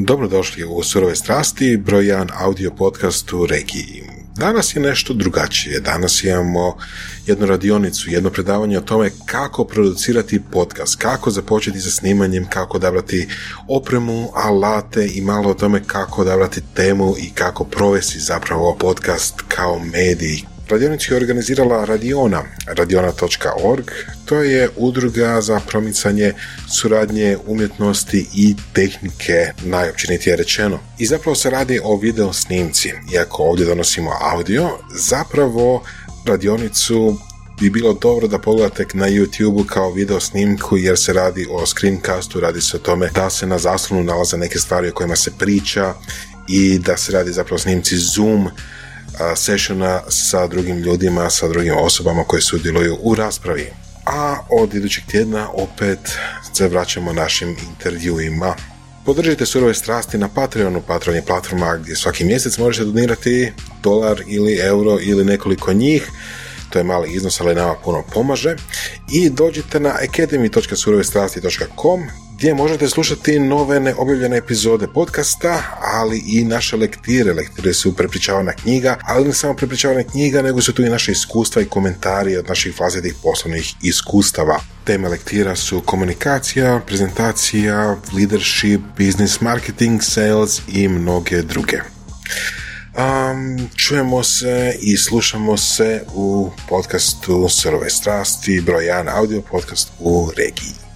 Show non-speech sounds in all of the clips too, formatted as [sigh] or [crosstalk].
Dobrodošli u Surove strasti, broj jedan audio podcast u regiji. Danas je nešto drugačije. Danas imamo jednu radionicu, jedno predavanje o tome kako producirati podcast, kako započeti sa snimanjem, kako odabrati opremu, alate i malo o tome kako odabrati temu i kako provesti zapravo podcast kao medij Radionicu je organizirala Radiona, radiona.org. To je udruga za promicanje suradnje umjetnosti i tehnike, najopćenitije rečeno. I zapravo se radi o video snimci. Iako ovdje donosimo audio, zapravo radionicu bi bilo dobro da pogledate na YouTube kao video snimku jer se radi o screencastu, radi se o tome da se na zaslonu nalaze neke stvari o kojima se priča i da se radi zapravo snimci Zoom sessiona sa drugim ljudima, sa drugim osobama koji sudjeluju u raspravi. A od idućeg tjedna opet se vraćamo našim intervjuima. Podržite surove strasti na Patreonu. Patreon je platforma gdje svaki mjesec možete donirati dolar ili euro ili nekoliko njih. To je mali iznos, ali nama puno pomaže. I dođite na academy.surovestrasti.com gdje možete slušati nove neobjavljene epizode podcasta, ali i naše lektire. Lektire su prepričavana knjiga, ali ne samo prepričavana knjiga, nego su tu i naše iskustva i komentari od naših vlastitih poslovnih iskustava. Teme lektira su komunikacija, prezentacija, leadership, business marketing, sales i mnoge druge. Um, čujemo se i slušamo se u podcastu Srove strasti, broj 1 audio podcast u regiji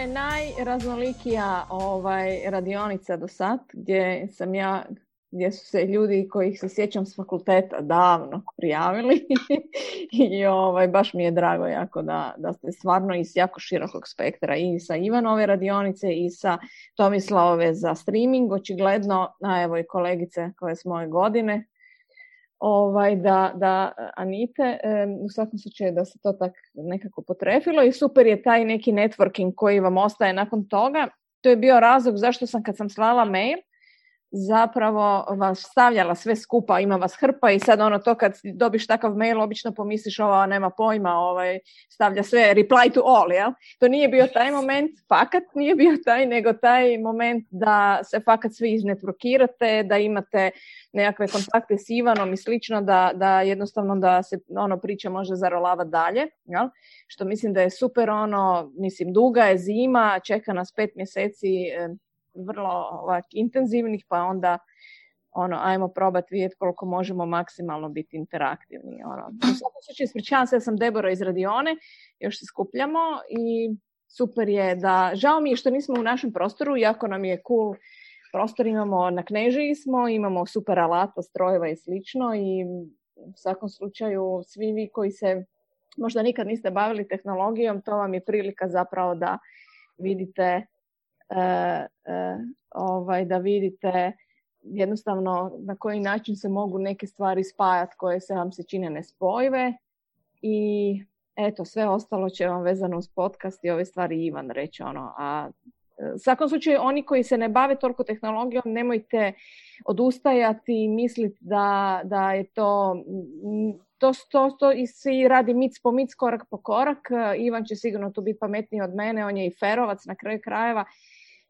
je najraznolikija ovaj, radionica do sad, gdje sam ja gdje su se ljudi kojih se sjećam s fakulteta davno prijavili. [laughs] I ovaj, baš mi je drago jako da, da ste stvarno iz jako širokog spektra i sa Ivanove radionice i sa Tomislavove za streaming, očigledno, a evo i kolegice koje s moje godine, ovaj, da, da Anite, u svakom slučaju da se to tak nekako potrefilo i super je taj neki networking koji vam ostaje nakon toga. To je bio razlog zašto sam kad sam slala mail, zapravo vas stavljala sve skupa, ima vas hrpa i sad ono to kad dobiš takav mail obično pomisliš ova nema pojma, ovaj, stavlja sve reply to all, jel? To nije bio taj moment, fakat nije bio taj, nego taj moment da se fakat svi iznetworkirate, da imate nekakve kontakte s Ivanom i slično, da, da jednostavno da se ono priča može zarolava dalje, jel? što mislim da je super ono, mislim duga je zima, čeka nas pet mjeseci vrlo ovak, intenzivnih, pa onda ono, ajmo probati vidjeti koliko možemo maksimalno biti interaktivni. Ono. U svakom slučaju, ispričavam se, ja sam Debora iz Radione, još se skupljamo i super je da, žao mi je što nismo u našem prostoru, jako nam je cool prostor, imamo na Knežiji smo, imamo super alata, strojeva i slično i u svakom slučaju svi vi koji se možda nikad niste bavili tehnologijom, to vam je prilika zapravo da vidite E, e, ovaj, da vidite jednostavno na koji način se mogu neke stvari spajati koje se vam se čine nespojive i eto sve ostalo će vam vezano uz podcast i ove stvari Ivan reći ono, a u svakom slučaju oni koji se ne bave toliko tehnologijom nemojte odustajati i misliti da, da je to to, to, to i svi radi mic po mic, korak po korak. Ivan će sigurno tu biti pametniji od mene, on je i ferovac na kraju krajeva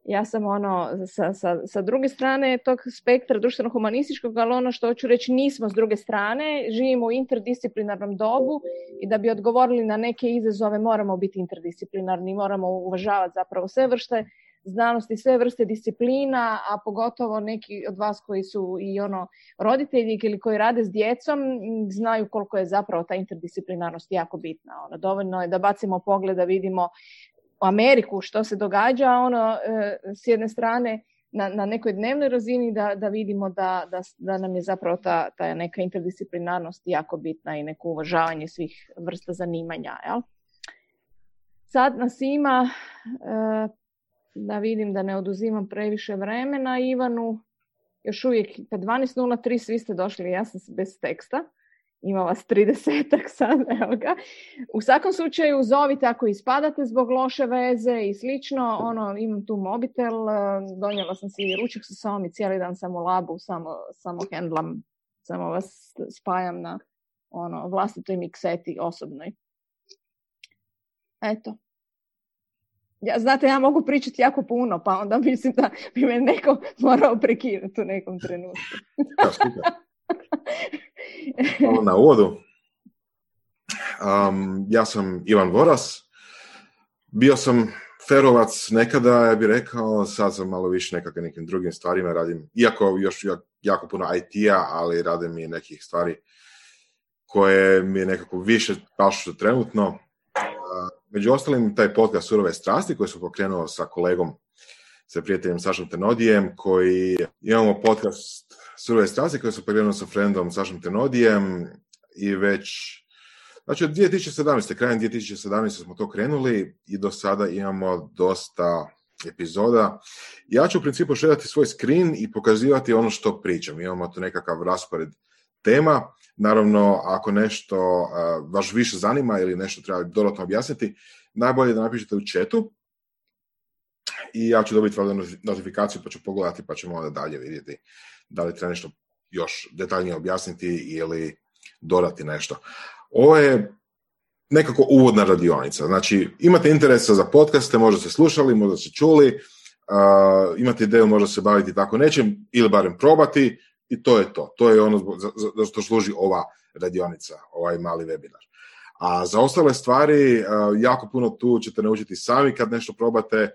ja sam ono sa, sa, sa druge strane tog spektra društveno-humanističkog, ali ono što hoću reći nismo s druge strane, živimo u interdisciplinarnom dobu i da bi odgovorili na neke izazove moramo biti interdisciplinarni, moramo uvažavati zapravo sve vrste znanosti, sve vrste disciplina, a pogotovo neki od vas koji su i ono roditelji ili koji rade s djecom znaju koliko je zapravo ta interdisciplinarnost jako bitna. Ono, dovoljno je da bacimo pogled da vidimo Ameriku što se događa ono e, s jedne strane na, na nekoj dnevnoj razini da, da vidimo da, da, da, nam je zapravo ta, ta neka interdisciplinarnost jako bitna i neko uvažavanje svih vrsta zanimanja. Jel? Sad nas ima, e, da vidim da ne oduzimam previše vremena, Ivanu, još uvijek 12.03 svi ste došli, ja sam bez teksta ima vas 30 [laughs] sad, evo ga. U svakom slučaju zovite ako ispadate zbog loše veze i slično, ono, imam tu mobitel, e, donijela sam si ručak sa sobom i cijeli dan sam u labu, samo, samo hendlam, samo vas spajam na ono, vlastitoj mikseti osobnoj. Eto. ja, znate, ja mogu pričati jako puno, pa onda [laughs] mislim da bi me neko morao prekinuti u nekom trenutku. [laughs] ja, na uvodu. Um, ja sam Ivan Voras. Bio sam ferovac nekada, ja bih rekao, sad sam malo više nekakve nekim drugim stvarima radim, iako još jako puno IT-a, ali radim i nekih stvari koje mi je nekako više pašu trenutno. Među ostalim, taj podcast Surove strasti koji sam pokrenuo sa kolegom, sa prijateljem Sašom Tenodijem, koji imamo podcast Surove strasti koji sam pokrenuo sa friendom Sašom Tenodijem i već Znači od 2017. krajem 2017. smo to krenuli i do sada imamo dosta epizoda. Ja ću u principu šedati svoj screen i pokazivati ono što pričam. Imamo tu nekakav raspored tema. Naravno, ako nešto uh, vas više zanima ili nešto treba dodatno objasniti, najbolje da napišete u chatu i ja ću dobiti notifikaciju pa ću pogledati pa ćemo onda dalje vidjeti da li treba nešto još detaljnije objasniti ili dodati nešto. Ovo je nekako uvodna radionica. Znači, imate interesa za podcaste, možda ste slušali, možda ste čuli, uh, imate ideju možda se baviti tako nečim ili barem probati i to je to. To je ono za, što služi ova radionica, ovaj mali webinar. A za ostale stvari, jako puno tu ćete naučiti sami kad nešto probate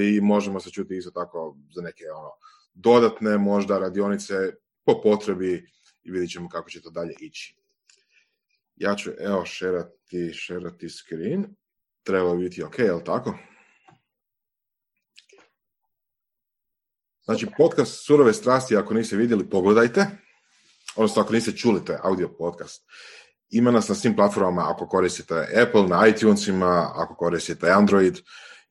i možemo se čuti isto tako za neke ono, dodatne možda radionice po potrebi i vidjet ćemo kako će to dalje ići. Ja ću, evo, šerati, šerati screen. Treba biti ok, jel tako? Znači, podcast Surove strasti, ako niste vidjeli, pogledajte. Odnosno, ako niste čuli, to je audio podcast. Ima nas na svim platformama, ako koristite Apple, na iTunesima, ako koristite Android,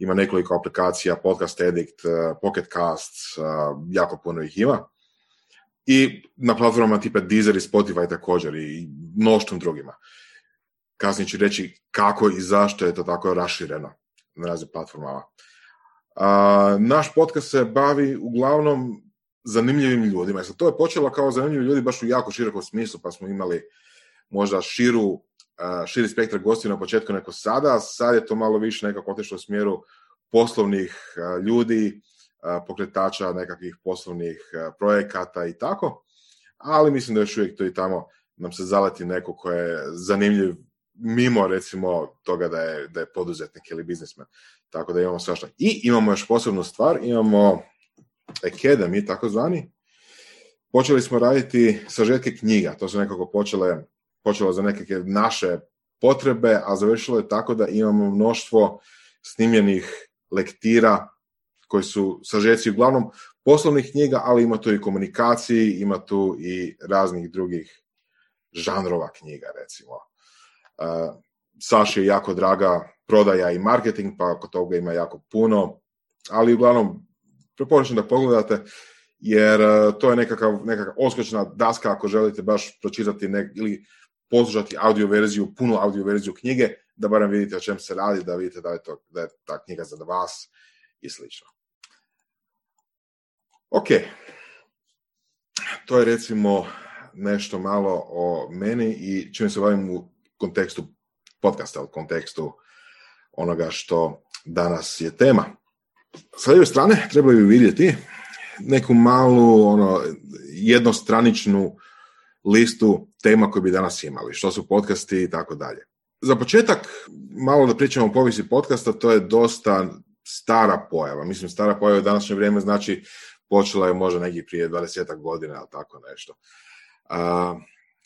ima nekoliko aplikacija, Podcast Addict, eh, Pocket Casts, eh, jako puno ih ima. I na platformama tipa Deezer i Spotify također i mnoštvom drugima. Kasnije ću reći kako i zašto je to tako rašireno na raznim platformama. Naš podcast se bavi uglavnom zanimljivim ljudima. Sad, to je počelo kao zanimljivi ljudi baš u jako širokom smislu, pa smo imali možda širu, širi spektar gostiju na početku neko sada, sad je to malo više nekako otišlo u smjeru poslovnih ljudi, pokretača nekakvih poslovnih projekata i tako, ali mislim da još uvijek to i tamo nam se zaleti neko ko je zanimljiv mimo recimo toga da je, da je poduzetnik ili biznismen. Tako da imamo svašta. I imamo još posebnu stvar, imamo Academy, takozvani. Počeli smo raditi sažetke knjiga, to su nekako počele, počelo za neke naše potrebe, a završilo je tako da imamo mnoštvo snimljenih lektira koji su sažeci uglavnom poslovnih knjiga, ali ima tu i komunikaciji, ima tu i raznih drugih žanrova knjiga, recimo. Uh, Saši je jako draga prodaja i marketing, pa oko toga ima jako puno, ali uglavnom preporučujem da pogledate, jer uh, to je nekakav, nekakav oskočna daska ako želite baš pročitati nek, ili poslušati audio verziju, punu audio verziju knjige, da barem vidite o čem se radi, da vidite da je, to, da je ta knjiga za vas i slično. Ok, to je recimo nešto malo o meni i čim se bavim u kontekstu podcasta, u kontekstu onoga što danas je tema. S lijeve strane trebaju bi vidjeti neku malu ono, jednostraničnu listu tema koje bi danas imali, što su podcasti i tako dalje. Za početak, malo da pričamo o povijesti podcasta, to je dosta stara pojava. Mislim, stara pojava u današnje vrijeme znači počela je možda neki prije 20 godina ili tako nešto. Uh,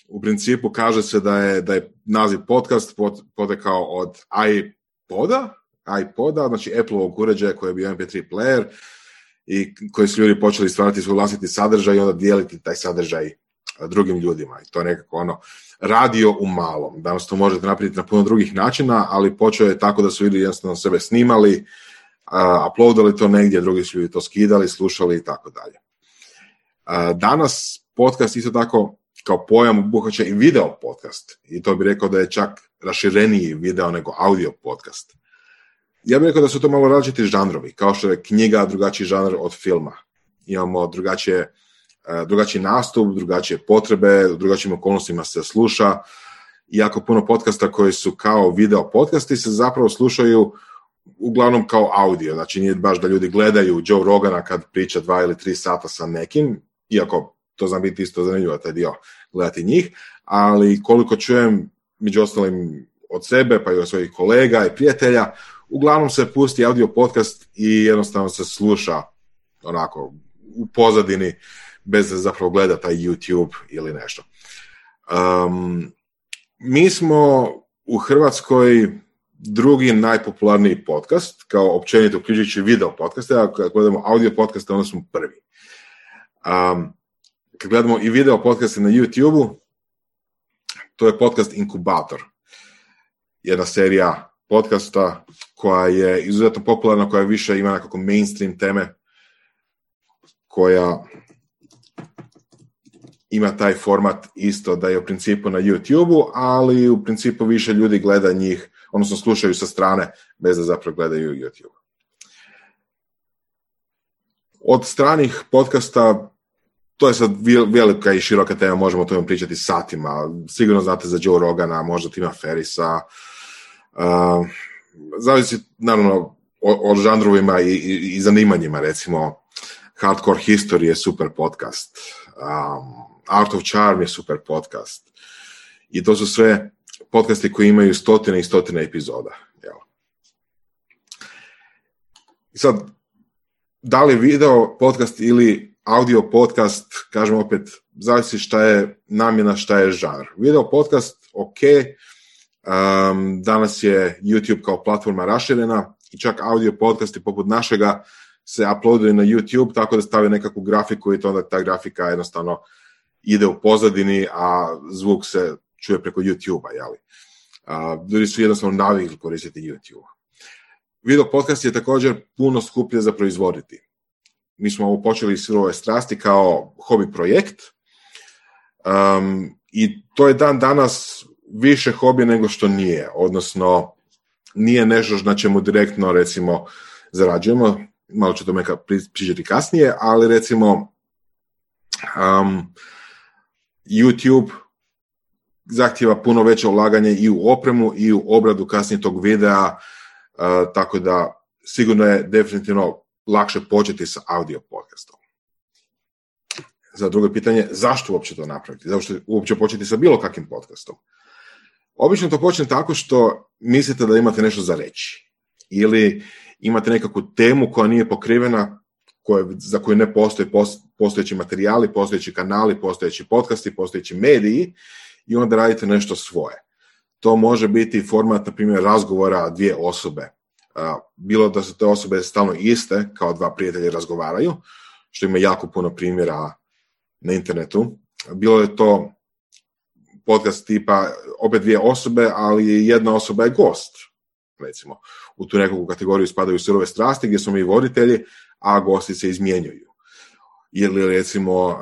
u principu kaže se da je, da je naziv podcast potekao od iPoda, iPoda, znači Apple-ovog uređaja koji je bio MP3 player i koji su ljudi počeli stvarati svoj vlastiti sadržaj i onda dijeliti taj sadržaj drugim ljudima. I to nekako ono radio u malom. Danas to možete napraviti na puno drugih načina, ali počeo je tako da su ljudi jednostavno sebe snimali, uploadali to negdje, drugi su ljudi to skidali, slušali i tako dalje. Danas podcast isto tako kao pojam obuhvaća i video podcast i to bi rekao da je čak rašireniji video nego audio podcast. Ja bih rekao da su to malo različiti žanrovi, kao što je knjiga drugačiji žanr od filma. Imamo drugačije, drugačiji nastup, drugačije potrebe, u drugačijim okolnostima se sluša. Jako puno podcasta koji su kao video podcasti se zapravo slušaju uglavnom kao audio, znači nije baš da ljudi gledaju Joe Rogana kad priča dva ili tri sata sa nekim, iako to zna biti isto zanimljivo taj dio gledati njih, ali koliko čujem među ostalim od sebe pa i od svojih kolega i prijatelja, uglavnom se pusti audio podcast i jednostavno se sluša onako u pozadini bez da zapravo gleda taj YouTube ili nešto. Um, mi smo u Hrvatskoj drugi najpopularniji podcast, kao općenito uključujući video podcaste, a kad gledamo audio podcaste, onda smo prvi. Um, kad gledamo i video podcaste na YouTube-u, to je podcast Inkubator. Jedna serija podcasta koja je izuzetno popularna, koja više ima nekako mainstream teme, koja ima taj format isto da je u principu na YouTube-u, ali u principu više ljudi gleda njih, odnosno slušaju sa strane, bez da zapravo gledaju YouTube. Od stranih podcasta, to je sad velika i široka tema, možemo o tome pričati satima. Sigurno znate za Joe Rogana, možda Tima Ferisa. Uh, zavisi, naravno, o, i, i, i zanimanjima, recimo Hardcore History je super podcast. Um, Art of Charm je super podcast. I to su sve podcasti koji imaju stotine i stotine epizoda. I sad, da li video podcast ili audio podcast, kažem opet, zavisi šta je namjena, šta je žar. Video podcast, ok, um, danas je YouTube kao platforma raširena i čak audio podcasti poput našega se uploaduje na YouTube tako da stavi nekakvu grafiku i to onda ta grafika jednostavno ide u pozadini, a zvuk se čuje preko YouTube-a, jeli. Ljudi su jednostavno navikli koristiti YouTube. Video podcast je također puno skuplje za proizvoditi. Mi smo ovo počeli sirove strasti kao hobi projekt um, i to je dan danas više hobi nego što nije, odnosno nije nešto na čemu direktno recimo zarađujemo, malo ću to meka pričati kasnije, ali recimo um, YouTube zahtjeva puno veće ulaganje i u opremu i u obradu kasnije tog videa, uh, tako da sigurno je definitivno lakše početi sa audio podcastom. Za drugo pitanje, zašto uopće to napraviti? Zašto uopće početi sa bilo kakvim podcastom? Obično to počne tako što mislite da imate nešto za reći. Ili imate nekakvu temu koja nije pokrivena koje, za koju ne postoje postojeći materijali, postojeći kanali, postojeći podcasti, postojeći mediji i onda radite nešto svoje. To može biti format, na primjer, razgovora dvije osobe. Bilo da su te osobe stalno iste, kao dva prijatelja razgovaraju, što ima jako puno primjera na internetu. Bilo je to podcast tipa opet dvije osobe, ali jedna osoba je gost, recimo. U tu nekakvu kategoriju spadaju surove strasti, gdje smo mi voditelji, a gosti se izmjenjuju. Ili recimo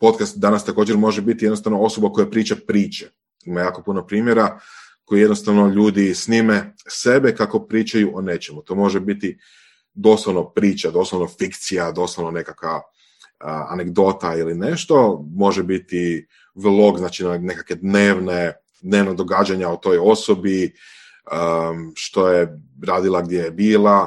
podcast danas također može biti jednostavno osoba koja priča priče. Ima jako puno primjera koji jednostavno ljudi snime sebe kako pričaju o nečemu. To može biti doslovno priča, doslovno fikcija, doslovno nekakva anegdota ili nešto. Može biti vlog, znači nekakve dnevne, dnevno događanja o toj osobi, što je radila, gdje je bila,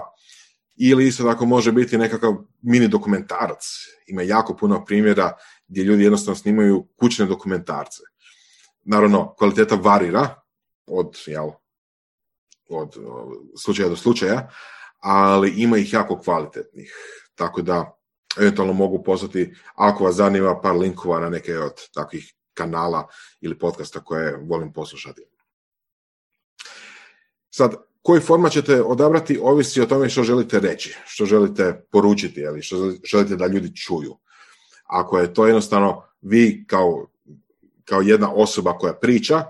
ili isto tako može biti nekakav mini dokumentarac. Ima jako puno primjera gdje ljudi jednostavno snimaju kućne dokumentarce. Naravno, kvaliteta varira od, jel, od slučaja do slučaja, ali ima ih jako kvalitetnih. Tako da, eventualno mogu poslati, ako vas zanima, par linkova na neke od takvih kanala ili podcasta koje volim poslušati. Sad, koji format ćete odabrati ovisi o tome što želite reći, što želite poručiti, ili što želite da ljudi čuju. Ako je to jednostavno vi kao, kao jedna osoba koja priča,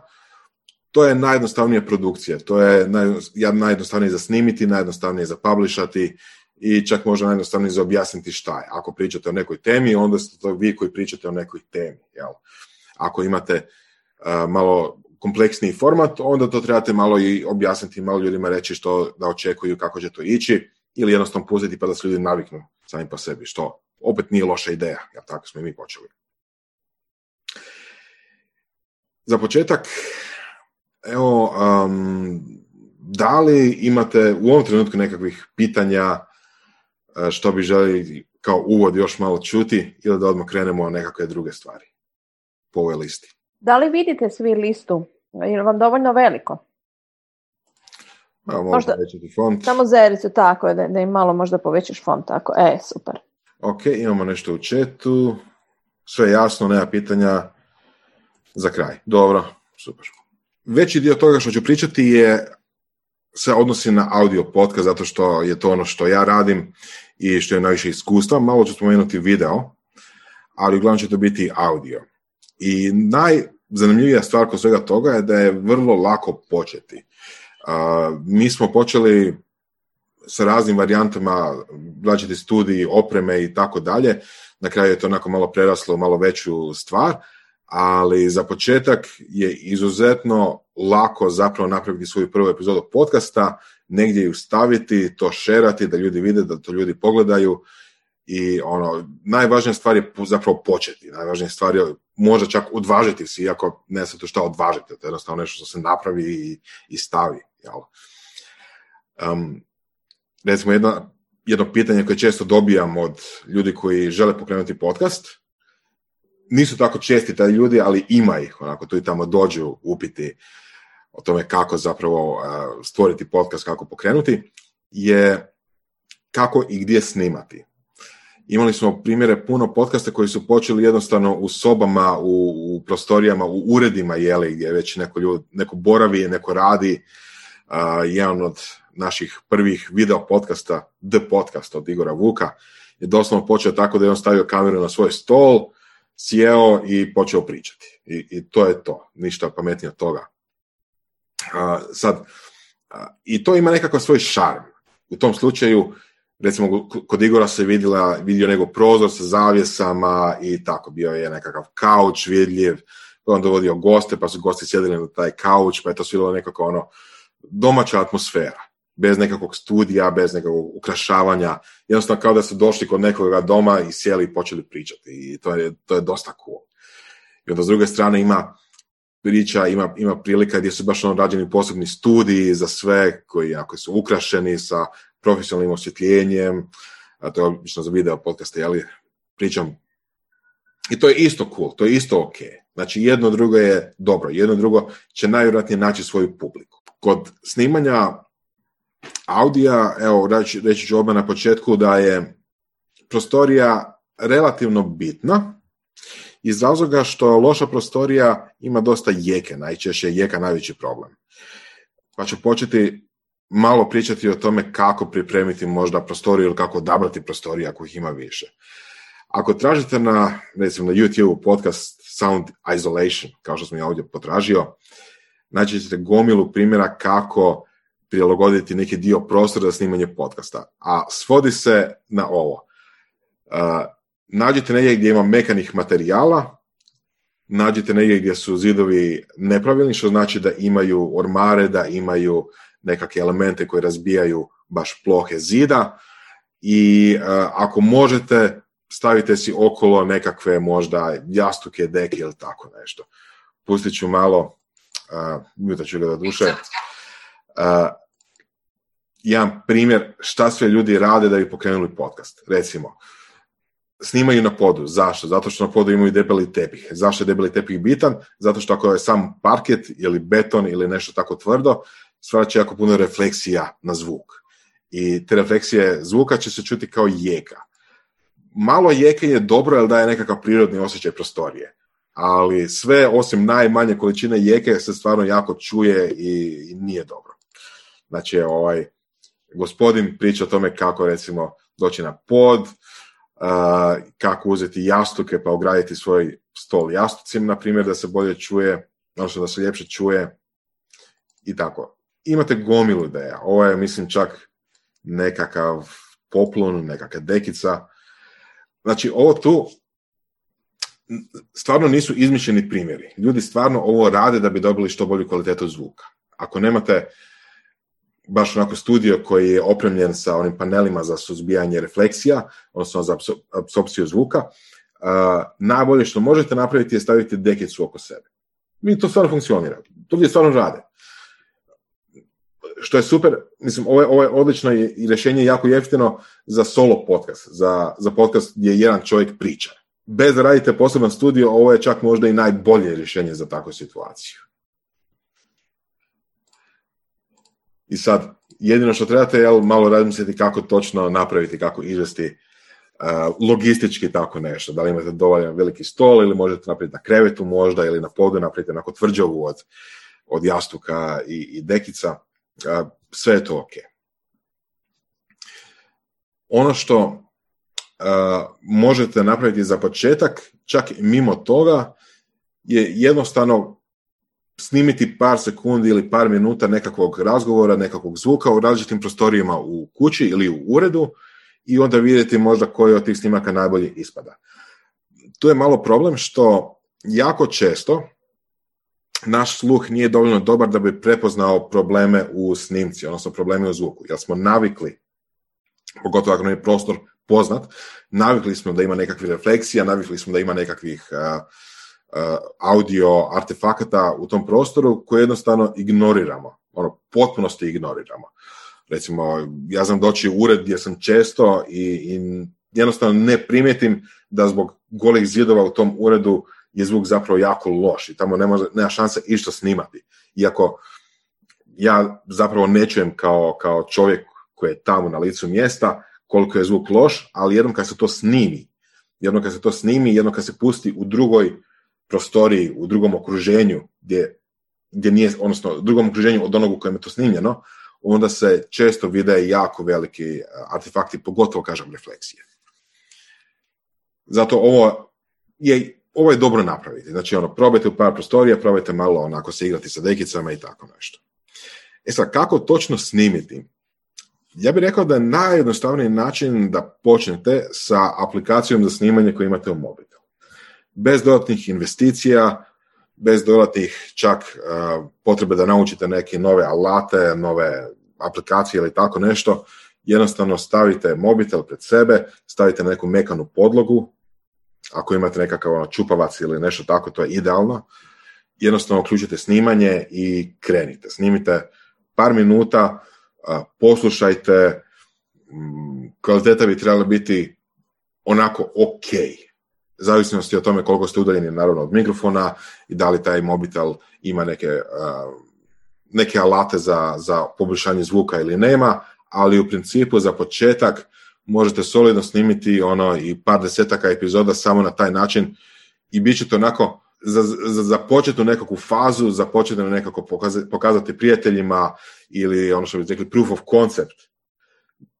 to je najjednostavnija produkcija, to je naj, najjednostavnije za snimiti, najjednostavnije za publishati i čak možda najjednostavnije za objasniti šta je. Ako pričate o nekoj temi, onda ste to vi koji pričate o nekoj temi. Jel? Ako imate uh, malo kompleksniji format, onda to trebate malo i objasniti, malo ljudima reći što da očekuju, kako će to ići, ili jednostavno pustiti pa da se ljudi naviknu sami po sebi, što opet nije loša ideja, jer tako smo i mi počeli. Za početak, evo, um, da li imate u ovom trenutku nekakvih pitanja e, što bi želi kao uvod još malo čuti ili da odmah krenemo na nekakve druge stvari po ovoj listi? Da li vidite svi listu? Je vam dovoljno veliko? A, možda font. Samo zericu, tako je, da, da im malo možda povećaš font, tako. E, super. Ok, imamo nešto u četu. Sve jasno, nema pitanja. Za kraj. Dobro, super. Veći dio toga što ću pričati je se odnosi na audio podcast, zato što je to ono što ja radim i što je najviše iskustva. Malo ću spomenuti video, ali uglavnom će to biti audio. I najzanimljivija stvar kod svega toga je da je vrlo lako početi. mi smo počeli sa raznim varijantama, različiti studiji, opreme i tako dalje. Na kraju je to onako malo preraslo, malo veću stvar, ali za početak je izuzetno lako zapravo napraviti svoju prvu epizodu podcasta, negdje ju staviti, to šerati, da ljudi vide, da to ljudi pogledaju i ono, najvažnija stvar je zapravo početi, najvažnija stvar je možda čak odvažiti se, iako ne se to šta odvažiti, to je jednostavno nešto što se napravi i, i stavi. Jel? Um, recimo jedno, jedno pitanje koje često dobijam od ljudi koji žele pokrenuti podcast, nisu tako česti taj ljudi, ali ima ih, onako tu i tamo dođu upiti o tome kako zapravo uh, stvoriti podcast, kako pokrenuti, je kako i gdje snimati. Imali smo primjere puno podcasta koji su počeli jednostavno u sobama, u, u prostorijama, u uredima, jeli, gdje već neko, ljud, neko boravi, neko radi. Uh, jedan od naših prvih video podcasta, The Podcast od Igora Vuka, je doslovno počeo tako da je on stavio kameru na svoj stol, sjeo i počeo pričati. I, i to je to, ništa pametnije od toga. Uh, sad, uh, I to ima nekakav svoj šarm. U tom slučaju, recimo, kod Igora se vidjela, vidio nego prozor sa zavjesama i tako, bio je nekakav kauč vidljiv, on dovodio goste, pa su gosti sjedili na taj kauč, pa je to sve nekako ono, domaća atmosfera. Bez nekakvog studija, bez nekakvog ukrašavanja, jednostavno kao da su došli kod nekoga doma i sjeli i počeli pričati. I to je, to je dosta cool. I onda s druge strane ima priča, ima, ima prilika gdje su baš ono rađeni posebni studiji za sve koji ako su ukrašeni sa profesionalnim osvjetljenjem, a to je obično za video podcaste, ali pričam i to je isto cool, to je isto ok. Znači jedno drugo je dobro, jedno drugo će najvjerojatnije naći svoju publiku. Kod snimanja Audija, evo reći, reći ću odmah na početku da je prostorija relativno bitna iz razloga što loša prostorija ima dosta jeke, najčešće je jeka najveći problem. Pa ću početi malo pričati o tome kako pripremiti možda prostoriju ili kako odabrati prostorije ako ih ima više. Ako tražite na, recimo na YouTube podcast Sound Isolation, kao što sam ja ovdje potražio, naći ćete gomilu primjera kako prilagoditi neki dio prostora za snimanje podcasta. A svodi se na ovo. Uh, nađite negdje gdje ima mekanih materijala, nađite negdje gdje su zidovi nepravilni, što znači da imaju ormare, da imaju nekakve elemente koji razbijaju baš plohe zida i uh, ako možete stavite si okolo nekakve možda jastuke, deke ili tako nešto. Pustit ću malo, uh, ću ga do duše. Uh, jedan primjer šta sve ljudi rade da bi pokrenuli podcast. Recimo, snimaju na podu. Zašto? Zato što na podu imaju debeli tepih. Zašto je debeli tepih bitan? Zato što ako je sam parket ili beton ili nešto tako tvrdo, stvara će jako puno refleksija na zvuk. I te refleksije zvuka će se čuti kao jeka. Malo jeke je dobro jer daje nekakav prirodni osjećaj prostorije. Ali sve osim najmanje količine jeke se stvarno jako čuje i, i nije dobro. Znači, ovaj, gospodin priča o tome kako recimo doći na pod, uh, kako uzeti jastuke pa ugraditi svoj stol jastucima, na primjer, da se bolje čuje, odnosno da se ljepše čuje i tako. Imate gomilu ideja. Ovo je, mislim, čak nekakav poplun, nekakva dekica. Znači, ovo tu stvarno nisu izmišljeni primjeri. Ljudi stvarno ovo rade da bi dobili što bolju kvalitetu zvuka. Ako nemate baš onako studio koji je opremljen sa onim panelima za suzbijanje refleksija, odnosno za apsorpciju zvuka, uh, najbolje što možete napraviti je staviti dekicu oko sebe. I to stvarno funkcionira. To gdje stvarno rade. Što je super, mislim, ovo je, ovo je odlično i rješenje jako jeftino za solo podcast, za, za podcast gdje jedan čovjek priča. Bez da radite poseban studio, ovo je čak možda i najbolje rješenje za takvu situaciju. I sad, jedino što trebate je malo razmisliti kako točno napraviti, kako izvesti uh, logistički tako nešto. Da li imate dovoljan veliki stol ili možete napraviti na krevetu možda ili na podu napraviti onako tvrđavu od, od jastuka i, i dekica. Sve je to ok. Ono što možete napraviti za početak, čak i mimo toga, je jednostavno snimiti par sekundi ili par minuta nekakvog razgovora, nekakvog zvuka u različitim prostorijama u kući ili u uredu i onda vidjeti možda koji od tih snimaka najbolje ispada. Tu je malo problem što jako često naš sluh nije dovoljno dobar da bi prepoznao probleme u snimci, odnosno probleme u zvuku, jer smo navikli, pogotovo ako nam je prostor poznat, navikli smo da ima nekakvih refleksija, navikli smo da ima nekakvih uh, Uh, audio artefakata u tom prostoru koje jednostavno ignoriramo, ono, potpunosti ignoriramo. Recimo, ja znam doći u ured gdje sam često i, i jednostavno ne primijetim da zbog golih zidova u tom uredu je zvuk zapravo jako loš i tamo nema, nema šanse išta snimati. Iako ja zapravo ne čujem kao, kao čovjek koji je tamo na licu mjesta koliko je zvuk loš, ali jednom kad se to snimi, jednom kad se to snimi, jednom kad se pusti u drugoj prostoriji, u drugom okruženju, gdje, gdje nije, odnosno u drugom okruženju od onog u kojem je to snimljeno, onda se često vide jako veliki eh, artefakti, pogotovo, kažem, refleksije. Zato ovo je, ovo je dobro napraviti. Znači, ono, probajte u par prostorija, probajte malo onako se igrati sa dekicama i tako nešto. E sad, kako točno snimiti? Ja bih rekao da je najjednostavniji način da počnete sa aplikacijom za snimanje koju imate u mobilu bez dodatnih investicija, bez dodatnih čak uh, potrebe da naučite neke nove alate, nove aplikacije ili tako nešto, jednostavno stavite mobitel pred sebe, stavite na neku mekanu podlogu, ako imate nekakav ono, čupavac ili nešto tako, to je idealno, jednostavno uključite snimanje i krenite. Snimite par minuta, poslušajte, um, kvaliteta bi trebala biti onako ok zavisnosti o tome koliko ste udaljeni naravno od mikrofona i da li taj mobitel ima neke, neke alate za, za poboljšanje zvuka ili nema, ali u principu za početak možete solidno snimiti ono i par desetaka epizoda samo na taj način i bit ćete onako za, za, za početnu nekakvu fazu, za početnu nekako pokazati, pokazati prijateljima ili ono što bi rekli proof of concept,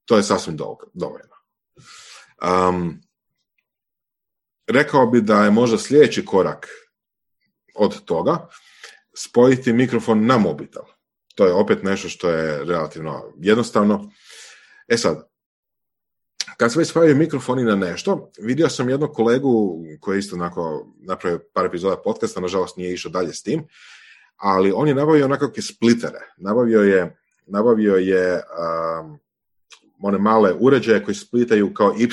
to je sasvim dovoljno. Um, rekao bi da je možda sljedeći korak od toga spojiti mikrofon na mobitel. To je opet nešto što je relativno jednostavno. E sad, kad se već spavaju mikrofoni na nešto, vidio sam jednog kolegu koji je isto onako napravio par epizoda podcasta, nažalost nije išao dalje s tim, ali on je nabavio onakve splitere. Nabavio je, nabavio je um, one male uređaje koji splitaju kao Y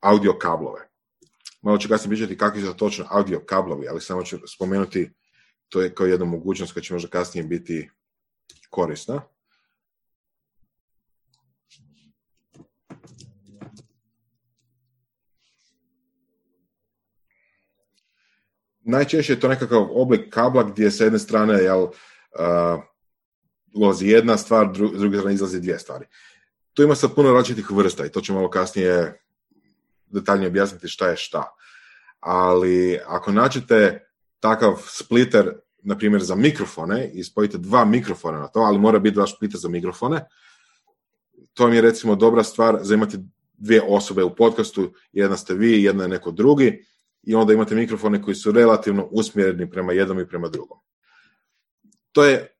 audio kablove. Malo ću kasnije pričati kakvi su točno audio kablovi, ali samo ću spomenuti, to je kao jedna mogućnost koja će možda kasnije biti korisna. Najčešće je to nekakav oblik kabla gdje sa jedne strane jel, uh, ulazi jedna stvar, s druge strane izlazi dvije stvari. Tu ima sad puno različitih vrsta i to ću malo kasnije detaljnije objasniti šta je šta. Ali ako nađete takav splitter, na primjer za mikrofone, i spojite dva mikrofona na to, ali mora biti dva splitter za mikrofone, to mi je recimo dobra stvar za imati dvije osobe u podcastu, jedna ste vi, jedna je neko drugi, i onda imate mikrofone koji su relativno usmjereni prema jednom i prema drugom. To je,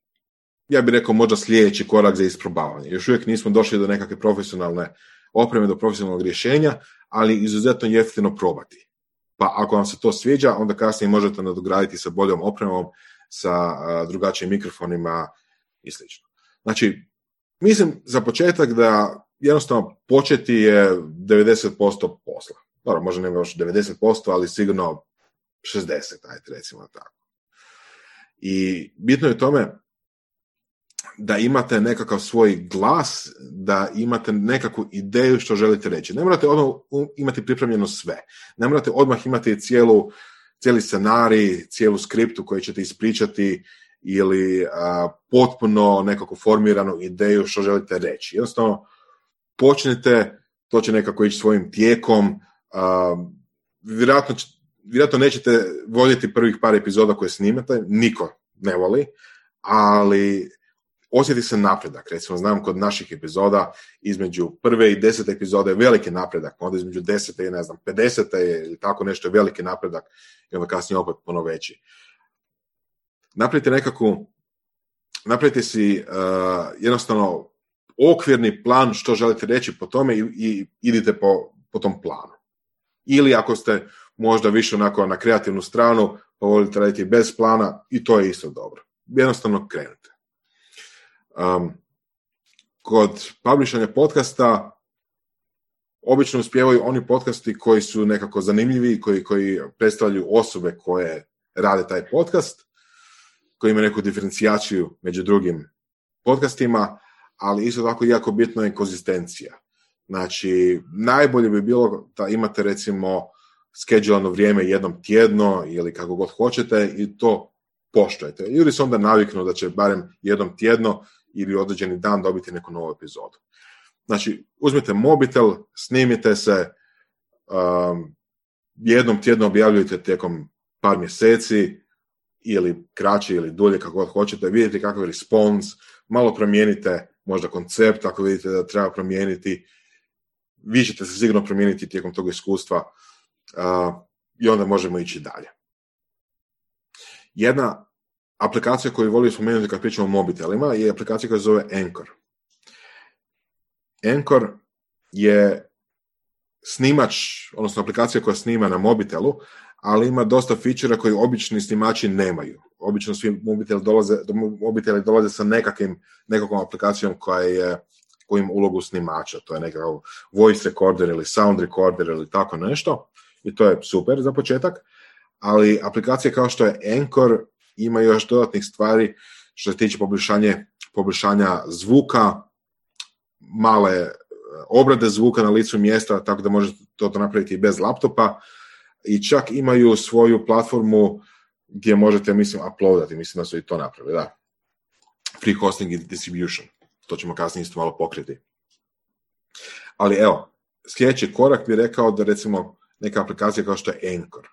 ja bih rekao, možda sljedeći korak za isprobavanje. Još uvijek nismo došli do nekakve profesionalne opreme, do profesionalnog rješenja, ali izuzetno jeftino probati. Pa ako vam se to sviđa, onda kasnije možete nadograditi sa boljom opremom, sa drugačijim mikrofonima i sl. Znači, mislim za početak da jednostavno početi je 90% posla. Dobro, možda ne još 90%, ali sigurno 60, ajde recimo tako. I bitno je tome da imate nekakav svoj glas, da imate nekakvu ideju što želite reći. Ne morate odmah imati pripremljeno sve. Ne morate odmah imati cijelu, cijeli scenarij, cijelu skriptu koju ćete ispričati ili potpuno nekako formiranu ideju što želite reći. Jednostavno, počnite, to će nekako ići svojim tijekom, vjerojatno, vjerojatno nećete voljeti prvih par epizoda koje snimate, niko ne voli, ali osjeti se napredak. Recimo, znam kod naših epizoda između prve i desete epizode je veliki napredak, onda između desete i ne znam, 50. je ili tako nešto je veliki napredak i onda kasnije opet puno veći. Napravite nekakvu, napravite si uh, jednostavno okvirni plan što želite reći po tome i, i idite po, po tom planu. Ili ako ste možda više onako na kreativnu stranu, pa volite raditi bez plana i to je isto dobro. Jednostavno krenute. Um, kod publishanja podcasta obično uspijevaju oni podcasti koji su nekako zanimljivi, koji, koji predstavljaju osobe koje rade taj podcast, koji imaju neku diferencijaciju među drugim podcastima, ali isto tako jako bitno je konzistencija. Znači, najbolje bi bilo da imate recimo skedžulano vrijeme jednom tjedno ili kako god hoćete i to poštujete. Ljudi se onda naviknu da će barem jednom tjedno ili određeni dan dobiti neku novu epizodu. Znači, uzmite mobitel, snimite se, um, jednom tjedno objavljujete tijekom par mjeseci ili kraće ili dulje kako god hoćete, vidite kakav je respons, malo promijenite možda koncept ako vidite da treba promijeniti, vi ćete se sigurno promijeniti tijekom tog iskustva uh, i onda možemo ići dalje. Jedna aplikacija koju volio spomenuti kad pričamo o mobitelima je aplikacija koja se zove Anchor. Anchor je snimač, odnosno aplikacija koja snima na mobitelu, ali ima dosta fičera koji obični snimači nemaju. Obično svi mobiteli dolaze, mobiteli dolaze sa nekakvim, nekakvom aplikacijom koja je kojim ulogu snimača. To je nekakav voice recorder ili sound recorder ili tako nešto. I to je super za početak. Ali aplikacije kao što je Anchor ima još dodatnih stvari što se tiče poboljšanje, poboljšanja zvuka, male e, obrade zvuka na licu mjesta, tako da možete to napraviti i bez laptopa i čak imaju svoju platformu gdje možete, mislim, uploadati, mislim da su i to napravili, da. Free hosting i distribution. To ćemo kasnije isto malo pokriti. Ali evo, sljedeći korak bi rekao da recimo neka aplikacija kao što je Anchor.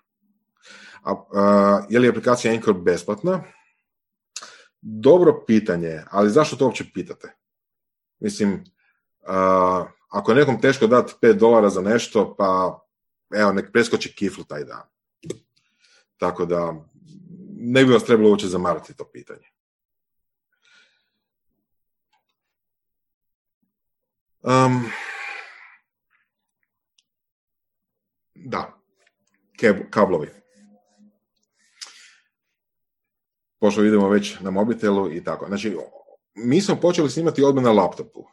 A, a, je li aplikacija Anchor besplatna? Dobro pitanje, ali zašto to uopće pitate? Mislim, a, ako je nekom teško dati 5 dolara za nešto, pa evo, nek preskoči kiflu taj dan. Tako da, ne bi vas trebalo uopće zamarati to pitanje. Um, da, kablovi. pošto vidimo već na mobitelu i tako. Znači, mi smo počeli snimati odmah na laptopu.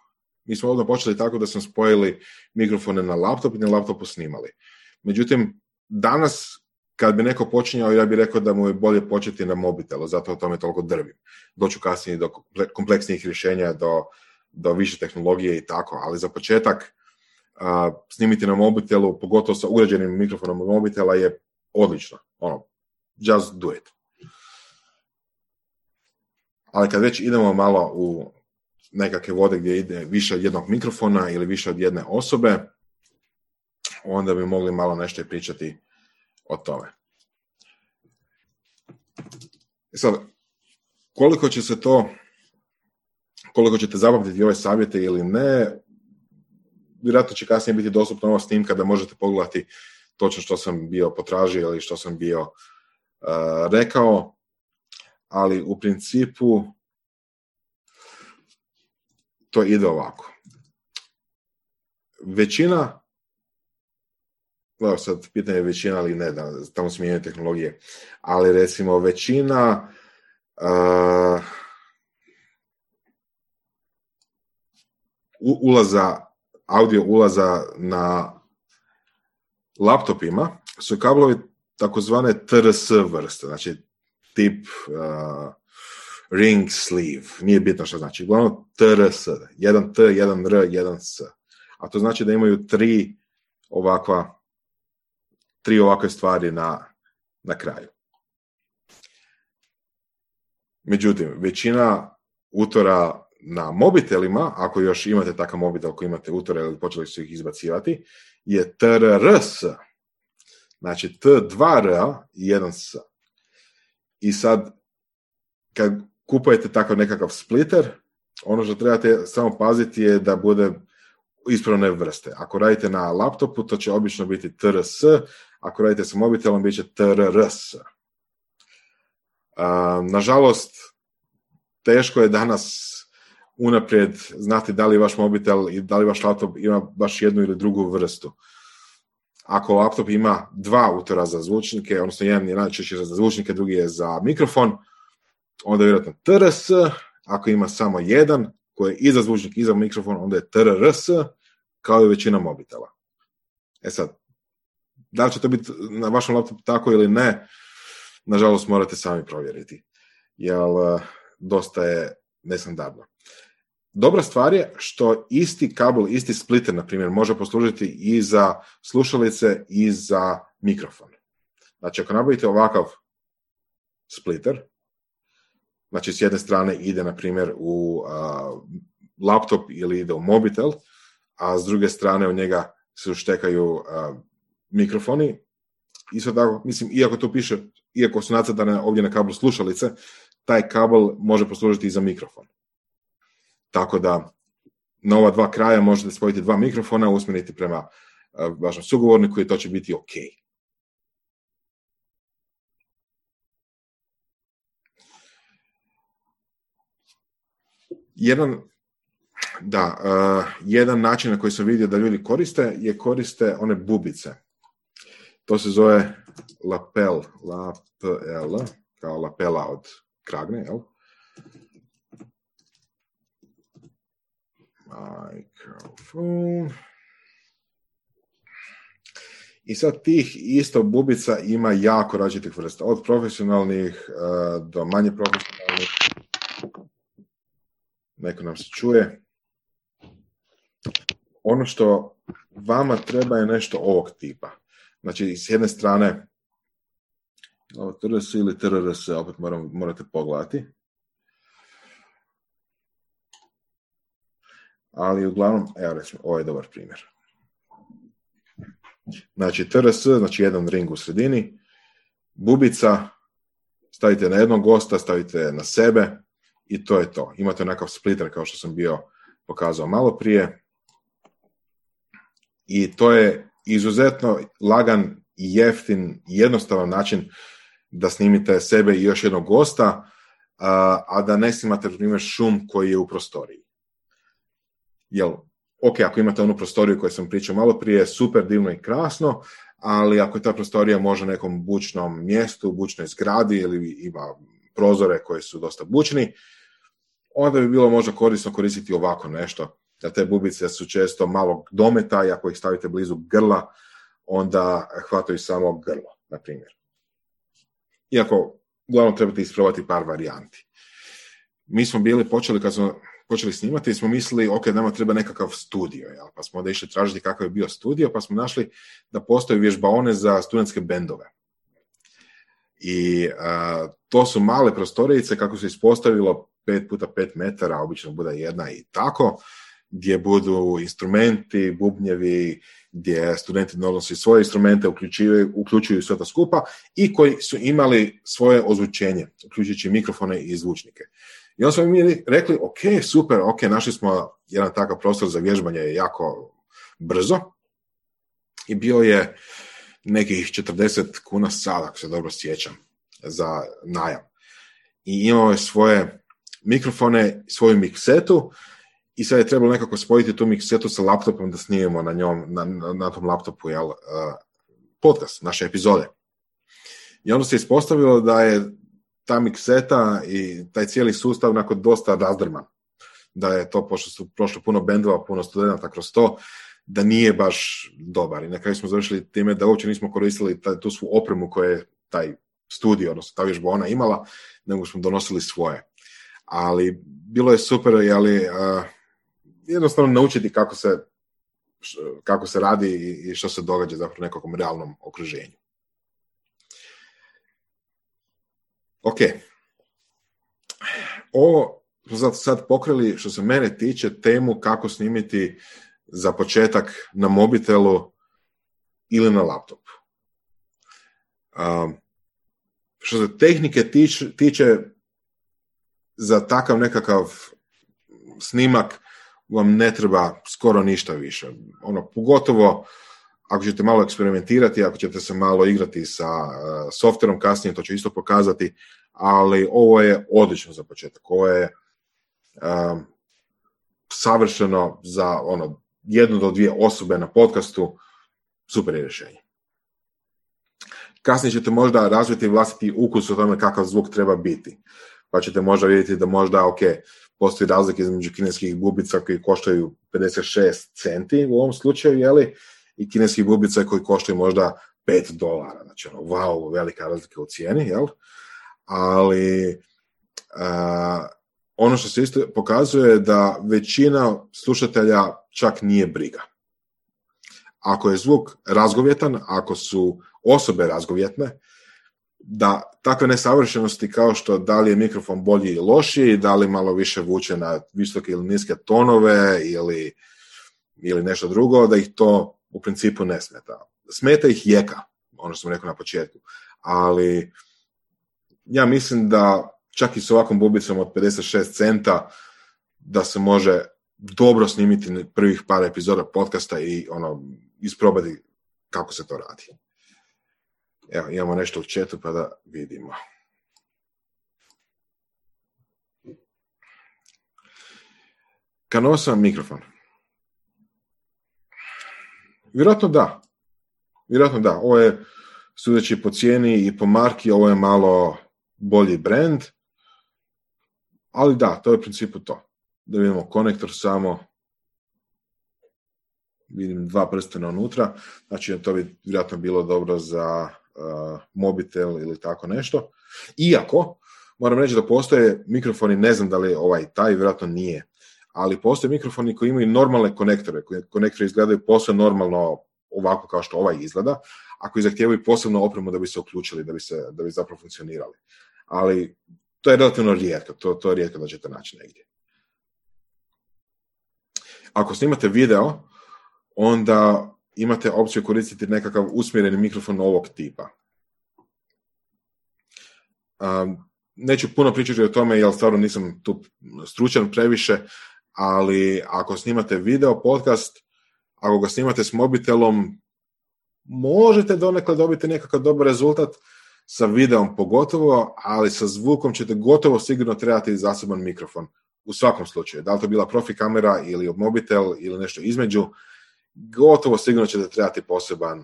Mi smo odmah počeli tako da smo spojili mikrofone na laptop i na laptopu snimali. Međutim, danas kad bi neko počinjao, ja bih rekao da mu je bolje početi na mobitelu, zato o tome toliko drvim. Doću kasnije do kompleksnijih rješenja, do, do više tehnologije i tako, ali za početak uh, snimiti na mobitelu, pogotovo sa uređenim mikrofonom mobitela je odlično. Ono, just do it ali kad već idemo malo u nekakve vode gdje ide više od jednog mikrofona ili više od jedne osobe, onda bi mogli malo nešto pričati o tome. I sad, koliko će se to, koliko ćete zapamtiti ove savjete ili ne, vjerojatno će kasnije biti dostupna ova snimka da možete pogledati točno što sam bio potražio ili što sam bio uh, rekao ali u principu to ide ovako. Većina, evo sad pitanje je većina ali ne, da tamo smijene tehnologije, ali recimo većina uh, ulaza, audio ulaza na laptopima su kablovi takozvane TRS vrste, znači tip uh, ring sleeve, nije bitno što znači, uglavnom TRS, jedan T, jedan R, jedan S. A to znači da imaju tri ovakva, tri ovakve stvari na, na kraju. Međutim, većina utora na mobitelima, ako još imate takav mobitel koji imate utore ili počeli su ih izbacivati, je TRRS. Znači T2R i 1S. I sad, kad kupujete takav nekakav splitter, ono što trebate samo paziti je da bude ispravne vrste. Ako radite na laptopu, to će obično biti TRS, ako radite sa mobitelom, bit će TRRS. nažalost, teško je danas unaprijed znati da li vaš mobitel i da li vaš laptop ima baš jednu ili drugu vrstu. Ako laptop ima dva utora za zvučnike, odnosno jedan je najčešće za zvučnike, drugi je za mikrofon, onda je vjerojatno TRS, ako ima samo jedan koji je i za zvučnik i za mikrofon, onda je TRS, kao i većina mobitela. E sad, da li će to biti na vašem laptopu tako ili ne, nažalost morate sami provjeriti. Jer eh, dosta je nestandardno. Dobra stvar je što isti kabel, isti splitter, na primjer, može poslužiti i za slušalice i za mikrofon. Znači, ako nabavite ovakav splitter, znači s jedne strane ide, na primjer, u laptop ili ide u mobitel, a s druge strane u njega se uštekaju mikrofoni. Isto tako, mislim, iako tu piše, iako su nacrtane ovdje na kablu slušalice, taj kabel može poslužiti i za mikrofon. Tako da na ova dva kraja možete spojiti dva mikrofona, usmjeriti prema e, vašem sugovorniku i to će biti ok. Jedan, da, uh, jedan način na koji sam vidio da ljudi koriste je koriste one bubice. To se zove lapel, lapel, kao lapela od kragne, jel? Microphone. I sad tih isto bubica ima jako različitih vrsta, od profesionalnih uh, do manje profesionalnih. Neko nam se čuje. Ono što vama treba je nešto ovog tipa. Znači, s jedne strane, ovo TRS ili TRRS, opet moram, morate pogledati. Ali uglavnom, evo recimo, ovo je dobar primjer. Znači TRS, znači jedan ring u sredini, bubica, stavite na jednog gosta, stavite na sebe i to je to. Imate onakav splitter kao što sam bio pokazao malo prije. I to je izuzetno lagan i jeftin jednostavan način da snimite sebe i još jednog gosta, a da ne snimate, primjer, šum koji je u prostoriji jel, ok, ako imate onu prostoriju koju sam pričao malo prije, super divno i krasno, ali ako je ta prostorija može nekom bučnom mjestu, bučnoj zgradi ili ima prozore koji su dosta bučni, onda bi bilo možda korisno koristiti ovako nešto. Da te bubice su često malog dometa i ako ih stavite blizu grla, onda hvataju samo grlo, na primjer. Iako, uglavnom trebate isprobati par varijanti. Mi smo bili počeli kad smo počeli snimati smo mislili, ok, nama treba nekakav studio, jel? pa smo onda išli tražiti kakav je bio studio, pa smo našli da postoje vježbaone za studentske bendove. I to su male prostorice, kako se ispostavilo, 5 puta 5 metara, obično bude jedna i tako, gdje budu instrumenti, bubnjevi, gdje studenti donose svoje instrumente, uključuju, uključuju sve to skupa i koji su imali svoje ozvučenje, uključujući mikrofone i zvučnike. I onda smo mi rekli, ok, super, ok, našli smo jedan takav prostor za vježbanje jako brzo i bio je nekih 40 kuna sad, ako se dobro sjećam, za najam. I imao je svoje mikrofone, svoju miksetu i sad je trebalo nekako spojiti tu miksetu sa laptopom da snimimo na njom, na, na tom laptopu, jel, uh, podcast, naše epizode. I onda se ispostavilo da je ta mikseta i taj cijeli sustav nakon dosta razdrman. Da je to, pošto su prošlo puno bendova, puno studenta kroz to, da nije baš dobar. I na smo završili time da uopće nismo koristili taj, tu svu opremu koju je taj studio, odnosno ta vježba ona imala, nego smo donosili svoje. ali bilo je super, ali jednostavno naučiti kako se, kako se radi i što se događa zapravo u nekakvom realnom okruženju. Ok. Ovo smo sad pokrili, što se mene tiče, temu kako snimiti za početak na mobitelu ili na laptopu. što se tehnike tiče za takav nekakav snimak vam ne treba skoro ništa više. Ono, pogotovo ako ćete malo eksperimentirati, ako ćete se malo igrati sa uh, softverom kasnije, to ću isto pokazati, ali ovo je odlično za početak. Ovo je um, savršeno za ono, jednu do dvije osobe na podcastu, super je rješenje. Kasnije ćete možda razviti vlastiti ukus o tome kakav zvuk treba biti. Pa ćete možda vidjeti da možda, ok, postoji razlika između kineskih bubica koji koštaju 56 centi u ovom slučaju, jeli, i kineskih bubica koji koštaju možda 5 dolara. Znači, ono, wow, velika razlika u cijeni, jel? Ali, ono što se isto pokazuje da većina slušatelja čak nije briga. Ako je zvuk razgovjetan, ako su osobe razgovjetne, da takve nesavršenosti kao što da li je mikrofon bolji ili lošiji, da li malo više vuče na visoke ili niske tonove ili, ili nešto drugo, da ih to u principu ne smeta. Smeta ih jeka, ono što sam rekao na početku, ali ja mislim da čak i s ovakvom bubicom od 56 centa da se može dobro snimiti prvih par epizoda podcasta i ono isprobati kako se to radi. Evo, imamo nešto u četu pa da vidimo. Kanosa mikrofon. Vjerojatno da. Vjerojatno da. Ovo je, sudeći po cijeni i po marki, ovo je malo bolji brand. Ali da, to je u principu to. Da vidimo konektor samo. Vidim dva prstena unutra. Znači, to bi vjerojatno bilo dobro za uh, mobitel ili tako nešto. Iako, moram reći da postoje mikrofoni, ne znam da li je ovaj taj, vjerojatno nije, ali postoje mikrofoni koji imaju normalne konektore, koji konektori izgledaju posve normalno ovako kao što ovaj izgleda, a koji zahtijevaju posebnu opremu da bi se uključili, da bi, se, da bi zapravo funkcionirali. Ali to je relativno rijetko, to, to je rijetko da ćete naći negdje. Ako snimate video, onda imate opciju koristiti nekakav usmjereni mikrofon ovog tipa. Um, neću puno pričati o tome, jer stvarno nisam tu stručan previše, ali ako snimate video podcast, ako ga snimate s mobitelom, možete donekle dobiti nekakav dobar rezultat, sa videom pogotovo, ali sa zvukom ćete gotovo sigurno trebati zaseban mikrofon. U svakom slučaju, da li to bila profi kamera ili mobitel ili nešto između, gotovo sigurno ćete trebati poseban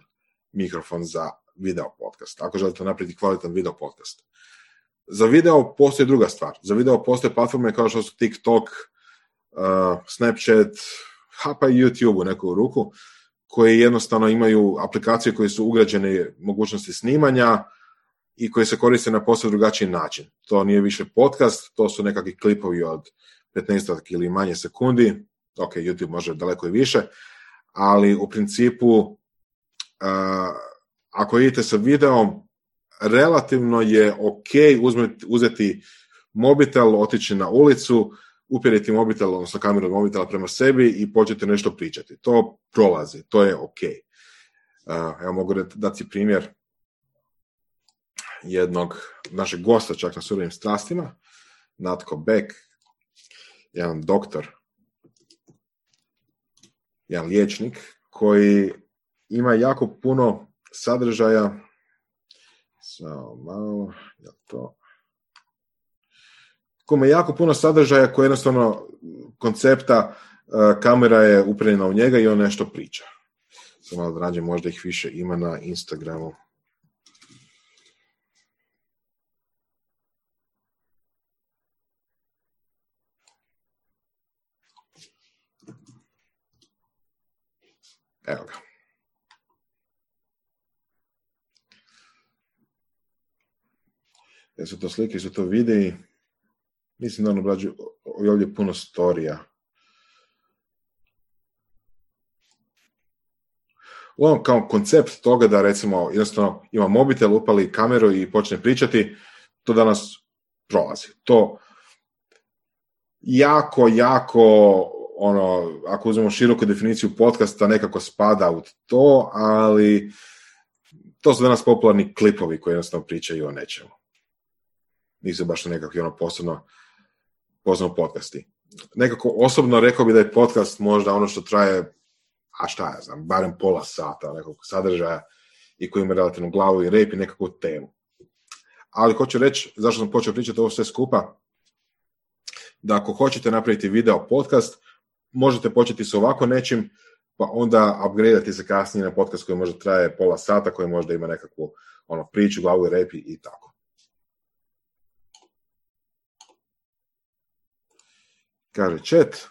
mikrofon za video podcast, ako želite napraviti kvalitetan video podcast. Za video postoji druga stvar. Za video postoje platforme kao što su TikTok, uh, Snapchat, pa i YouTube u neku ruku, koji jednostavno imaju aplikacije koje su ugrađene mogućnosti snimanja i koje se koriste na posve drugačiji način. To nije više podcast, to su nekakvi klipovi od 15 ili manje sekundi, ok, YouTube može daleko i više, ali u principu uh, ako idete sa videom, relativno je ok uzeti mobitel, otići na ulicu, upjeriti mobitel, odnosno kameru mobitela prema sebi i početi nešto pričati. To prolazi, to je ok. Uh, evo mogu dati primjer jednog našeg gosta čak na surovim strastima, Natko Beck, jedan doktor jedan liječnik koji ima jako puno sadržaja samo malo, je to kome jako puno sadržaja koji jednostavno koncepta e, kamera je uprenjena u njega i on nešto priča. Samo malo da možda ih više ima na Instagramu. Evo ga. Jesu to slike, su to videi? Mislim da on obrađuje ovdje puno storija. Uglavnom, kao koncept toga da recimo jednostavno ima mobitel, upali kameru i počne pričati, to danas prolazi. To jako, jako ono, ako uzmemo široku definiciju podcasta, nekako spada u to, ali to su danas popularni klipovi koji jednostavno pričaju o nečemu. Nisu baš nekakvi ono posebno, posebno podcasti. Nekako osobno rekao bi da je podcast možda ono što traje, a šta ja znam, barem pola sata nekog sadržaja i koji ima relativno glavu i rep i nekakvu temu. Ali hoću reći, zašto sam počeo pričati ovo sve skupa, da ako hoćete napraviti video podcast, možete početi s ovako nečim, pa onda upgradeati se kasnije na podcast koji možda traje pola sata, koji možda ima nekakvu ono, priču, glavu i repi i tako. Kaže chat.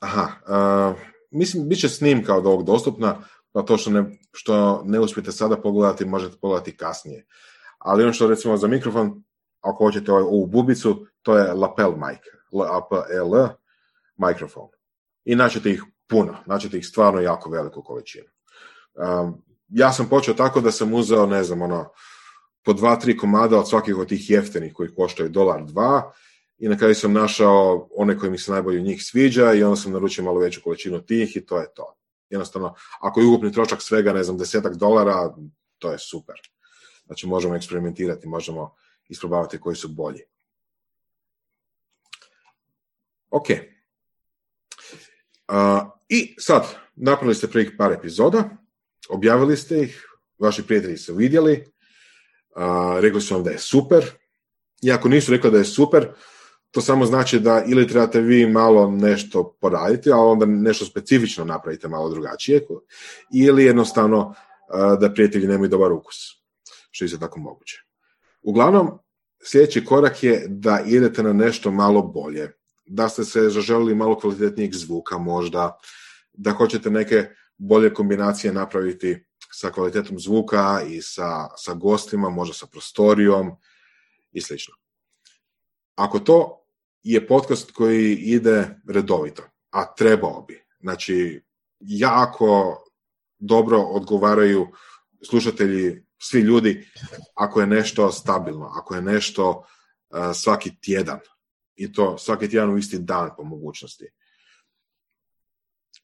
Aha, mislim, bit će snimka od ovog dostupna, pa to što ne, što ne uspijete sada pogledati, možete pogledati kasnije. Ali ono što recimo za mikrofon, ako hoćete ovu bubicu, to je lapel mic, L-A-P-E-L, mikrofon. I naćete ih puno, naćete ih stvarno jako veliku količinu. Ja sam počeo tako da sam uzeo, ne znam, ono, po dva, tri komada od svakih od tih jeftinih koji koštaju dolar dva i na kraju sam našao one koji mi se najbolje njih sviđa i onda sam naručio malo veću količinu tih i to je to. Jednostavno, ako je ukupni trošak svega, ne znam, desetak dolara, to je super. Znači možemo eksperimentirati, možemo isprobavati koji su bolji. Ok. I sad, napravili ste prvih par epizoda, objavili ste ih, vaši prijatelji su vidjeli, rekli su vam da je super. I ako nisu rekli da je super, to samo znači da ili trebate vi malo nešto poraditi, a onda nešto specifično napravite malo drugačije, ili jednostavno da prijatelji nemaju dobar ukus, što je tako moguće. Uglavnom, sljedeći korak je da idete na nešto malo bolje, da ste se zaželili malo kvalitetnijeg zvuka možda, da hoćete neke bolje kombinacije napraviti sa kvalitetom zvuka i sa, sa gostima, možda sa prostorijom i slično. Ako to je podcast koji ide redovito, a trebao bi, znači jako dobro odgovaraju slušatelji, svi ljudi, ako je nešto stabilno, ako je nešto uh, svaki tjedan, i to svaki tjedan u isti dan po mogućnosti.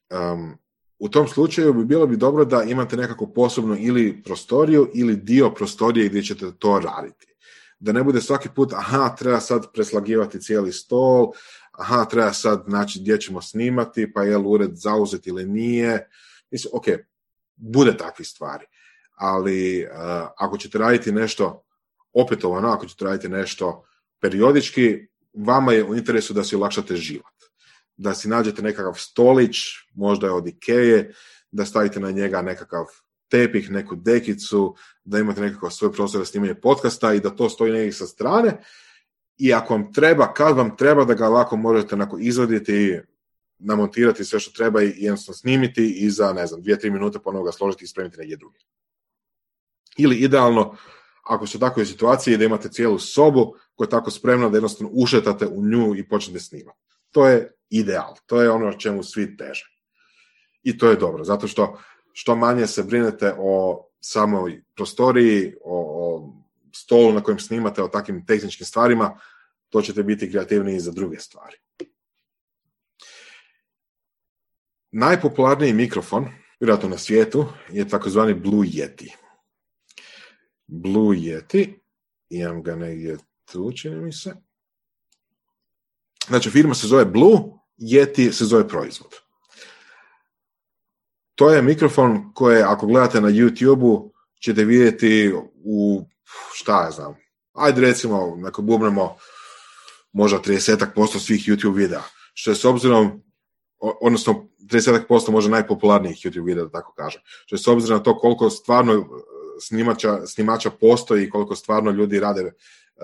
Um, u tom slučaju bi bilo bi dobro da imate nekako posebno ili prostoriju ili dio prostorije gdje ćete to raditi. Da ne bude svaki put, aha, treba sad preslagivati cijeli stol, aha, treba sad znači gdje ćemo snimati, pa je li ured zauzet ili nije. Mislim, ok, bude takvih stvari. Ali uh, ako ćete raditi nešto opetovano, ako ćete raditi nešto periodički, vama je u interesu da si olakšate život da si nađete nekakav stolić, možda je od Ikeje, da stavite na njega nekakav tepih, neku dekicu, da imate nekakav svoj prostor za snimanje podcasta i da to stoji negdje sa strane. I ako vam treba, kad vam treba, da ga lako možete onako izvaditi, namontirati sve što treba i jednostavno snimiti i za, ne znam, dvije, tri minute ponovno ga složiti i spremiti negdje drugi. Ili idealno, ako su takve situacije da imate cijelu sobu koja je tako spremna da jednostavno ušetate u nju i počnete snimati. To je ideal, to je ono čemu svi teže. I to je dobro, zato što što manje se brinete o samoj prostoriji, o, o stolu na kojem snimate, o takvim tehničkim stvarima, to ćete biti kreativniji za druge stvari. Najpopularniji mikrofon, vjerojatno na svijetu, je takozvani Blue Yeti. Blue Yeti, imam ga negdje tu, čini mi se. Znači, firma se zove Blue, Yeti se zove proizvod. To je mikrofon koje, ako gledate na YouTube-u, ćete vidjeti u, šta ja znam, ajde recimo, ako bubnemo možda 30% svih YouTube videa, što je s obzirom, odnosno 30% možda najpopularnijih YouTube videa, da tako kažem, što je s obzirom na to koliko stvarno e, snimača, snimača postoji i koliko stvarno ljudi rade e,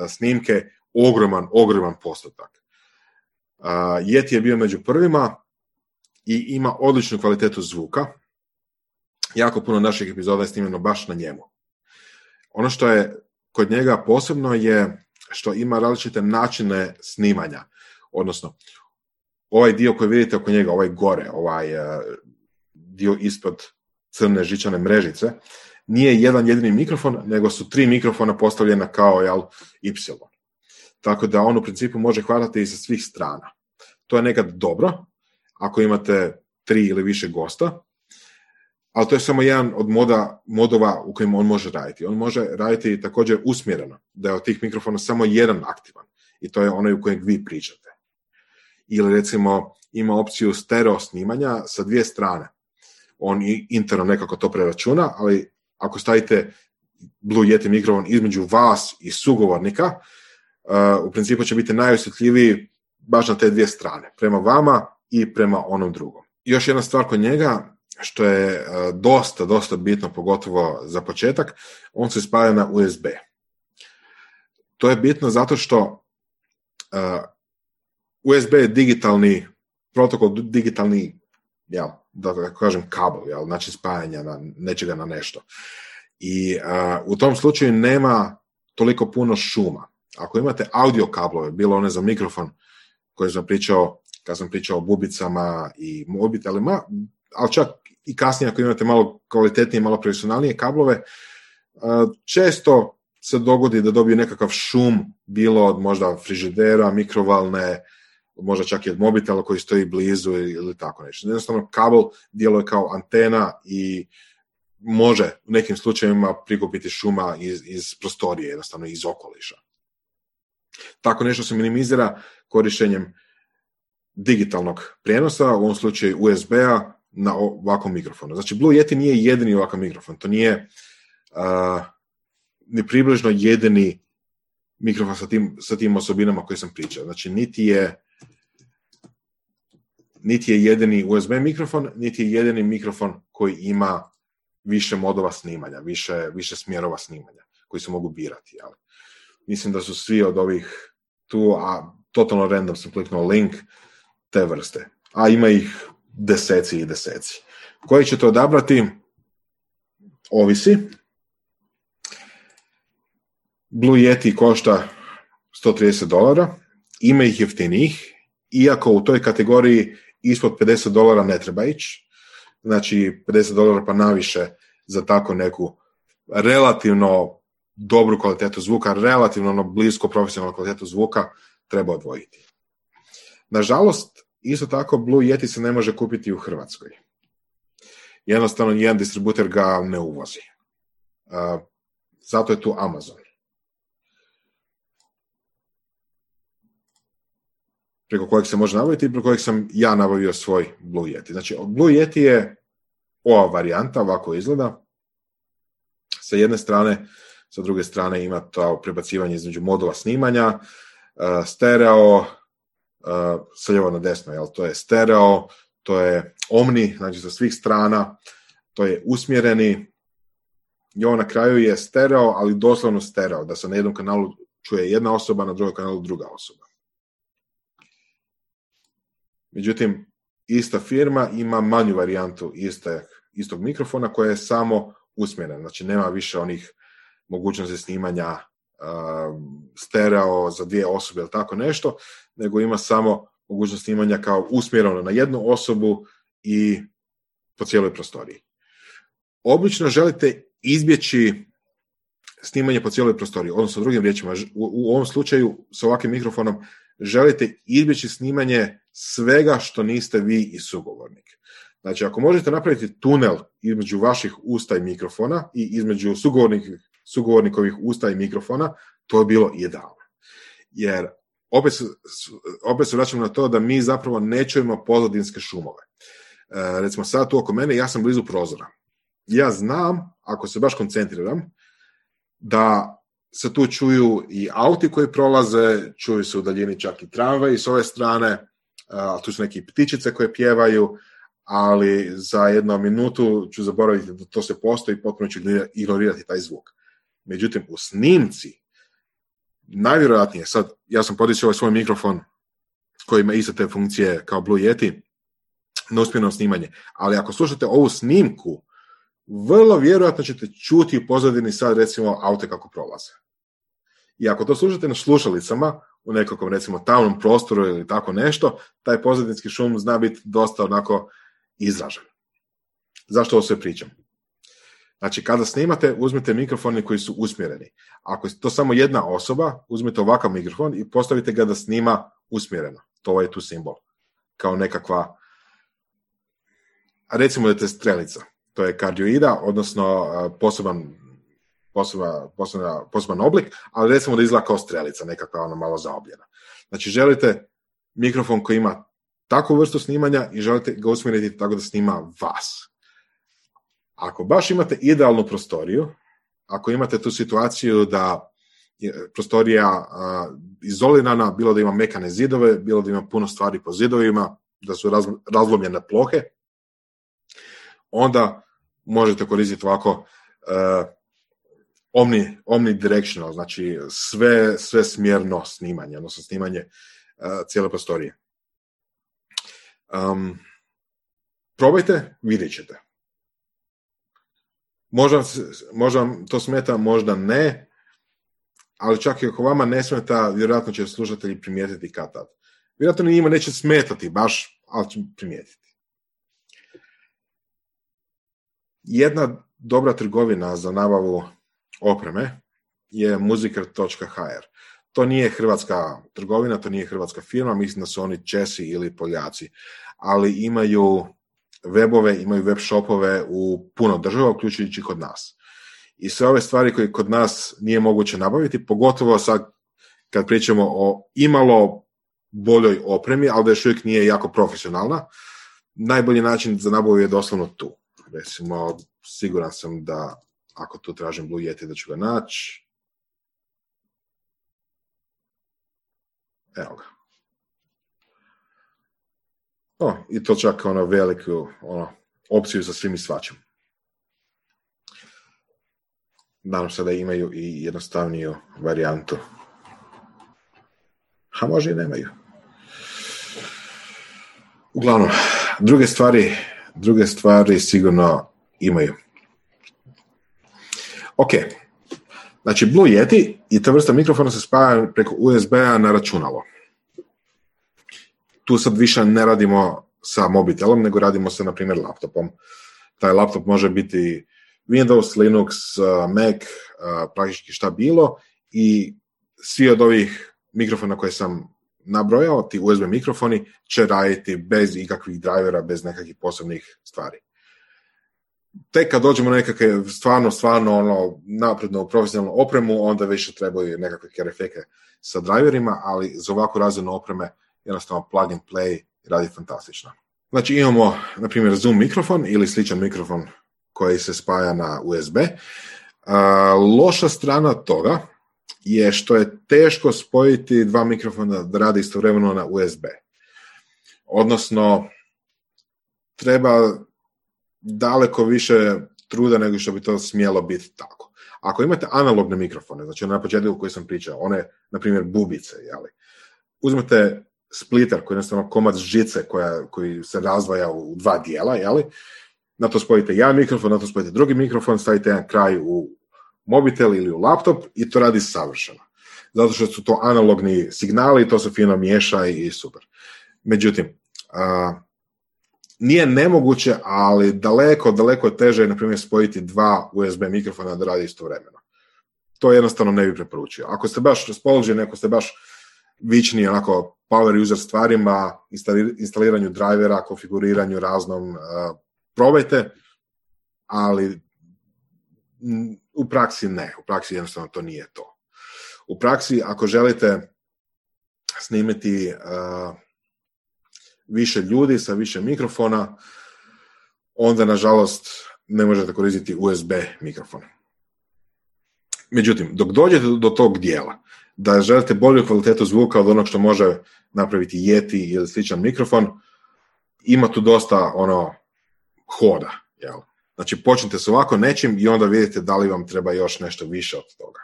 snimke, ogroman, ogroman postotak. Yeti je bio među prvima i ima odličnu kvalitetu zvuka. Jako puno naših epizoda je snimljeno baš na njemu. Ono što je kod njega posebno je što ima različite načine snimanja. Odnosno, ovaj dio koji vidite oko njega, ovaj gore, ovaj uh, dio ispod crne žičane mrežice, nije jedan jedini mikrofon, nego su tri mikrofona postavljena kao jel, Y. Tako da on u principu može hvatati i sa svih strana. To je nekad dobro, ako imate tri ili više gosta, ali to je samo jedan od moda, modova u kojim on može raditi. On može raditi također usmjereno, da je od tih mikrofona samo jedan aktivan i to je onaj u kojem vi pričate. Ili recimo ima opciju stereo snimanja sa dvije strane. On interno nekako to preračuna, ali ako stavite Blue Yeti mikrofon između vas i sugovornika, u principu će biti najosjetljiviji baš na te dvije strane, prema vama i prema onom drugom. Još jedna stvar kod njega, što je e, dosta, dosta bitno, pogotovo za početak, on se spaja na USB. To je bitno zato što uh, USB je digitalni protokol, digitalni, ja, da kažem, kabel, jel, znači spajanja na nečega na nešto. I uh, u tom slučaju nema toliko puno šuma. Ako imate audio kablove, bilo one za mikrofon koje sam pričao, kad sam pričao o bubicama i mobitelima, ali čak i kasnije ako imate malo kvalitetnije, malo profesionalnije kablove, često se dogodi da dobiju nekakav šum, bilo od možda frižidera, mikrovalne, možda čak i od mobitela koji stoji blizu ili tako nešto. Jednostavno, kabel djeluje kao antena i može u nekim slučajevima prikupiti šuma iz, iz prostorije, jednostavno iz okoliša. Tako nešto se minimizira korištenjem digitalnog prijenosa, u ovom slučaju USB-a, na ovakvom mikrofonu. Znači, Blue Yeti nije jedini ovakav mikrofon, to nije uh, ni približno jedini mikrofon sa tim, sa tim osobinama koje sam pričao. Znači, niti je niti je jedini USB mikrofon, niti je jedini mikrofon koji ima više modova snimanja, više, više smjerova snimanja koji se mogu birati. Ali. Mislim da su svi od ovih tu, a totalno random sam kliknuo link, te vrste. A ima ih deseci i deseci. Koji ćete odabrati? Ovisi. Blue Yeti košta 130 dolara, ima ih jeftinijih, iako u toj kategoriji ispod 50 dolara ne treba ići, znači 50 dolara pa naviše za tako neku relativno dobru kvalitetu zvuka, relativno ono blisko profesionalnu kvalitetu zvuka treba odvojiti. Nažalost, isto tako Blue Yeti se ne može kupiti u Hrvatskoj. Jednostavno, jedan distributer ga ne uvozi. Uh, zato je tu Amazon. preko kojeg se može nabaviti i preko kojeg sam ja nabavio svoj Blue Yeti. Znači, Blue Yeti je ova varijanta, ovako izgleda. Sa jedne strane, sa druge strane ima to prebacivanje između modula snimanja, stereo, sa lijevo na desno, jel? to je stereo, to je omni, znači sa svih strana, to je usmjereni, i on na kraju je stereo, ali doslovno stereo, da se na jednom kanalu čuje jedna osoba, na drugom kanalu druga osoba. Međutim, ista firma ima manju varijantu iste, istog mikrofona koja je samo usmjerena, znači nema više onih mogućnosti snimanja stereo za dvije osobe ili tako nešto, nego ima samo mogućnost snimanja kao usmjereno na jednu osobu i po cijeloj prostoriji. Obično želite izbjeći snimanje po cijeloj prostoriji, odnosno drugim riječima, u, ovom slučaju sa ovakvim mikrofonom želite izbjeći snimanje svega što niste vi i sugovornik. Znači, ako možete napraviti tunel između vaših usta i mikrofona i između sugovornik, sugovornikovih usta i mikrofona, to je bilo idealno. Jer opet, opet se vraćamo na to da mi zapravo ne čujemo pozadinske šumove. E, recimo sad tu oko mene, ja sam blizu prozora. Ja znam, ako se baš koncentriram, da se tu čuju i auti koji prolaze, čuju se u daljini čak i tramvaj s ove strane, a tu su neki ptičice koje pjevaju, ali za jednu minutu ću zaboraviti da to se postoji i potpuno ću ignorirati taj zvuk. Međutim, u snimci, najvjerojatnije, sad, ja sam podići ovaj svoj mikrofon koji ima iste te funkcije kao Blue Yeti, na uspjeno snimanje, ali ako slušate ovu snimku, vrlo vjerojatno ćete čuti u pozadini sad recimo aute kako prolaze. I ako to slušate na slušalicama, u nekakvom recimo tamnom prostoru ili tako nešto, taj pozadinski šum zna biti dosta onako izražen. Zašto ovo sve pričam? Znači, kada snimate, uzmite mikrofoni koji su usmjereni. Ako je to samo jedna osoba, uzmite ovakav mikrofon i postavite ga da snima usmjereno. To je tu simbol. Kao nekakva, recimo da je strelica. To je kardioida, odnosno poseban, poseba, poseban oblik, ali recimo da izgleda kao strelica, nekakva ono malo zaobljena. Znači, želite mikrofon koji ima takvu vrstu snimanja i želite ga usmjeriti tako da snima vas. Ako baš imate idealnu prostoriju, ako imate tu situaciju da prostorija izolirana, bilo da ima mekane zidove, bilo da ima puno stvari po zidovima, da su razlomljene plohe, onda možete koristiti ovako uh, omni, omnidirectional, znači sve, sve smjerno snimanje, odnosno snimanje uh, cijele prostorije. Um, probajte, vidjet ćete. Možda, možda to smeta, možda ne, ali čak i ako vama ne smeta, vjerojatno će slušatelji primijetiti kad tad. Vjerojatno njima neće smetati baš, ali će primijetiti. Jedna dobra trgovina za nabavu opreme je muziker.hr. To nije hrvatska trgovina, to nije hrvatska firma, mislim da su oni Česi ili Poljaci, ali imaju webove, imaju web shopove u puno država, uključujući kod nas. I sve ove stvari koje kod nas nije moguće nabaviti, pogotovo sad kad pričamo o imalo boljoj opremi, ali da još uvijek nije jako profesionalna, najbolji način za nabavu je doslovno tu. Recimo, siguran sam da ako tu tražim Blue Yeti da ću ga naći. Evo ga. O, I to čak ono veliku ono, opciju za svim i svačim. Nadam se da imaju i jednostavniju varijantu. A može i nemaju. Uglavnom, druge stvari, druge stvari sigurno imaju. Ok, znači Blue Yeti i ta vrsta mikrofona se spaja preko USB-a na računalo tu sad više ne radimo sa mobitelom, nego radimo sa, na primjer, laptopom. Taj laptop može biti Windows, Linux, uh, Mac, uh, praktički šta bilo i svi od ovih mikrofona koje sam nabrojao, ti USB mikrofoni, će raditi bez ikakvih drivera, bez nekakvih posebnih stvari. Tek kad dođemo nekakve stvarno, stvarno ono, naprednu profesionalnu opremu, onda više trebaju nekakve kerefeke sa driverima, ali za ovakvu razinu opreme jednostavno plug and play radi fantastično. Znači imamo, na primjer, Zoom mikrofon ili sličan mikrofon koji se spaja na USB. loša strana toga je što je teško spojiti dva mikrofona da radi istovremeno na USB. Odnosno, treba daleko više truda nego što bi to smjelo biti tako. Ako imate analogne mikrofone, znači na početku koji sam pričao, one, na primjer, bubice, jeli, uzmete splitter koji je jednostavno komad žice koja, koji se razvaja u dva dijela, jeli? na to spojite jedan mikrofon, na to spojite drugi mikrofon, stavite jedan kraj u mobitel ili u laptop i to radi savršeno. Zato što su to analogni signali i to se fino miješa i, super. Međutim, nije nemoguće, ali daleko, daleko je teže, na primjer, spojiti dva USB mikrofona da radi istovremeno. To jednostavno ne bi preporučio. Ako ste baš raspoloženi, ako ste baš vični onako power user stvarima, instaliranju drivera, konfiguriranju raznom, uh, probajte, ali u praksi ne, u praksi jednostavno to nije to. U praksi, ako želite snimiti uh, više ljudi sa više mikrofona, onda nažalost ne možete koristiti USB mikrofon. Međutim, dok dođete do tog dijela, da želite bolju kvalitetu zvuka od onog što može napraviti Yeti ili sličan mikrofon, ima tu dosta ono hoda. Jel? Znači počnite s ovako nečim i onda vidite da li vam treba još nešto više od toga.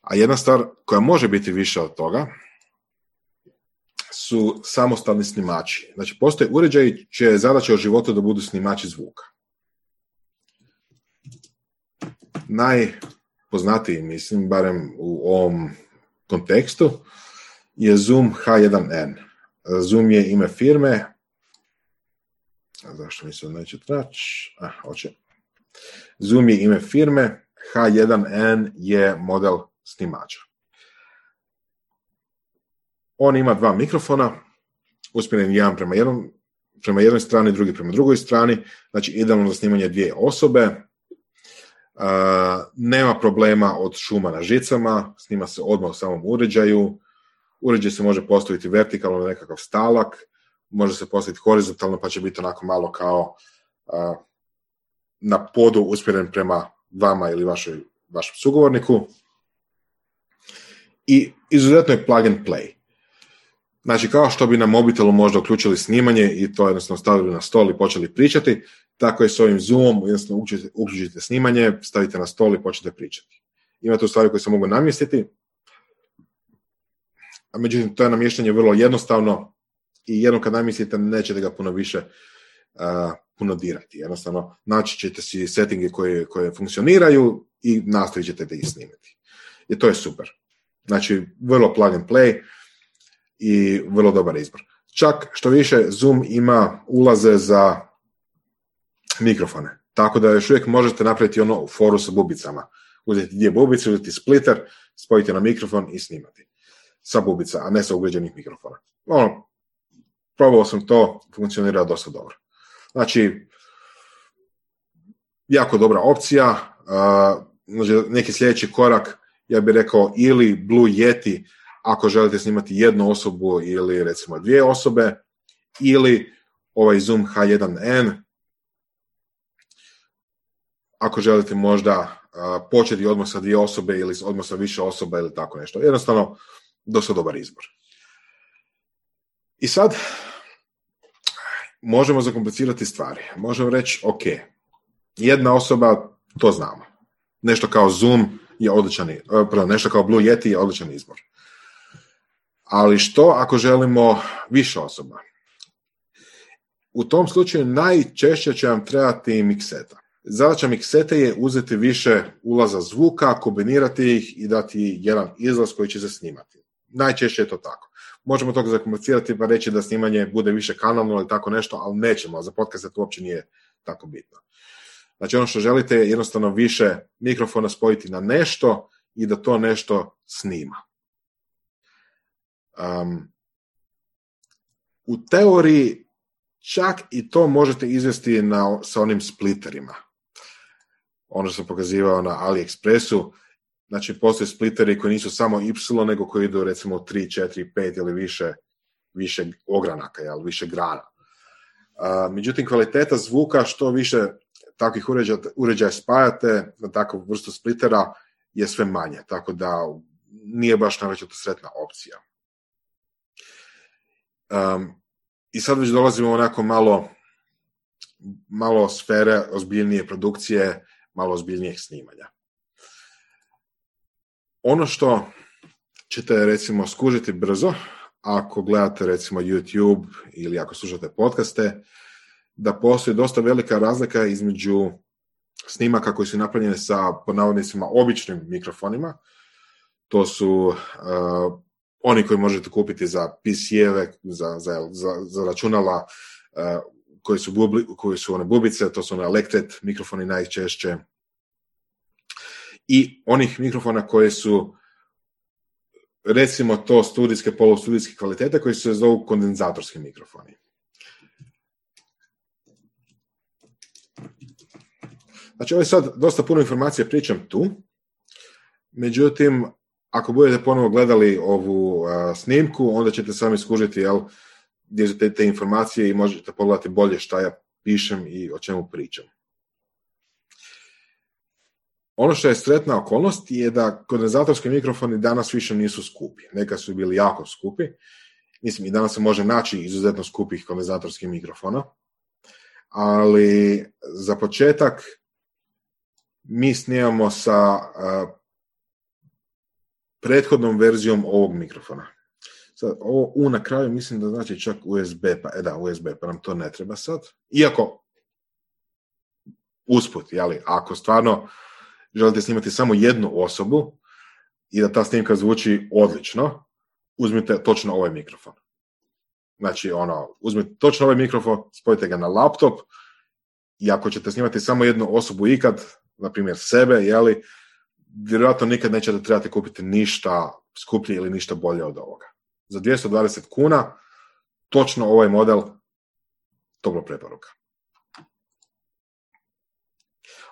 A jedna stvar koja može biti više od toga su samostalni snimači. Znači postoje uređaji čije je zadaća u životu da budu snimači zvuka. Naj najpoznatiji, mislim, barem u ovom kontekstu, je Zoom H1N. Zoom je ime firme, a zašto mi se neće traći? A, hoće. Zoom je ime firme, H1N je model snimača. On ima dva mikrofona, usmjeren jedan prema, jednom, prema jednoj strani, drugi prema drugoj strani, znači idealno za snimanje dvije osobe, nema problema od šuma na žicama, snima se odmah u samom uređaju, uređaj se može postaviti vertikalno na nekakav stalak, može se postaviti horizontalno pa će biti onako malo kao na podu usmjeren prema vama ili vašoj, vašem sugovorniku. I izuzetno je plug and play. Znači, kao što bi na mobitelu možda uključili snimanje i to jednostavno stavili na stol i počeli pričati, tako je s ovim Zoomom, jednostavno uključite, uključite snimanje, stavite na stol i počnete pričati. Ima tu stvari koje se mogu namjestiti, a međutim, to je namještanje vrlo jednostavno i jednom kad namjestite, nećete ga puno više uh, puno dirati. Jednostavno, naći ćete si settinge koje, koje funkcioniraju i nastavit ćete da ih snimati. I to je super. Znači, vrlo plug and play i vrlo dobar izbor. Čak što više Zoom ima ulaze za mikrofone. Tako da još uvijek možete napraviti ono foru sa bubicama. Uzeti dvije bubice, uzeti splitter, spojiti na mikrofon i snimati. Sa bubica, a ne sa ugrađenih mikrofona. Ono, probao sam to, funkcionira dosta dobro. Znači, jako dobra opcija. Znači, neki sljedeći korak, ja bih rekao, ili Blue Yeti, ako želite snimati jednu osobu ili recimo dvije osobe, ili ovaj Zoom H1N, ako želite možda početi odmah sa dvije osobe ili odmah sa više osoba ili tako nešto. Jednostavno, dosta dobar izbor. I sad, možemo zakomplicirati stvari. Možemo reći, ok, jedna osoba, to znamo. Nešto kao Zoom je odličan, e, pardon, nešto kao Blue Yeti je odličan izbor. Ali što ako želimo više osoba? U tom slučaju najčešće će vam trebati mikseta. Zadaća miksete je uzeti više ulaza zvuka, kombinirati ih i dati jedan izlaz koji će se snimati. Najčešće je to tako. Možemo to zakomplicirati pa reći da snimanje bude više kanalno ili tako nešto, ali nećemo, za podcast to uopće nije tako bitno. Znači ono što želite je jednostavno više mikrofona spojiti na nešto i da to nešto snima. Um, u teoriji čak i to možete izvesti na, sa onim splitterima. Ono što sam pokazivao na AliExpressu, znači postoje splitteri koji nisu samo Y, nego koji idu recimo 3, 4, 5 ili više, više ogranaka, jel, više grana. Uh, međutim, kvaliteta zvuka što više takvih uređaja, uređaja spajate na takvu vrstu splittera je sve manje, tako da nije baš to sretna opcija. Um, I sad već dolazimo onako malo malo sfere ozbiljnije produkcije, malo ozbiljnijeg snimanja. Ono što ćete recimo skužiti brzo, ako gledate recimo YouTube ili ako slušate podcaste, da postoji dosta velika razlika između snimaka koji su napravljeni sa navodnicima običnim mikrofonima. To su uh, oni koji možete kupiti za PC-eve, za, za, za, za računala uh, koji su, bubli, koji su one bubice, to su one elektret mikrofoni najčešće. I onih mikrofona koje su recimo to studijske, polustudijske kvalitete koji se zovu kondenzatorski mikrofoni. Znači, ovo sad dosta puno informacija pričam tu, međutim, ako budete ponovo gledali ovu snimku, onda ćete sami skužiti jel, gdje te, informacije i možete pogledati bolje šta ja pišem i o čemu pričam. Ono što je sretna okolnost je da kondenzatorski mikrofoni danas više nisu skupi. Neka su bili jako skupi. Mislim, i danas se može naći izuzetno skupih kondenzatorskih mikrofona. Ali za početak mi snijamo sa prethodnom verzijom ovog mikrofona. Sad, ovo U na kraju mislim da znači čak USB, pa e da, USB, pa nam to ne treba sad. Iako, usput, jeli, ako stvarno želite snimati samo jednu osobu i da ta snimka zvuči odlično, uzmite točno ovaj mikrofon. Znači, ono, uzmite točno ovaj mikrofon, spojite ga na laptop i ako ćete snimati samo jednu osobu ikad, na primjer sebe, jeli, vjerojatno nikad nećete trebati kupiti ništa skuplje ili ništa bolje od ovoga. Za 220 kuna, točno ovaj model, toplo preporuka.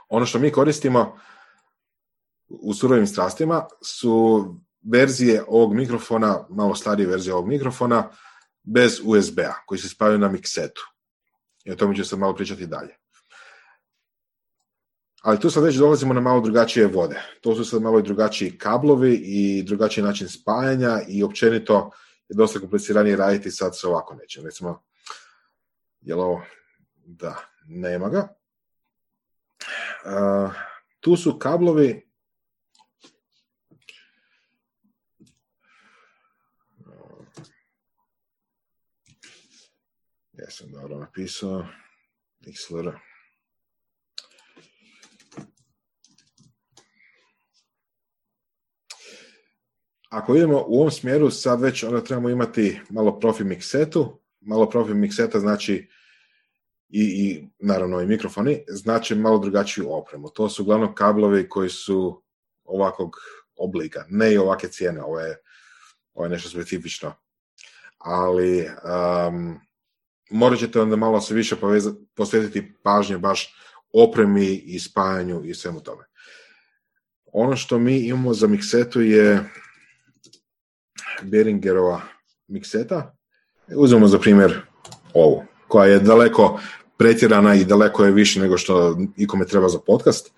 Ono što mi koristimo u surovim strastima su verzije ovog mikrofona, malo starije verzije ovog mikrofona, bez USB-a, koji se spavaju na miksetu. I o tome ću se malo pričati dalje. Ali tu sad već dolazimo na malo drugačije vode. To su sad malo i drugačiji kablovi i drugačiji način spajanja i općenito je dosta kompliciranije raditi sad sa ovako nečem. Recimo, jel ovo? Da, nema ga. tu su kablovi Ja sam dobro napisao XLR. Ako idemo u ovom smjeru, sad već onda trebamo imati malo profi miksetu. Malo profi mikseta znači i, i naravno i mikrofoni, znači malo drugačiju opremu. To su uglavnom kablovi koji su ovakvog oblika, ne i ovake cijene, ovo je, ovo je nešto specifično. Ali um, morat ćete onda malo se više posvetiti pažnje baš opremi i spajanju i svemu tome. Ono što mi imamo za miksetu je Beringerova mikseta. Uzmemo za primjer ovu, koja je daleko pretjerana i daleko je više nego što ikome treba za podcast.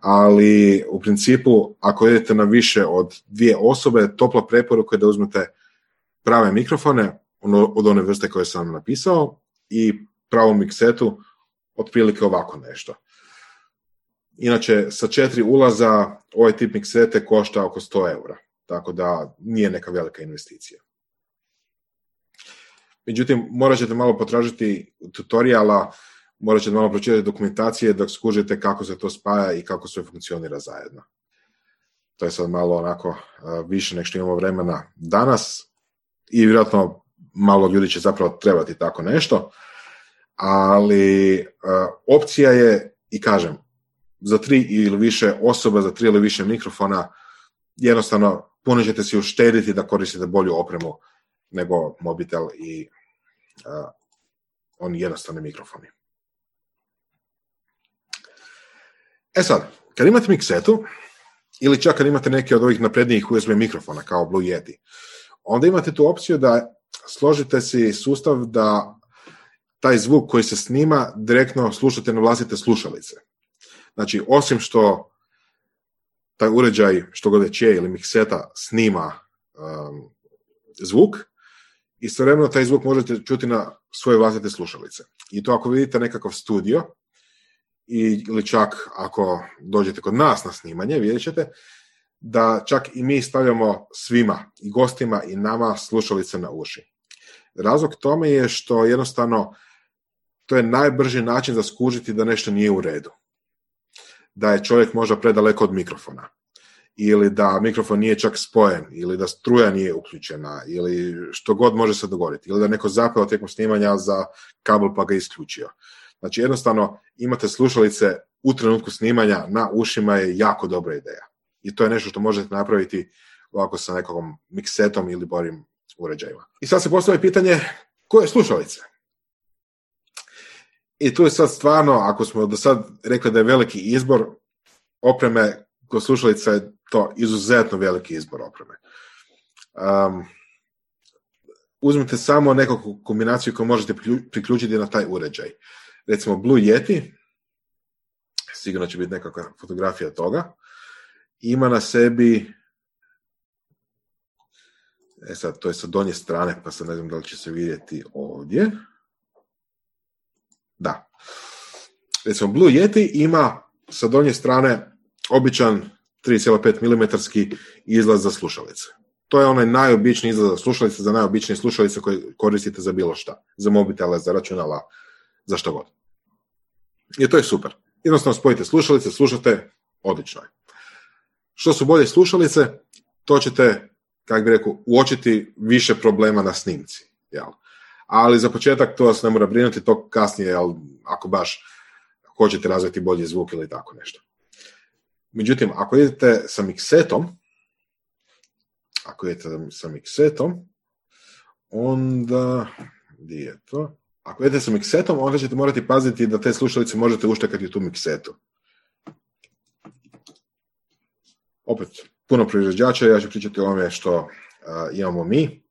Ali u principu, ako idete na više od dvije osobe, topla preporuka je da uzmete prave mikrofone, ono, od one vrste koje sam napisao i pravom miksetu otprilike ovako nešto. Inače, sa četiri ulaza ovaj tip miksete košta oko 100 eura, tako da nije neka velika investicija. Međutim, morat ćete malo potražiti tutoriala, morat ćete malo pročitati dokumentacije dok skužite kako se to spaja i kako sve funkcionira zajedno. To je sad malo onako više nek što imamo vremena danas i vjerojatno malo ljudi će zapravo trebati tako nešto, ali e, opcija je, i kažem, za tri ili više osoba, za tri ili više mikrofona, jednostavno puno ćete si uštediti da koristite bolju opremu nego mobitel i uh, oni jednostavni mikrofoni. E sad, kad imate miksetu, ili čak kad imate neke od ovih naprednijih USB mikrofona kao Blue Yeti, onda imate tu opciju da složite si sustav da taj zvuk koji se snima direktno slušate na vlastite slušalice. Znači, osim što taj uređaj, što god je ili mikseta, snima um, zvuk, istovremeno taj zvuk možete čuti na svoje vlastite slušalice. I to ako vidite nekakav studio, ili čak ako dođete kod nas na snimanje, vidjet ćete da čak i mi stavljamo svima, i gostima i nama slušalice na uši. Razlog tome je što jednostavno to je najbrži način za skužiti da nešto nije u redu. Da je čovjek možda predaleko od mikrofona ili da mikrofon nije čak spojen, ili da struja nije uključena, ili što god može se dogoditi, ili da neko zapeo tijekom snimanja za kabel pa ga isključio. Znači jednostavno imate slušalice u trenutku snimanja na ušima je jako dobra ideja. I to je nešto što možete napraviti ovako sa nekom miksetom ili borim uređajima. I sad se postavlja pitanje koje slušalice? I tu je sad stvarno, ako smo do sad rekli da je veliki izbor opreme, kod slušalica je to izuzetno veliki izbor opreme. Um, uzmite samo nekakvu kombinaciju koju možete priključiti na taj uređaj. Recimo Blue Yeti, sigurno će biti nekakva fotografija toga, ima na sebi E sad, to je sa donje strane, pa sad ne znam da li će se vidjeti ovdje. Da. Recimo, Blue Yeti ima sa donje strane običan 3,5 mm izlaz za slušalice. To je onaj najobičniji izlaz za slušalice, za najobičnije slušalice koje koristite za bilo šta. Za mobitele, za računala, za što god. I to je super. Jednostavno spojite slušalice, slušate odlično je. Što su bolje slušalice, to ćete, kako bi rekao, uočiti više problema na snimci. Jel? Ali za početak to vas ne mora brinuti, to kasnije, jel, ako baš hoćete razviti bolji zvuk ili tako nešto. Međutim, ako idete sa miksetom, ako idete sa miksetom, onda, gdje je to? Ako idete sa miksetom, onda ćete morati paziti da te slušalice možete uštekati u tu miksetu. Opet, puno proizvođača, ja ću pričati o ovome što imamo mi.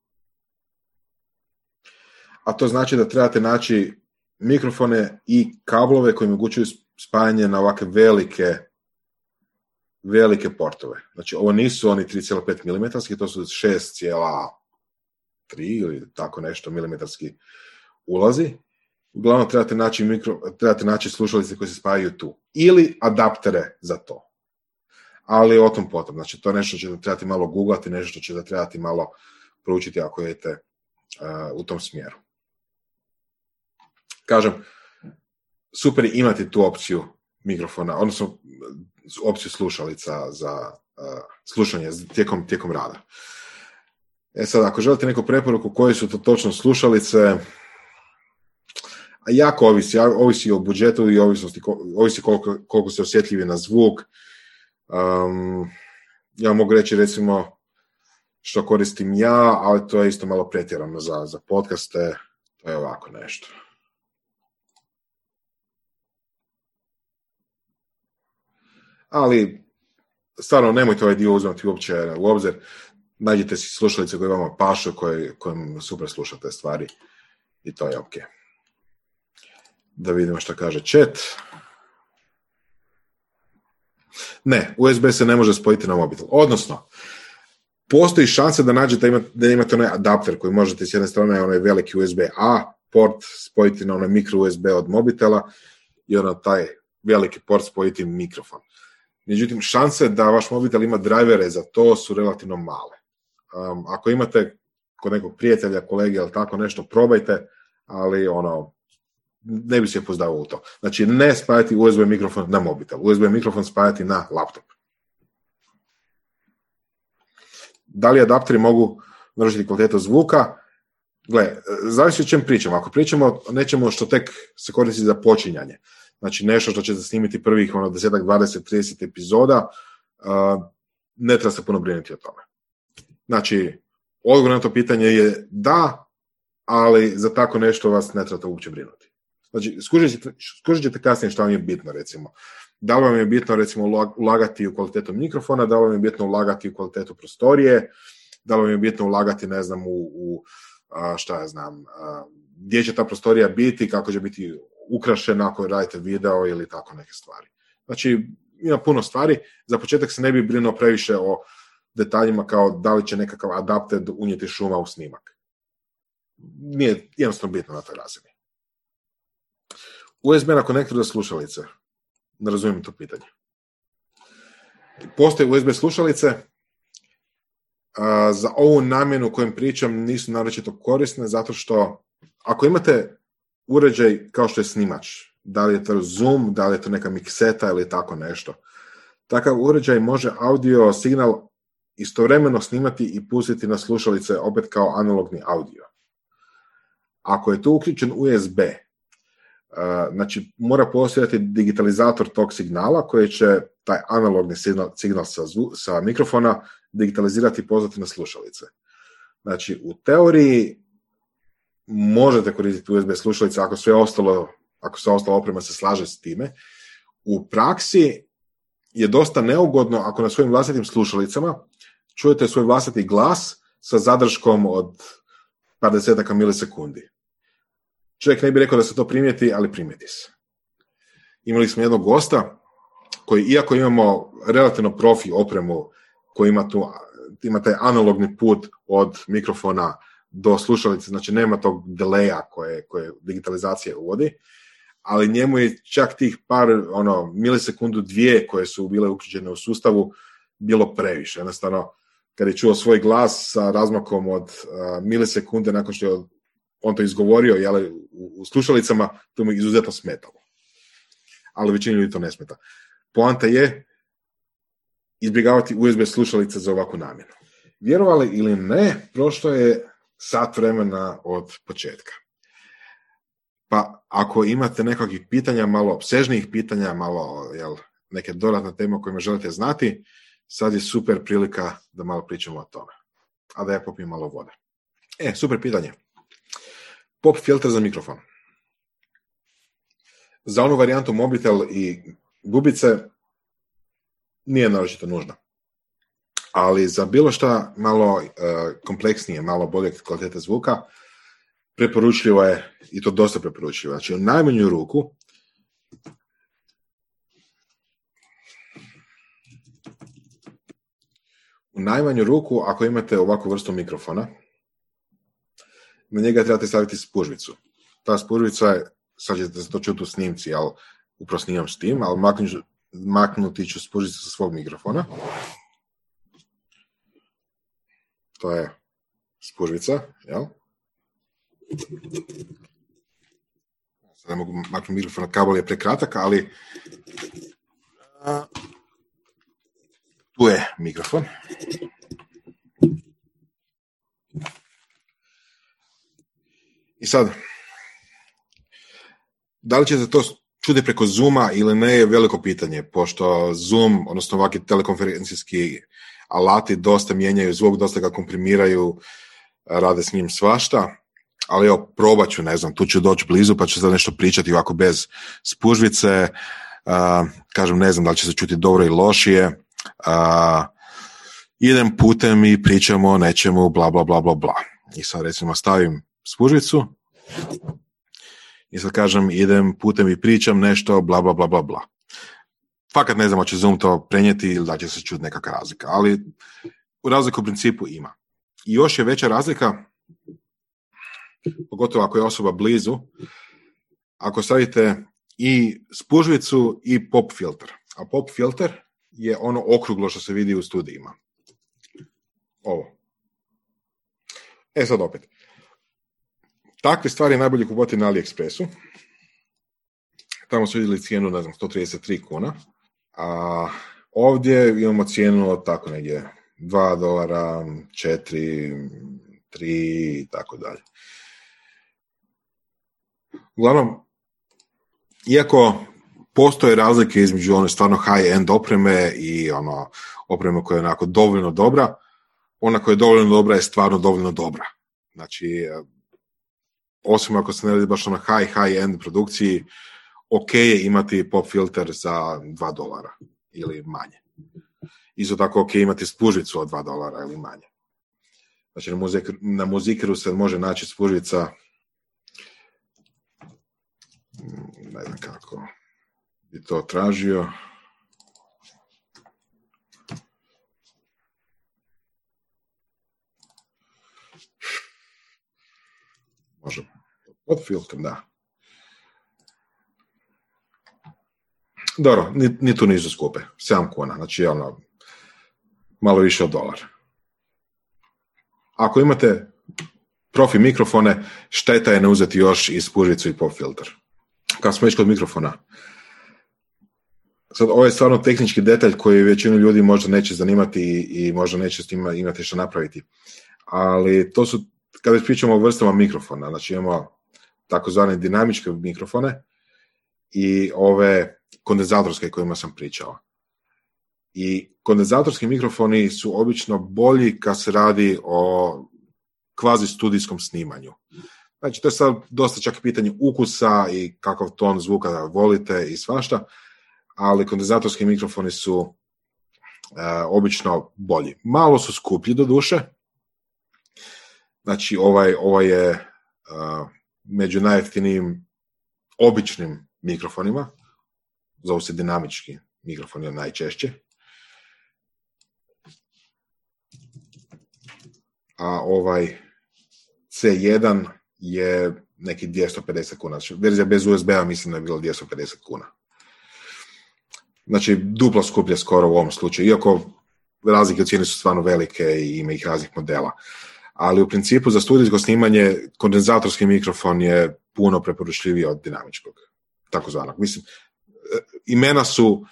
A to znači da trebate naći mikrofone i kablove koji omogućuju spajanje na ovakve velike velike portove. Znači, ovo nisu oni 3,5 mm, to su 6,3 ili tako nešto milimetarski ulazi. Uglavnom trebate naći, mikro, trebate naći slušalice koje se spajaju tu. Ili adaptere za to. Ali o tom potom. Znači, to je nešto ćete trebati malo googlati, nešto što ćete trebati malo proučiti ako idete uh, u tom smjeru. Kažem, super imati tu opciju mikrofona, odnosno opciju slušalica za uh, slušanje tijekom, tijekom rada. E sad, ako želite neku preporuku koje su to točno slušalice, a jako ovisi, ovisi o budžetu i ovisnosti, ovisi koliko, koliko ste osjetljivi na zvuk. Um, ja mogu reći recimo što koristim ja, ali to je isto malo pretjerano za, za podcaste, to je ovako nešto. Ali stvarno nemojte ovaj dio uzmati uopće u obzir. Nađite si slušalice koje vama pašu, koje, kojim super slušate stvari i to je ok. Da vidimo što kaže chat. Ne, USB se ne može spojiti na mobitel. Odnosno, postoji šansa da nađete da imate onaj adapter koji možete s jedne strane onaj veliki USB-A port spojiti na onaj mikro USB od mobitela i onda taj veliki port spojiti mikrofon. Međutim, šanse da vaš mobitel ima drajvere za to su relativno male. Um, ako imate kod nekog prijatelja, kolege ili tako nešto, probajte, ali ono, ne bi se pozdavao u to. Znači, ne spajati USB mikrofon na mobitel, USB mikrofon spajati na laptop. Da li adapteri mogu narušiti kvalitetu zvuka? Gle, zavisi o čem pričamo. Ako pričamo o nečemu što tek se koristi za počinjanje, znači nešto što ćete snimiti prvih ono, 10, 20, 30 epizoda, uh, ne treba se puno brinuti o tome. Znači, odgovor na to pitanje je da, ali za tako nešto vas ne trebate uopće brinuti. Znači, skužit ćete, kasnije što vam je bitno, recimo. Da li vam je bitno, recimo, ulagati u kvalitetu mikrofona, da li vam je bitno ulagati u kvalitetu prostorije, da li vam je bitno ulagati, ne znam, u, u šta ja znam, gdje će ta prostorija biti, kako će biti ukrašena ako radite video ili tako neke stvari. Znači, ima puno stvari. Za početak se ne bi brinuo previše o detaljima kao da li će nekakav adapter unijeti šuma u snimak. Nije jednostavno bitno na toj razini. USB na konektor za slušalice. Ne razumijem to pitanje. Postoje USB slušalice. za ovu namjenu kojem pričam nisu naročito korisne zato što ako imate uređaj kao što je snimač, da li je to Zoom, da li je to neka mikseta ili tako nešto. Takav uređaj može audio signal istovremeno snimati i pustiti na slušalice opet kao analogni audio. Ako je tu uključen USB, uh, znači mora postojati digitalizator tog signala koji će taj analogni signal, signal sa, sa mikrofona digitalizirati i pozvati na slušalice. Znači, u teoriji možete koristiti USB slušalice ako sve ostalo, ako sve ostalo oprema se slaže s time. U praksi je dosta neugodno ako na svojim vlastitim slušalicama čujete svoj vlastiti glas sa zadrškom od par desetaka milisekundi. Čovjek ne bi rekao da se to primijeti, ali primijeti se. Imali smo jednog gosta koji, iako imamo relativno profi opremu koji ima, tu, ima taj analogni put od mikrofona do slušalice, znači nema tog delaya koje, koje digitalizacija uvodi, ali njemu je čak tih par ono, milisekundu dvije koje su bile uključene u sustavu bilo previše. Jednostavno, kad je čuo svoj glas sa razmakom od uh, milisekunde nakon što je on to izgovorio jel, u, u slušalicama, to mu izuzetno smetalo. Ali većini ljudi to ne smeta. Poanta je izbjegavati USB slušalice za ovakvu namjenu. Vjerovali ili ne, prošlo je sat vremena od početka. Pa ako imate nekakvih pitanja, malo obsežnijih pitanja, malo jel, neke dodatne teme o kojima želite znati, sad je super prilika da malo pričamo o tome. A da ja popijem malo vode. E, super pitanje. Pop filter za mikrofon. Za onu varijantu mobitel i gubice nije naročito nužna. Ali za bilo šta malo uh, kompleksnije, malo bolje kvalitete zvuka, preporučljivo je, i to dosta preporučljivo. Znači, u najmanju ruku, u najmanju ruku, ako imate ovakvu vrstu mikrofona, na njega trebate staviti spužvicu. Ta spužvica je, sad ćete to čuti u snimci, ali upravo snimam s tim, ali maknuti ću spužvicu sa svog mikrofona. To je spužvica, jel? Sad ne mogu maknuti mikrofon, kabel je prekratak, ali tu je mikrofon. I sad, da li će se to čuti preko Zooma ili ne je veliko pitanje, pošto Zoom, odnosno ovakvi telekonferencijski alati dosta mijenjaju zvuk, dosta ga komprimiraju, rade s njim svašta, ali evo, probat ću, ne znam, tu ću doći blizu pa ću sad nešto pričati ovako bez spužvice, uh, kažem, ne znam da li će se čuti dobro i lošije, uh, idem putem i pričamo o nečemu, bla, bla, bla, bla, bla. I sad recimo stavim spužvicu i sad kažem idem putem i pričam nešto, bla, bla, bla, bla, bla. Fakat ne znam će Zoom to prenijeti ili da će se čuti nekakva razlika, ali u razliku u principu ima. I još je veća razlika, pogotovo ako je osoba blizu, ako stavite i spužvicu i pop filter. A pop filter je ono okruglo što se vidi u studijima. Ovo. E sad opet. Takve stvari je najbolje kupovati na AliExpressu. Tamo su vidjeli cijenu, ne znam, 133 kuna. A ovdje imamo cijenu od tako negdje 2 dolara, 4, 3 i tako dalje. Uglavnom, iako postoje razlike između one stvarno high-end opreme i ono opreme koja je onako dovoljno dobra, ona koja je dovoljno dobra je stvarno dovoljno dobra. Znači, osim ako se ne radi baš na high, high end produkciji, ok je imati pop filter za 2 dolara ili manje. Isto tako ok imati spužicu od 2 dolara ili manje. Znači na, muzik, na muzikeru se može naći spužica ne znam kako bi to tražio. Može. Pod filtrom, da. Dobro, ni, ni tu nisu skupe. 7 kuna, znači ono, malo više od dolara. Ako imate profi mikrofone, šteta je ne uzeti još i spužicu i pop filter. Kad smo već kod mikrofona, sad ovo je stvarno tehnički detalj koji većinu ljudi možda neće zanimati i, i možda neće s tim imati što napraviti. Ali to su kada pričamo o vrstama mikrofona, znači imamo takozvane dinamičke mikrofone i ove kondenzatorske kojima sam pričao. I kondenzatorski mikrofoni su obično bolji kad se radi o kvazi studijskom snimanju. Znači, to je sad dosta čak pitanje ukusa i kakav ton zvuka volite i svašta, ali kondenzatorski mikrofoni su e, obično bolji. Malo su skuplji do duše, Znači, ovaj, ovaj je uh, među najjeftinijim običnim mikrofonima, zovu se dinamički mikrofoni najčešće. A ovaj C1 je neki 250 kuna. Znači, verzija bez USB-a mislim da je bila 250 kuna. Znači, duplo skuplje skoro u ovom slučaju, iako razlike u cijeni su stvarno velike i ima ih raznih modela. Ali u principu za studijsko snimanje kondenzatorski mikrofon je puno preporučljiviji od dinamičkog, takozvanog. Mislim, imena su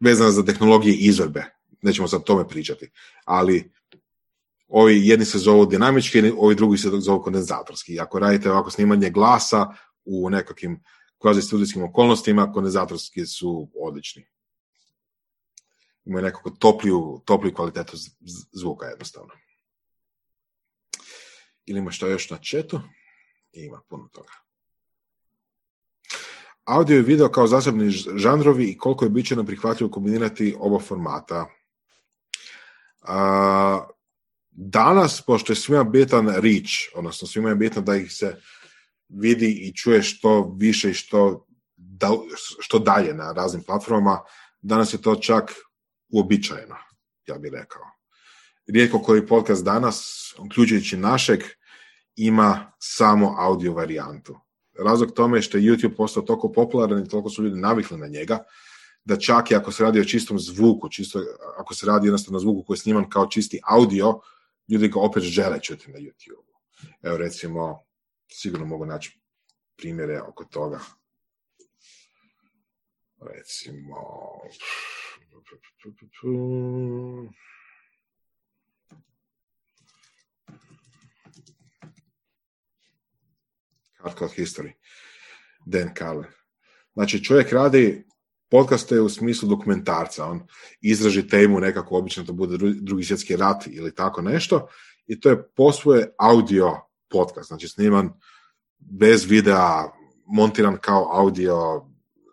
vezana za tehnologije izvedbe. nećemo sad tome pričati, ali ovi jedni se zovu dinamički, ovi drugi se zovu kondenzatorski. Ako radite ovako snimanje glasa u nekakvim kvazi studijskim okolnostima, kondenzatorski su odlični. Imaju nekako topliju, topliju kvalitetu zvuka jednostavno. Ili ima što još na četu? Ima puno toga. Audio i video kao zasebni žanrovi i koliko je bićeno prihvatljivo kombinirati oba formata. Danas, pošto je svima bitan reach, odnosno svima je bitno da ih se vidi i čuje što više i što, što dalje na raznim platformama, danas je to čak uobičajeno, ja bih rekao. Rijetko koji podcast danas, uključujući našeg, ima samo audio varijantu. Razlog tome je što je YouTube postao toliko popularan i toliko su ljudi navikli na njega, da čak i ako se radi o čistom zvuku, čisto, ako se radi jednostavno zvuku koji je sniman kao čisti audio, ljudi ga opet žele čuti na YouTube. Evo recimo, sigurno mogu naći primjere oko toga. Recimo... Hardcore History. Dan Carlin. Znači, čovjek radi podcaste u smislu dokumentarca. On izraži temu nekako, obično to bude drugi svjetski rat ili tako nešto. I to je posvoje audio podcast. Znači, sniman bez videa, montiran kao audio,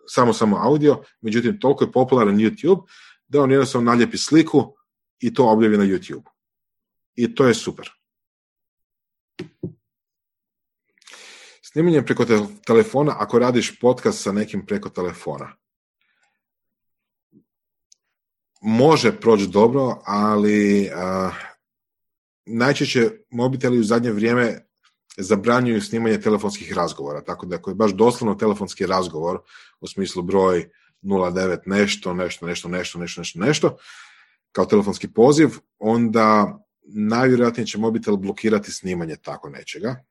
samo samo audio. Međutim, toliko je popularan YouTube da on jednostavno naljepi sliku i to objavi na YouTube. I to je super. Snimanje preko telefona, ako radiš podcast sa nekim preko telefona, može proći dobro, ali najčešće mobiteli u zadnje vrijeme zabranjuju snimanje telefonskih razgovora, tako da ako je baš doslovno telefonski razgovor, u smislu broj 09 nešto, nešto, nešto, nešto, nešto, nešto, nešto, kao telefonski poziv, onda najvjerojatnije će mobitel blokirati snimanje tako nečega.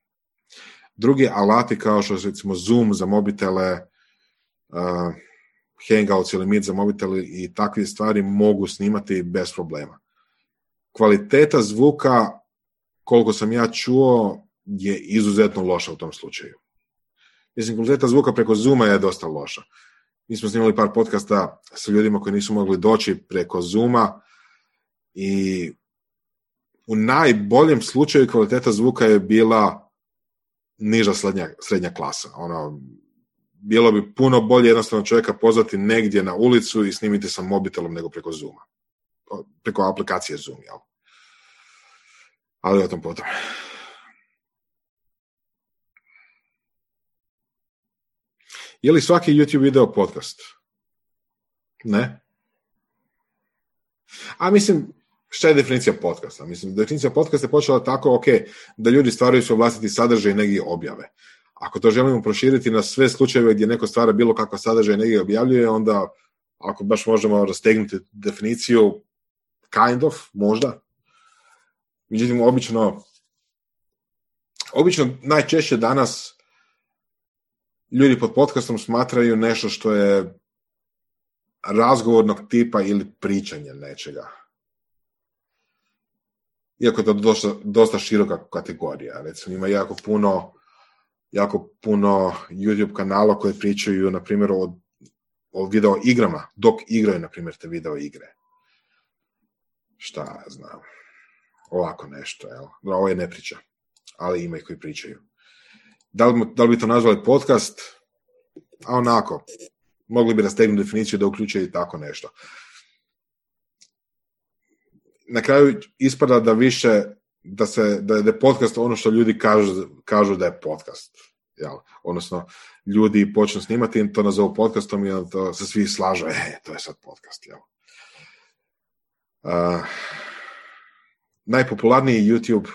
Drugi alati kao što su recimo Zoom za mobitele, uh, Hangouts ili Meet za mobitele i takve stvari mogu snimati bez problema. Kvaliteta zvuka, koliko sam ja čuo, je izuzetno loša u tom slučaju. Mislim, kvaliteta zvuka preko Zooma je dosta loša. Mi smo snimali par podcasta sa ljudima koji nisu mogli doći preko Zooma i u najboljem slučaju kvaliteta zvuka je bila niža srednja, srednja klasa. Ono, bilo bi puno bolje jednostavno čovjeka pozvati negdje na ulicu i snimiti sa mobitelom nego preko Zooma. Preko aplikacije Zoom, jel? Ali o tom potom. Je li svaki YouTube video podcast? Ne. A mislim, šta je definicija podcasta? Mislim, definicija podcasta je počela tako, ok, da ljudi stvaraju svoj vlastiti sadržaj i negdje objave. Ako to želimo proširiti na sve slučajeve gdje neko stvara bilo kakva sadržaj i negdje objavljuje, onda ako baš možemo rastegnuti definiciju, kind of, možda. Međutim, obično, obično najčešće danas ljudi pod podcastom smatraju nešto što je razgovornog tipa ili pričanje nečega. Iako je to dosta, dosta široka kategorija. Recimo ima jako puno jako puno YouTube kanala koji pričaju, na primjer, o, o video igrama, dok igraju, na primjer, te video igre. Šta znam. Ovako nešto, jel? Ovo je ne priča, ali ima ih koji pričaju. Da li, da li bi to nazvali podcast? A onako, mogli bi rastegnuti definiciju da uključuje i tako nešto. Na kraju ispada da više da, se, da je podcast ono što ljudi kažu, kažu da je podcast. Jel? Odnosno, ljudi počnu snimati i to nazovu podcastom i to se svi slažu, e, to je sad podcast. Jel? Uh, najpopularniji YouTube,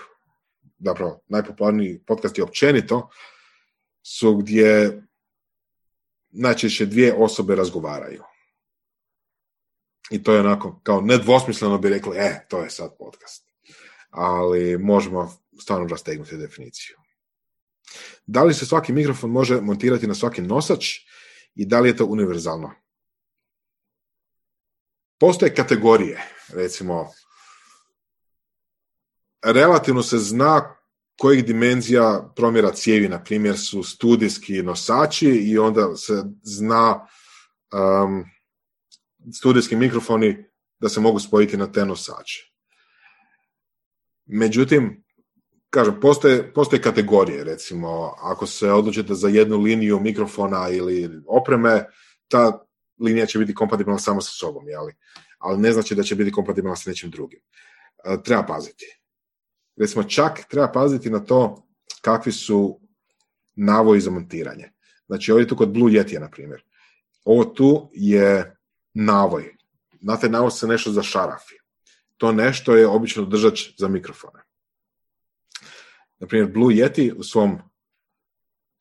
zapravo, najpopularniji podcasti općenito su gdje najčešće dvije osobe razgovaraju. I to je onako, kao nedvosmisleno bi rekli, e, to je sad podcast ali možemo stvarno rastegnuti definiciju. Da li se svaki mikrofon može montirati na svaki nosač i da li je to univerzalno? postoje kategorije, recimo, relativno se zna kojih dimenzija promjera cijevi, na primjer, su studijski nosači i onda se zna um, studijski mikrofoni da se mogu spojiti na te nosače. Međutim, kažem, postoje, postoje kategorije, recimo, ako se odlučite za jednu liniju mikrofona ili opreme, ta linija će biti kompatibilna samo sa sobom, jeli? ali ne znači da će biti kompatibilna sa nečim drugim. E, treba paziti. Recimo, čak treba paziti na to kakvi su navoji za montiranje. Znači, ovdje tu kod Blue Yeti, na primjer. Ovo tu je navoj. Na taj navoj se nešto zašarafi. To nešto je obično držač za mikrofone. Na primjer, Blue Yeti u svom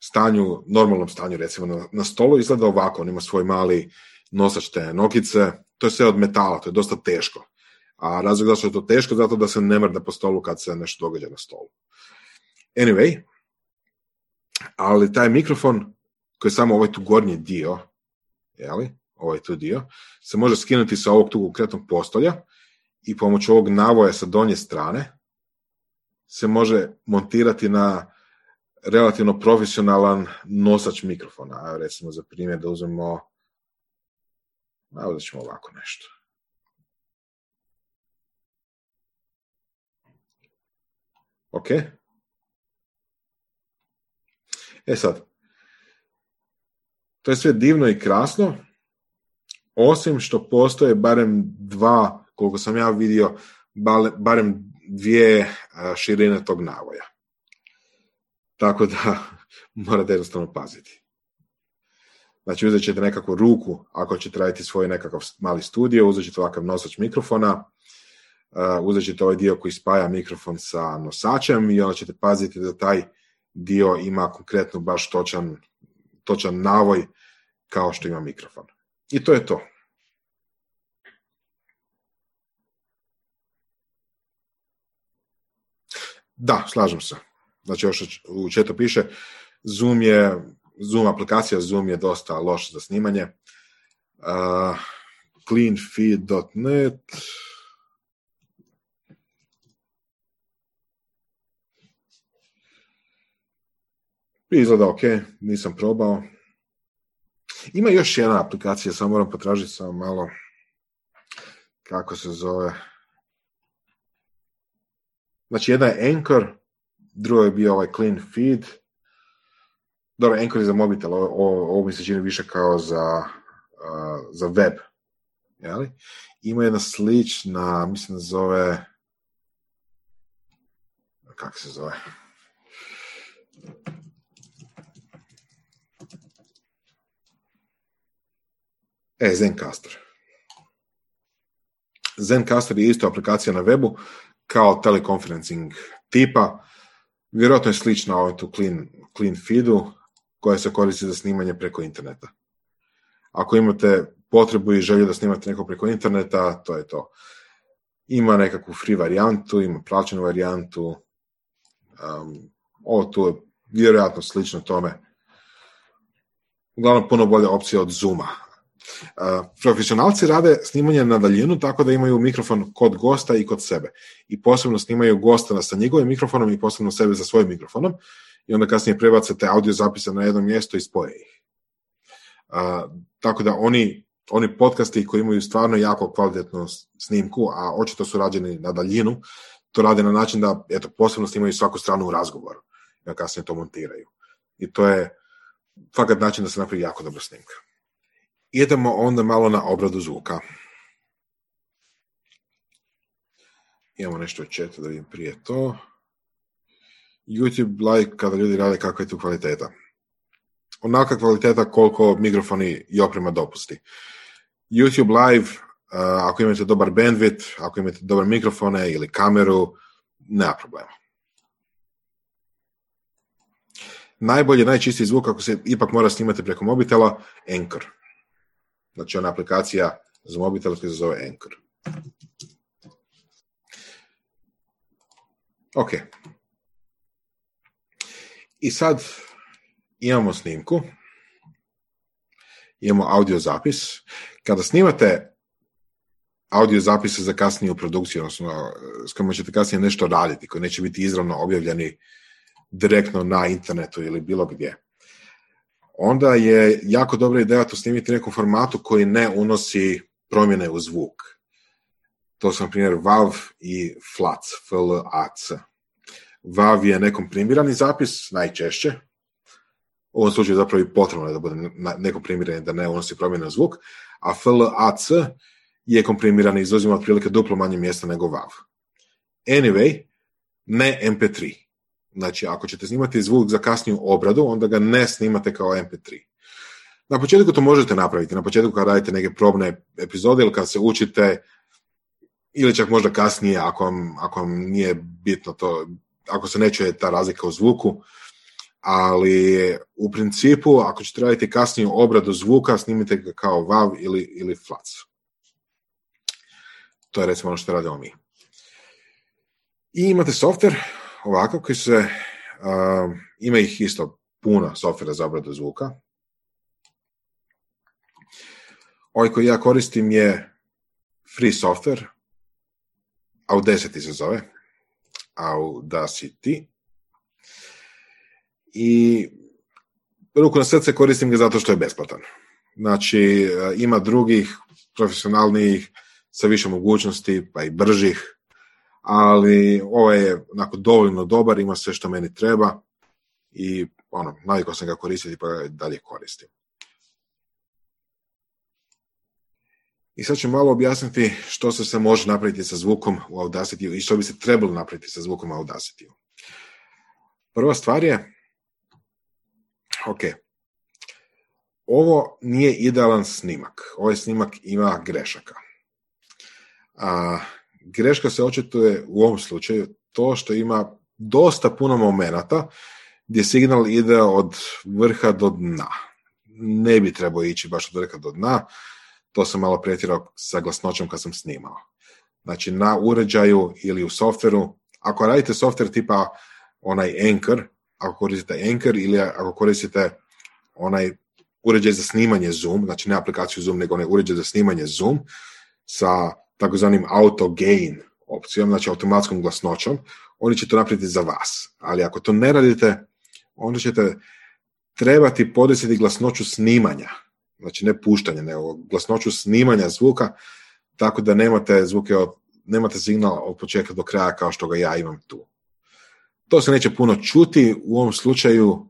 stanju, normalnom stanju, recimo na, na stolu, izgleda ovako. On ima svoj mali nosač te nogice. To je sve od metala, to je dosta teško. A razlog zašto je to teško, zato da se ne mrda po stolu kad se nešto događa na stolu. Anyway, ali taj mikrofon, koji je samo ovaj tu gornji dio, jeli, ovaj tu dio, se može skinuti sa ovog tu konkretnog postolja i pomoću ovog navoja sa donje strane se može montirati na relativno profesionalan nosač mikrofona. Recimo za primjer da uzmemo, da ćemo ovako nešto. Ok? E sad, to je sve divno i krasno, osim što postoje barem dva, koliko sam ja vidio, barem dvije širine tog navoja. Tako da [laughs] morate jednostavno paziti. Znači uzet ćete nekakvu ruku, ako ćete raditi svoj nekakav mali studio, uzet ćete ovakav nosač mikrofona, uzet ćete ovaj dio koji spaja mikrofon sa nosačem i onda ćete paziti da taj dio ima konkretno baš točan, točan navoj kao što ima mikrofon. I to je to. Da, slažem se. Znači, još u četu piše, Zoom je, Zoom aplikacija Zoom je dosta loša za snimanje. Cleanfeed.net Izgleda ok, nisam probao. Ima još jedna aplikacija, samo moram potražiti samo malo kako se zove. Znači, jedna je Anchor, drugo je bio ovaj Clean Feed. Dobro, Anchor je za mobitel, ovo, mi se čini više kao za, uh, za web. Jeli? Ima jedna slična, mislim da zove kako se zove? E, Zencaster. Zencaster je isto aplikacija na webu kao teleconferencing tipa. Vjerojatno je slična ovoj tu clean, clean feedu koja se koristi za snimanje preko interneta. Ako imate potrebu i želju da snimate neko preko interneta, to je to. Ima nekakvu free varijantu, ima plaćenu varijantu. Um, ovo tu je vjerojatno slično tome. Uglavnom puno bolja opcija od Zuma, Profesionalci rade snimanje na daljinu tako da imaju mikrofon kod gosta i kod sebe. I posebno snimaju gosta sa njegovim mikrofonom i posebno sebe za svojim mikrofonom i onda kasnije prebace te audio zapise na jedno mjesto i spoje ih. tako da oni, oni podcasti koji imaju stvarno jako kvalitetnu snimku, a očito su rađeni na daljinu, to rade na način da eto, posebno snimaju svaku stranu u razgovoru i kasnije to montiraju. I to je fakat način da se napravi jako dobra snimka. Idemo onda malo na obradu zvuka. Imamo nešto u chatu da vidim prije to. YouTube like kada ljudi rade kakva je tu kvaliteta. Onaka kvaliteta koliko mikrofoni i oprema dopusti. YouTube live, ako imate dobar bandwidth, ako imate dobar mikrofone ili kameru, nema problema. Najbolje, najčistiji zvuk ako se ipak mora snimati preko mobitela, Anchor. Znači ona aplikacija za mobitel koja se zove Anchor. Ok. I sad imamo snimku, imamo audio zapis. Kada snimate audio zapise za kasniju produkciju, odnosno s kojima ćete kasnije nešto raditi, koji neće biti izravno objavljeni direktno na internetu ili bilo gdje. Onda je jako dobra ideja to snimiti nekom formatu koji ne unosi promjene u zvuk. To su, na primjer, WAV i FLAC, FLAC. WAV je nekomprimirani zapis, najčešće. U ovom slučaju zapravo i potrebno je da bude nekomprimirani, da ne unosi promjene u zvuk. A FLAC je komprimirani, izuzima otprilike duplo manje mjesta nego WAV. Anyway, ne MP3. Znači, ako ćete snimati zvuk za kasniju obradu, onda ga ne snimate kao MP3. Na početku to možete napraviti, na početku kad radite neke probne epizode ili kad se učite, ili čak možda kasnije ako vam, ako vam nije bitno to, ako se ne čuje ta razlika u zvuku, ali u principu ako ćete raditi kasniju obradu zvuka, snimite ga kao WAV ili, ili FLAC. To je recimo ono što radimo mi. I imate software ovakav koji se, uh, ima ih isto puno softvera za obradu zvuka. Ovaj koji ja koristim je free software, Audacity se zove, Audacity. I ruku na srce koristim ga zato što je besplatan. Znači, ima drugih profesionalnih sa više mogućnosti, pa i bržih, ali ovaj je onako dovoljno dobar, ima sve što meni treba i ono, navikao sam ga koristiti pa ga dalje koristim. I sad ću malo objasniti što se se može napraviti sa zvukom u Audacity i što bi se trebalo napraviti sa zvukom u Audacity. Prva stvar je, ok, ovo nije idealan snimak. Ovaj snimak ima grešaka. A, greška se očituje u ovom slučaju to što ima dosta puno momenata gdje signal ide od vrha do dna. Ne bi trebao ići baš od vrha do dna, to sam malo pretjerao sa glasnoćom kad sam snimao. Znači na uređaju ili u softveru, ako radite softver tipa onaj Anchor, ako koristite Anchor ili ako koristite onaj uređaj za snimanje Zoom, znači ne aplikaciju Zoom, nego onaj uređaj za snimanje Zoom sa takozvanim auto gain opcijom, znači automatskom glasnoćom, oni će to napraviti za vas. Ali ako to ne radite, onda ćete trebati podesiti glasnoću snimanja, znači ne puštanje, nego glasnoću snimanja zvuka, tako da nemate zvuke od, nemate signal od početka do kraja kao što ga ja imam tu. To se neće puno čuti u ovom slučaju,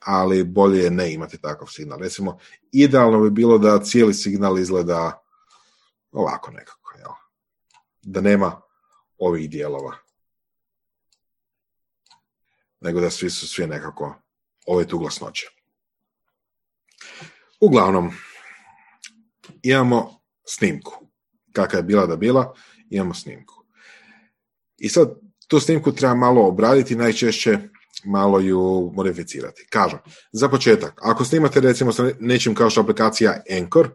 ali bolje je ne imati takav signal. Recimo, idealno bi bilo da cijeli signal izgleda ovako nekako, jel? da nema ovih dijelova. Nego da svi su svi nekako ove tu glasnoće. Uglavnom, imamo snimku. Kakva je bila da bila, imamo snimku. I sad tu snimku treba malo obraditi, najčešće malo ju modificirati. Kažem, za početak, ako snimate recimo sa nečim kao što aplikacija Anchor,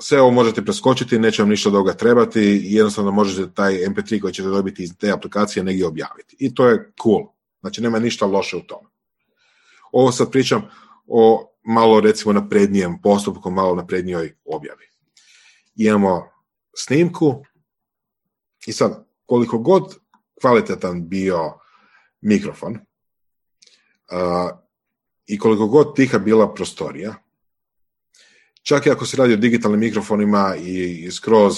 sve ovo možete preskočiti, neće vam ništa doga trebati jednostavno možete taj MP3 koji ćete dobiti iz te aplikacije negdje objaviti. I to je cool. Znači nema ništa loše u tome. Ovo sad pričam o malo recimo naprednijem postupku, malo naprednijoj objavi. Imamo snimku i sad koliko god kvalitetan bio mikrofon uh, i koliko god tiha bila prostorija, čak i ako se radi o digitalnim mikrofonima i skroz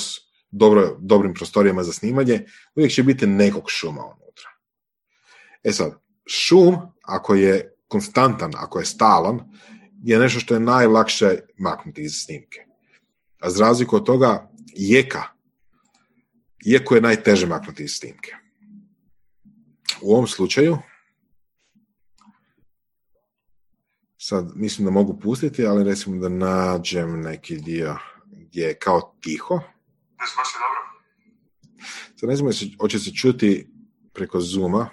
dobro, dobrim prostorijama za snimanje, uvijek će biti nekog šuma unutra. E sad, šum, ako je konstantan, ako je stalan, je nešto što je najlakše maknuti iz snimke. A za razliku od toga, jeka, jeku je najteže maknuti iz snimke. U ovom slučaju, Sad mislim da mogu pustiti, ali recimo da nađem neki dio gdje je kao tiho. Dobro. Sad ne znam hoće se čuti preko Zuma,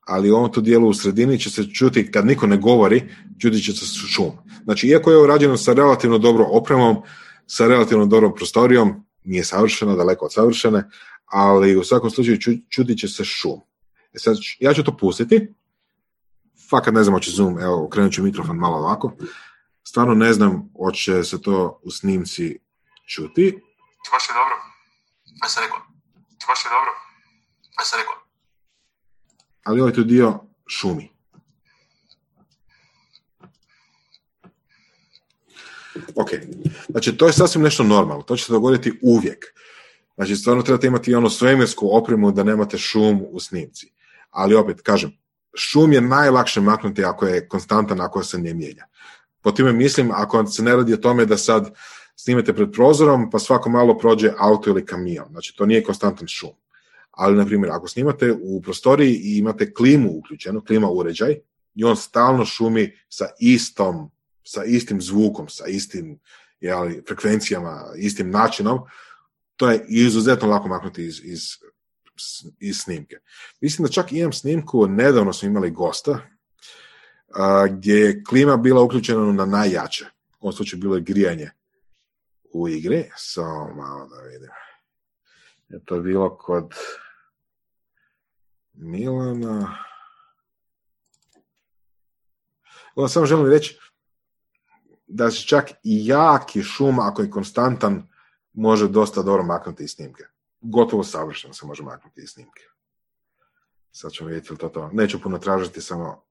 ali u ovom tu dijelu u sredini će se čuti, kad niko ne govori, čuti će se šum. Znači, iako je urađeno sa relativno dobrom opremom, sa relativno dobrom prostorijom, nije savršeno, daleko od savršene, ali u svakom slučaju čuti će se šum. E sad, ja ću to pustiti, fakat ne znam hoće zoom, evo okrenut ću mikrofon malo ovako, stvarno ne znam hoće se to u snimci čuti. Baš je dobro. A sam rekao. Baš je dobro. A sam rekao. Ali ovaj tu dio šumi. Ok, znači to je sasvim nešto normalno, to će se dogoditi uvijek. Znači stvarno trebate imati ono svemirsku opremu da nemate šum u snimci. Ali opet, kažem, šum je najlakše maknuti ako je konstantan, ako se ne mijenja. Po time mislim, ako se ne radi o tome da sad snimete pred prozorom, pa svako malo prođe auto ili kamion. Znači, to nije konstantan šum. Ali, na primjer, ako snimate u prostoriji i imate klimu uključenu, klima uređaj, i on stalno šumi sa istom, sa istim zvukom, sa istim jeli, frekvencijama, istim načinom, to je izuzetno lako maknuti iz, iz, iz snimke. Mislim da čak imam snimku, nedavno smo imali gosta, gdje je klima bila uključena na najjače. U ovom slučaju bilo je grijanje u igri. Samo malo da vidim. Je to bilo kod Milana. Onda samo želim reći da se čak i jaki šum, ako je konstantan, može dosta dobro maknuti iz snimke. Gotovo savršeno se može maknuti iz snimke. Sad ćemo vidjeti li to to. Neću puno tražiti, samo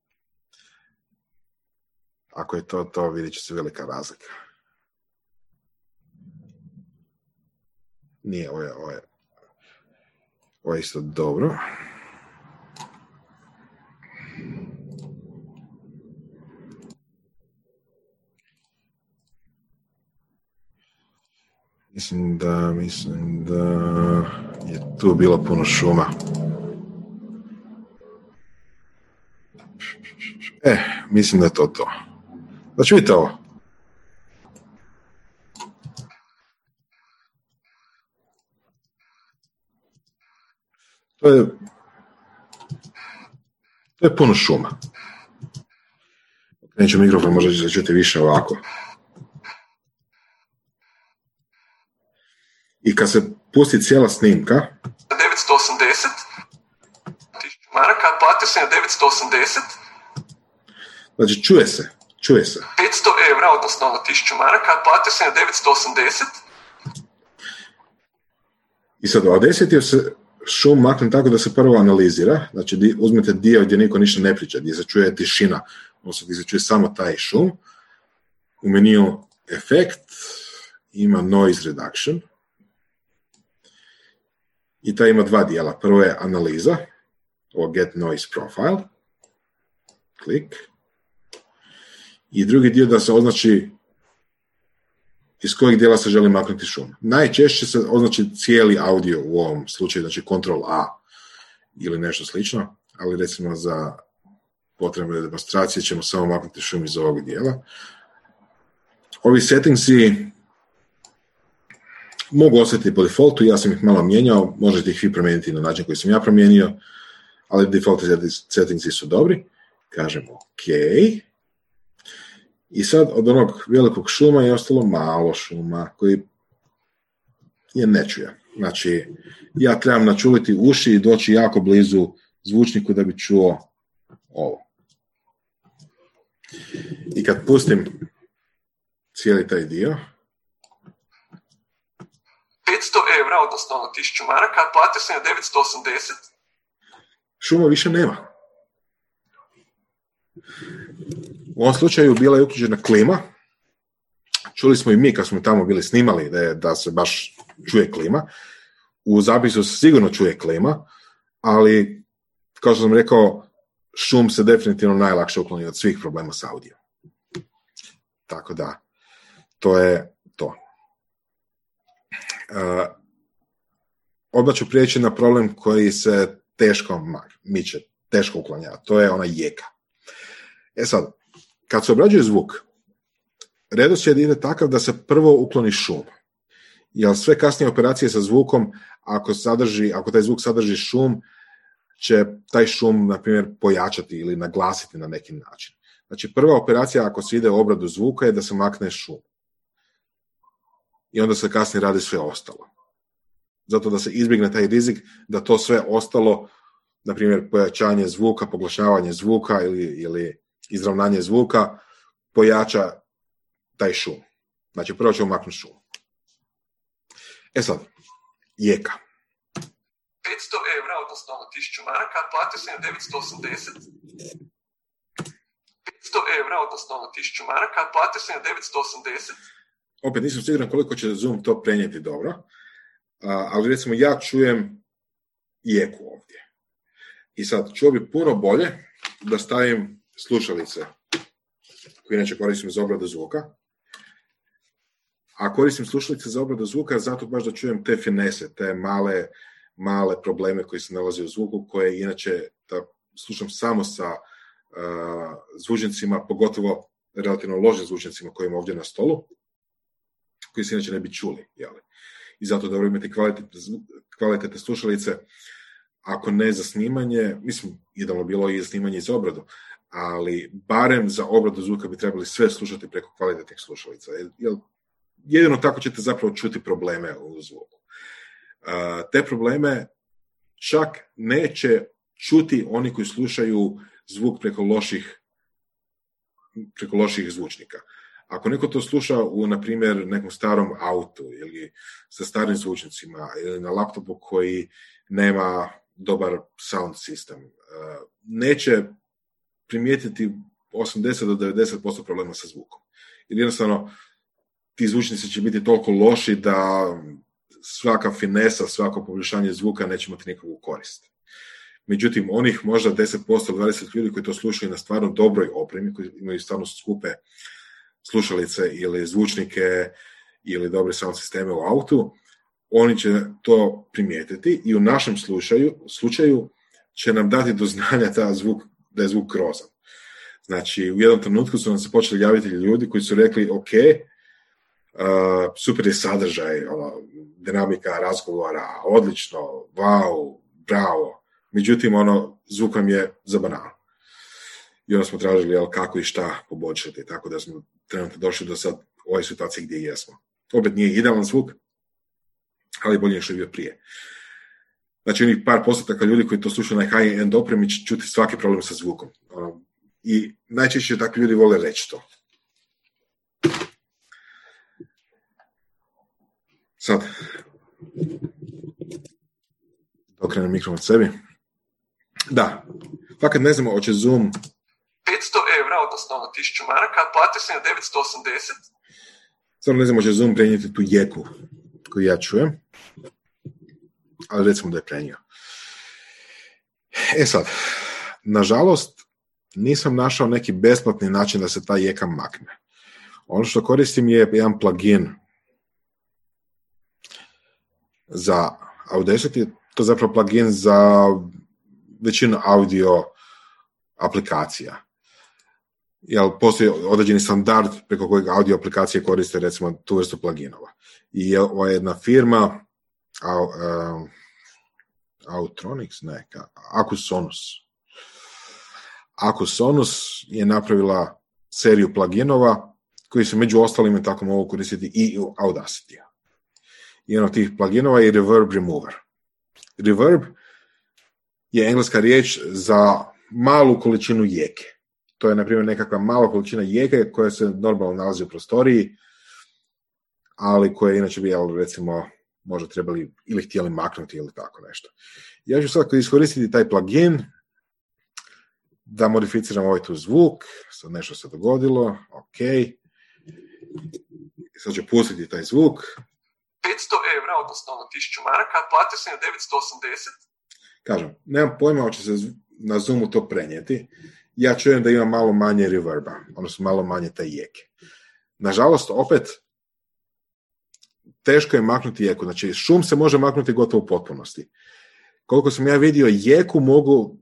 ako je to to, vidjet će se velika razlika. Nije, ovo je, ovo je, isto dobro. Mislim da, mislim da je tu bilo puno šuma. E, mislim da je to to. Znači vidite ovo. To je, to je puno šuma. Neću mikrofon, možda će se čuti više ovako. I kad se pusti cijela snimka... 980 maraka, platio sam na 980. Znači, čuje se, čuje se. 500 evra, odnosno 1000 maraka, platio sam na 980. I sad, odesjetio se šum maknem tako da se prvo analizira, znači di, uzmete dio gdje niko ništa ne priča, gdje se čuje tišina, odnosno gdje se čuje samo taj šum. U meniju efekt ima noise reduction, i ta ima dva dijela. Prvo je analiza, ovo get noise profile, klik, i drugi dio da se označi iz kojeg dijela se želi maknuti šum. Najčešće se označi cijeli audio u ovom slučaju, znači Ctrl A ili nešto slično, ali recimo za potrebe demonstracije ćemo samo maknuti šum iz ovog dijela. Ovi settingsi mogu ostati po defaultu, ja sam ih malo mijenjao, možete ih vi promijeniti na način koji sam ja promijenio, ali default settingsi su dobri. Kažemo OK. I sad od onog velikog šuma je ostalo malo šuma koji je ne čuje. Znači, ja trebam načuliti uši i doći jako blizu zvučniku da bi čuo ovo. I kad pustim cijeli taj dio, 500 evra, odnosno 1000 maraka, platio sam na 980. Šuma više nema. U ovom slučaju bila je uključena klima. Čuli smo i mi kad smo tamo bili snimali da, je, da se baš čuje klima. U zapisu se sigurno čuje klima, ali kao što sam rekao, šum se definitivno najlakše ukloni od svih problema s audio. Tako da, to je odmah ću prijeći na problem koji se teško miče, teško uklanja, to je ona jeka. E sad, kad se obrađuje zvuk, redoslijed ide takav da se prvo ukloni šum. Jer sve kasnije operacije sa zvukom, ako, sadrži, ako taj zvuk sadrži šum, će taj šum, na primjer, pojačati ili naglasiti na neki način. Znači, prva operacija ako se ide u obradu zvuka je da se makne šum i onda se kasnije radi sve ostalo. Zato da se izbjegne taj rizik da to sve ostalo, na primjer pojačanje zvuka, poglašavanje zvuka ili, ili izravnanje zvuka, pojača taj šum. Znači prvo ćemo maknuti šum. E sad, jeka. 500 evra, odnosno 1000 maraka, platio sam je 980. 500 evra, odnosno 1000 maraka, platio sam je 980. Opet nisam siguran koliko će Zoom to prenijeti dobro, ali recimo ja čujem jeku ovdje. I sad, čuo bi puno bolje da stavim slušalice koje inače koristim za obradu zvuka. A koristim slušalice za obradu zvuka zato baš da čujem te finese, te male, male probleme koji se nalaze u zvuku, koje inače da slušam samo sa uh, zvučnicima, pogotovo relativno ložim zvučnicima koji imam ovdje na stolu, koji se inače ne bi čuli. Jeli? I zato dobro imati kvalitetne, kvalitetne slušalice, ako ne za snimanje, mislim, idealno bilo i za snimanje i za obradu, ali barem za obradu zvuka bi trebali sve slušati preko kvalitetnih slušalica. Jer jedino tako ćete zapravo čuti probleme u zvuku. Te probleme čak neće čuti oni koji slušaju zvuk preko loših preko loših zvučnika. Ako neko to sluša u, na primjer, nekom starom autu ili sa starim zvučnicima ili na laptopu koji nema dobar sound system, neće primijetiti 80 do 90% problema sa zvukom. Jer jednostavno ti zvučnici će biti toliko loši da svaka finesa, svako poboljšanje zvuka neće imati nikakvu korist. Međutim, onih možda 10% ili 20 ljudi koji to slušaju na stvarno dobroj opremi, koji imaju stvarno skupe slušalice ili zvučnike ili dobre sound sisteme u autu, oni će to primijetiti i u našem slučaju, slučaju će nam dati do znanja ta zvuk, da je zvuk grozan. Znači, u jednom trenutku su nam se počeli javiti ljudi koji su rekli, ok, uh, super je sadržaj, ono, dinamika razgovora, odlično, wow, bravo. Međutim, ono, zvuk vam je za banal. I onda smo tražili jel, kako i šta poboljšati, tako da smo trenutno došli do sad ove situacije gdje jesmo. Opet nije idealan zvuk, ali bolje što je bio prije. Znači, onih par postotaka ljudi koji to slušaju na high-end opremi čuti svaki problem sa zvukom. Ono, I najčešće takvi ljudi vole reći to. Sad, okrenem mikrofon sebi. Da, fakat ne znamo, hoće Zoom... 500 evra, odnosno 1000 maraka, platio sam je 980. Stvarno ne znamo, hoće Zoom prenijeti tu jeku koju ja čujem, ali recimo da je prenio. E sad, nažalost, nisam našao neki besplatni način da se ta jeka makne. Ono što koristim je jedan plugin za Audacity, to je zapravo plugin za većinu audio aplikacija. Jel, postoji određeni standard preko kojeg audio aplikacije koriste recimo tu vrstu pluginova. I ova jedna firma Au, Autronics, ne, Acusonus. Acusonus je napravila seriju pluginova koji se među ostalim tako mogu koristiti i u Audacity. Jedan od tih pluginova je Reverb Remover. Reverb je engleska riječ za malu količinu jeke. To je, na primjer, nekakva mala količina jeke koja se normalno nalazi u prostoriji, ali koje inače bi, recimo, možda trebali ili htjeli maknuti ili tako nešto. Ja ću sad iskoristiti taj plugin da modificiram ovaj tu zvuk, sad nešto se dogodilo, ok. Sad ću pustiti taj zvuk. 500 evra, odnosno 1000 maraka, platio sam je 980. Kažem, nemam pojma hoće se na Zoomu to prenijeti. Ja čujem da ima malo manje reverba, odnosno malo manje te jeke. Nažalost, opet, teško je maknuti jeku. Znači, šum se može maknuti gotovo u potpunosti. Koliko sam ja vidio, jeku mogu,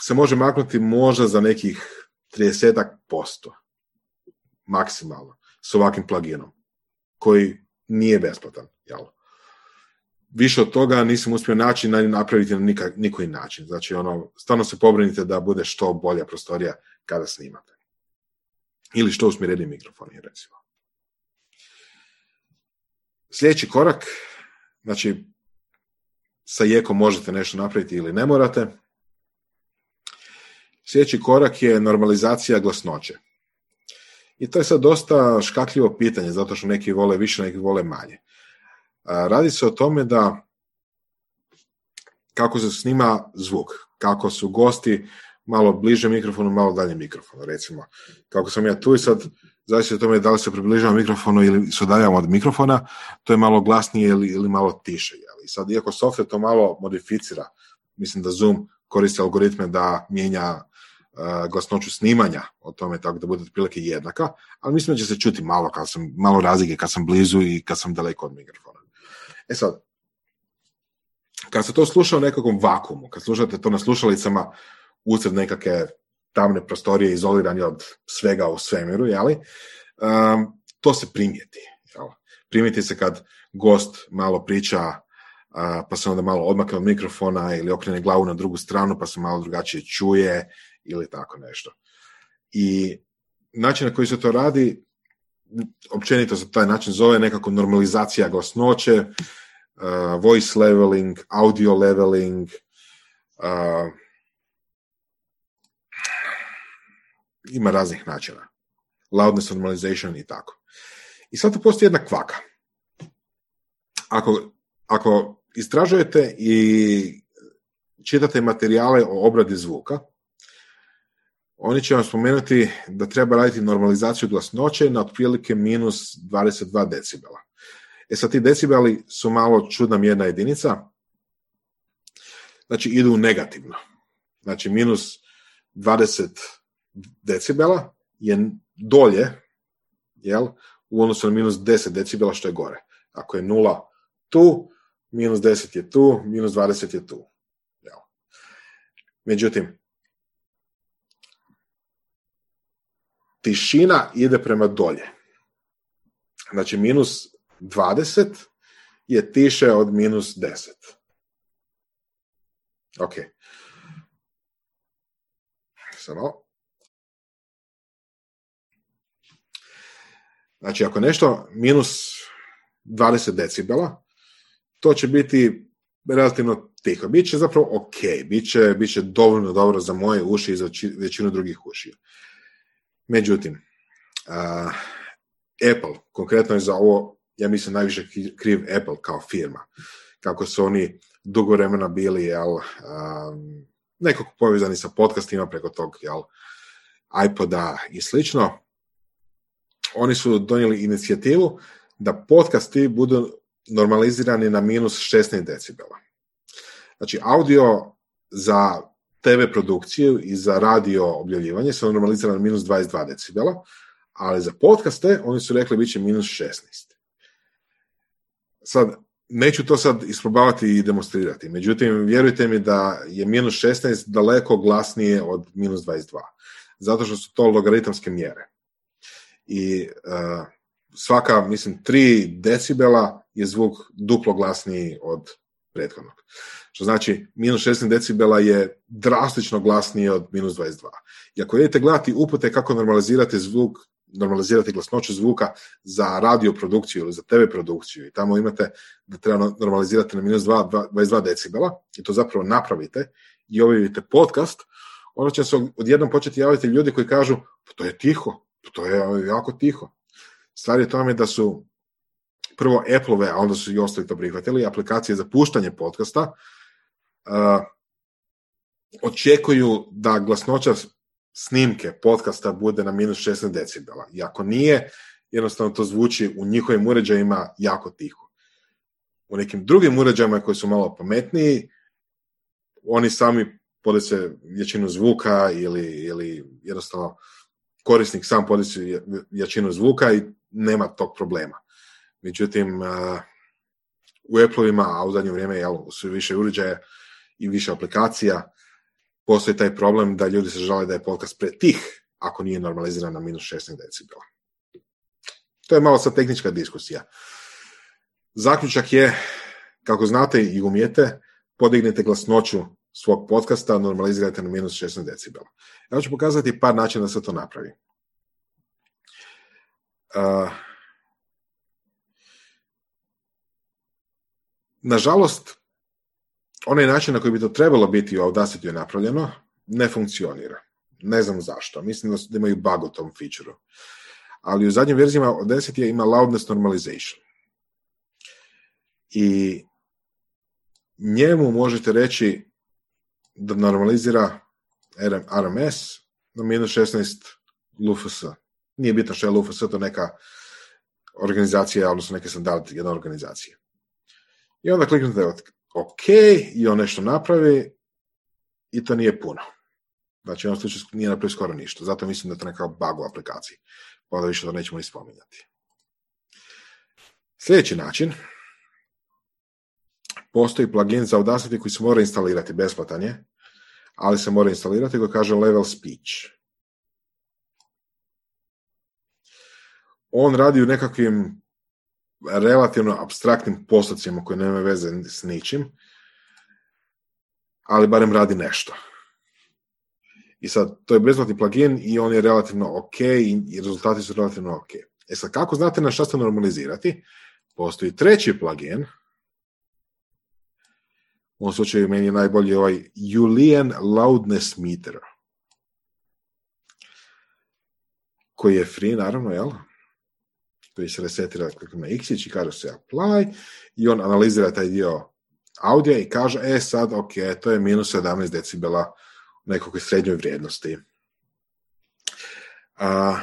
se može maknuti možda za nekih 30 posto. Maksimalno. S ovakvim pluginom. Koji nije besplatan. Jel? Više od toga nisam uspio naći na napraviti na nikak, nikoji način. Znači, ono, stvarno se pobrinite da bude što bolja prostorija kada snimate. Ili što usmjereni mikrofoni, recimo. Sljedeći korak, znači, sa jekom možete nešto napraviti ili ne morate. Sljedeći korak je normalizacija glasnoće. I to je sad dosta škakljivo pitanje, zato što neki vole više, neki vole manje. Radi se o tome da kako se snima zvuk, kako su gosti malo bliže mikrofonu, malo dalje mikrofonu, recimo. Kako sam ja tu i sad, zavisi o tome da li se približava mikrofonu ili se udaljamo od mikrofona, to je malo glasnije ili, ili malo tiše. I sad, iako software to malo modificira, mislim da Zoom koristi algoritme da mijenja glasnoću snimanja o tome tako da bude otprilike jednaka, ali mislim da će se čuti malo, kad sam, malo razlike kad sam blizu i kad sam daleko od mikrofona. E sad, kad se to sluša u nekakvom vakumu, kad slušate to na slušalicama usred nekakve tamne prostorije, izolirani od svega u svemiru, jeli, um, to se primijeti. Jel? Primijeti se kad gost malo priča, pa se onda malo odmakne od mikrofona ili okrene glavu na drugu stranu pa se malo drugačije čuje ili tako nešto. I način na koji se to radi, općenito se taj način zove nekako normalizacija glasnoće, uh, voice leveling, audio leveling, uh, ima raznih načina. Loudness normalization i tako. I sad tu postoji jedna kvaka. Ako, ako istražujete i čitate materijale o obradi zvuka, oni će vam spomenuti da treba raditi normalizaciju glasnoće na otprilike minus 22 decibela. E sad ti decibeli su malo čudna mjerna jedinica, znači idu negativno. Znači minus 20 decibela je dolje, jel, u odnosu na minus 10 decibela što je gore. Ako je nula tu, minus 10 je tu, minus 20 je tu. Jel. Međutim, tišina ide prema dolje. Znači, minus 20 je tiše od minus 10. Ok. Samo. Znači, ako nešto minus 20 decibela, to će biti relativno tiho. Biće zapravo ok, biće, biće dovoljno dobro za moje uši i za većinu drugih ušija. Međutim, uh, Apple, konkretno je za ovo, ja mislim, najviše kriv Apple kao firma. Kako su oni dugo vremena bili, jel, um, nekako povezani sa podcastima preko tog, jel, iPoda i slično. Oni su donijeli inicijativu da podcasti budu normalizirani na minus 16 decibela. Znači, audio za TV produkciju i za radio objavljivanje su normalizirani na minus 22 decibela, ali za podcaste oni su rekli bit će minus 16. Sad, neću to sad isprobavati i demonstrirati, međutim, vjerujte mi da je minus 16 daleko glasnije od minus 22, zato što su to logaritamske mjere. I uh, svaka, mislim, 3 decibela je zvuk duplo glasniji od prethodnog. Što znači, minus 16 decibela je drastično glasniji od minus 22. I ako idete gledati upute kako normalizirati zvuk, normalizirati glasnoću zvuka za radio produkciju ili za TV produkciju i tamo imate da treba normalizirati na minus 2, 22 decibela i to zapravo napravite i objavite podcast, onda će se odjednom početi javiti ljudi koji kažu, pa to je tiho, to je jako tiho. Stvar je tome da su prvo Apple-ove, a onda su i ostali to prihvatili, aplikacije za puštanje podcasta, uh, očekuju da glasnoća snimke podcasta bude na minus 16 decibela. I ako nije, jednostavno to zvuči u njihovim uređajima jako tiho. U nekim drugim uređajima koji su malo pametniji, oni sami podese jačinu zvuka ili, ili jednostavno korisnik sam podese jačinu zvuka i nema tog problema. Međutim, u Apple-ovima, a u zadnje vrijeme jel, su više uređaja i više aplikacija, postoji taj problem da ljudi se žale da je podcast pretih ako nije normaliziran na minus 16 decibela. To je malo sad tehnička diskusija. Zaključak je, kako znate i umijete, podignite glasnoću svog podcasta, normalizirajte na minus 16 decibela. Ja ću pokazati par načina da se to napravi. Uh, nažalost, onaj način na koji bi to trebalo biti u Audacity je napravljeno, ne funkcionira. Ne znam zašto. Mislim da imaju bug u tom featureu. Ali u zadnjim verzijama Audacity ima loudness normalization. i njemu možete reći da normalizira RMS na minus 16 LUFS. Nije bitno što je LUFS, to je neka organizacija, odnosno neke standard jedna organizacija. I onda kliknete OK i on nešto napravi i to nije puno. Znači, on slučaju nije napravio skoro ništa. Zato mislim da je to neka bug u aplikaciji. Pa onda više to nećemo ni spominjati. Sljedeći način. Postoji plugin za Audacity koji se mora instalirati, besplatan je, ali se mora instalirati koji kaže Level Speech. On radi u nekakvim relativno abstraktnim postocima koji nemaju veze s ničim, ali barem radi nešto. I sad, to je besplatni plugin i on je relativno ok i rezultati su relativno ok. E sad, kako znate na šta ste normalizirati? Postoji treći plugin, u ovom slučaju meni je najbolji ovaj Julian Loudness Meter, koji je free, naravno, jel? Koji se resetira na x i kaže se apply i on analizira taj dio audija i kaže, e sad, ok, to je minus 17 decibela u nekakvoj srednjoj vrijednosti. A,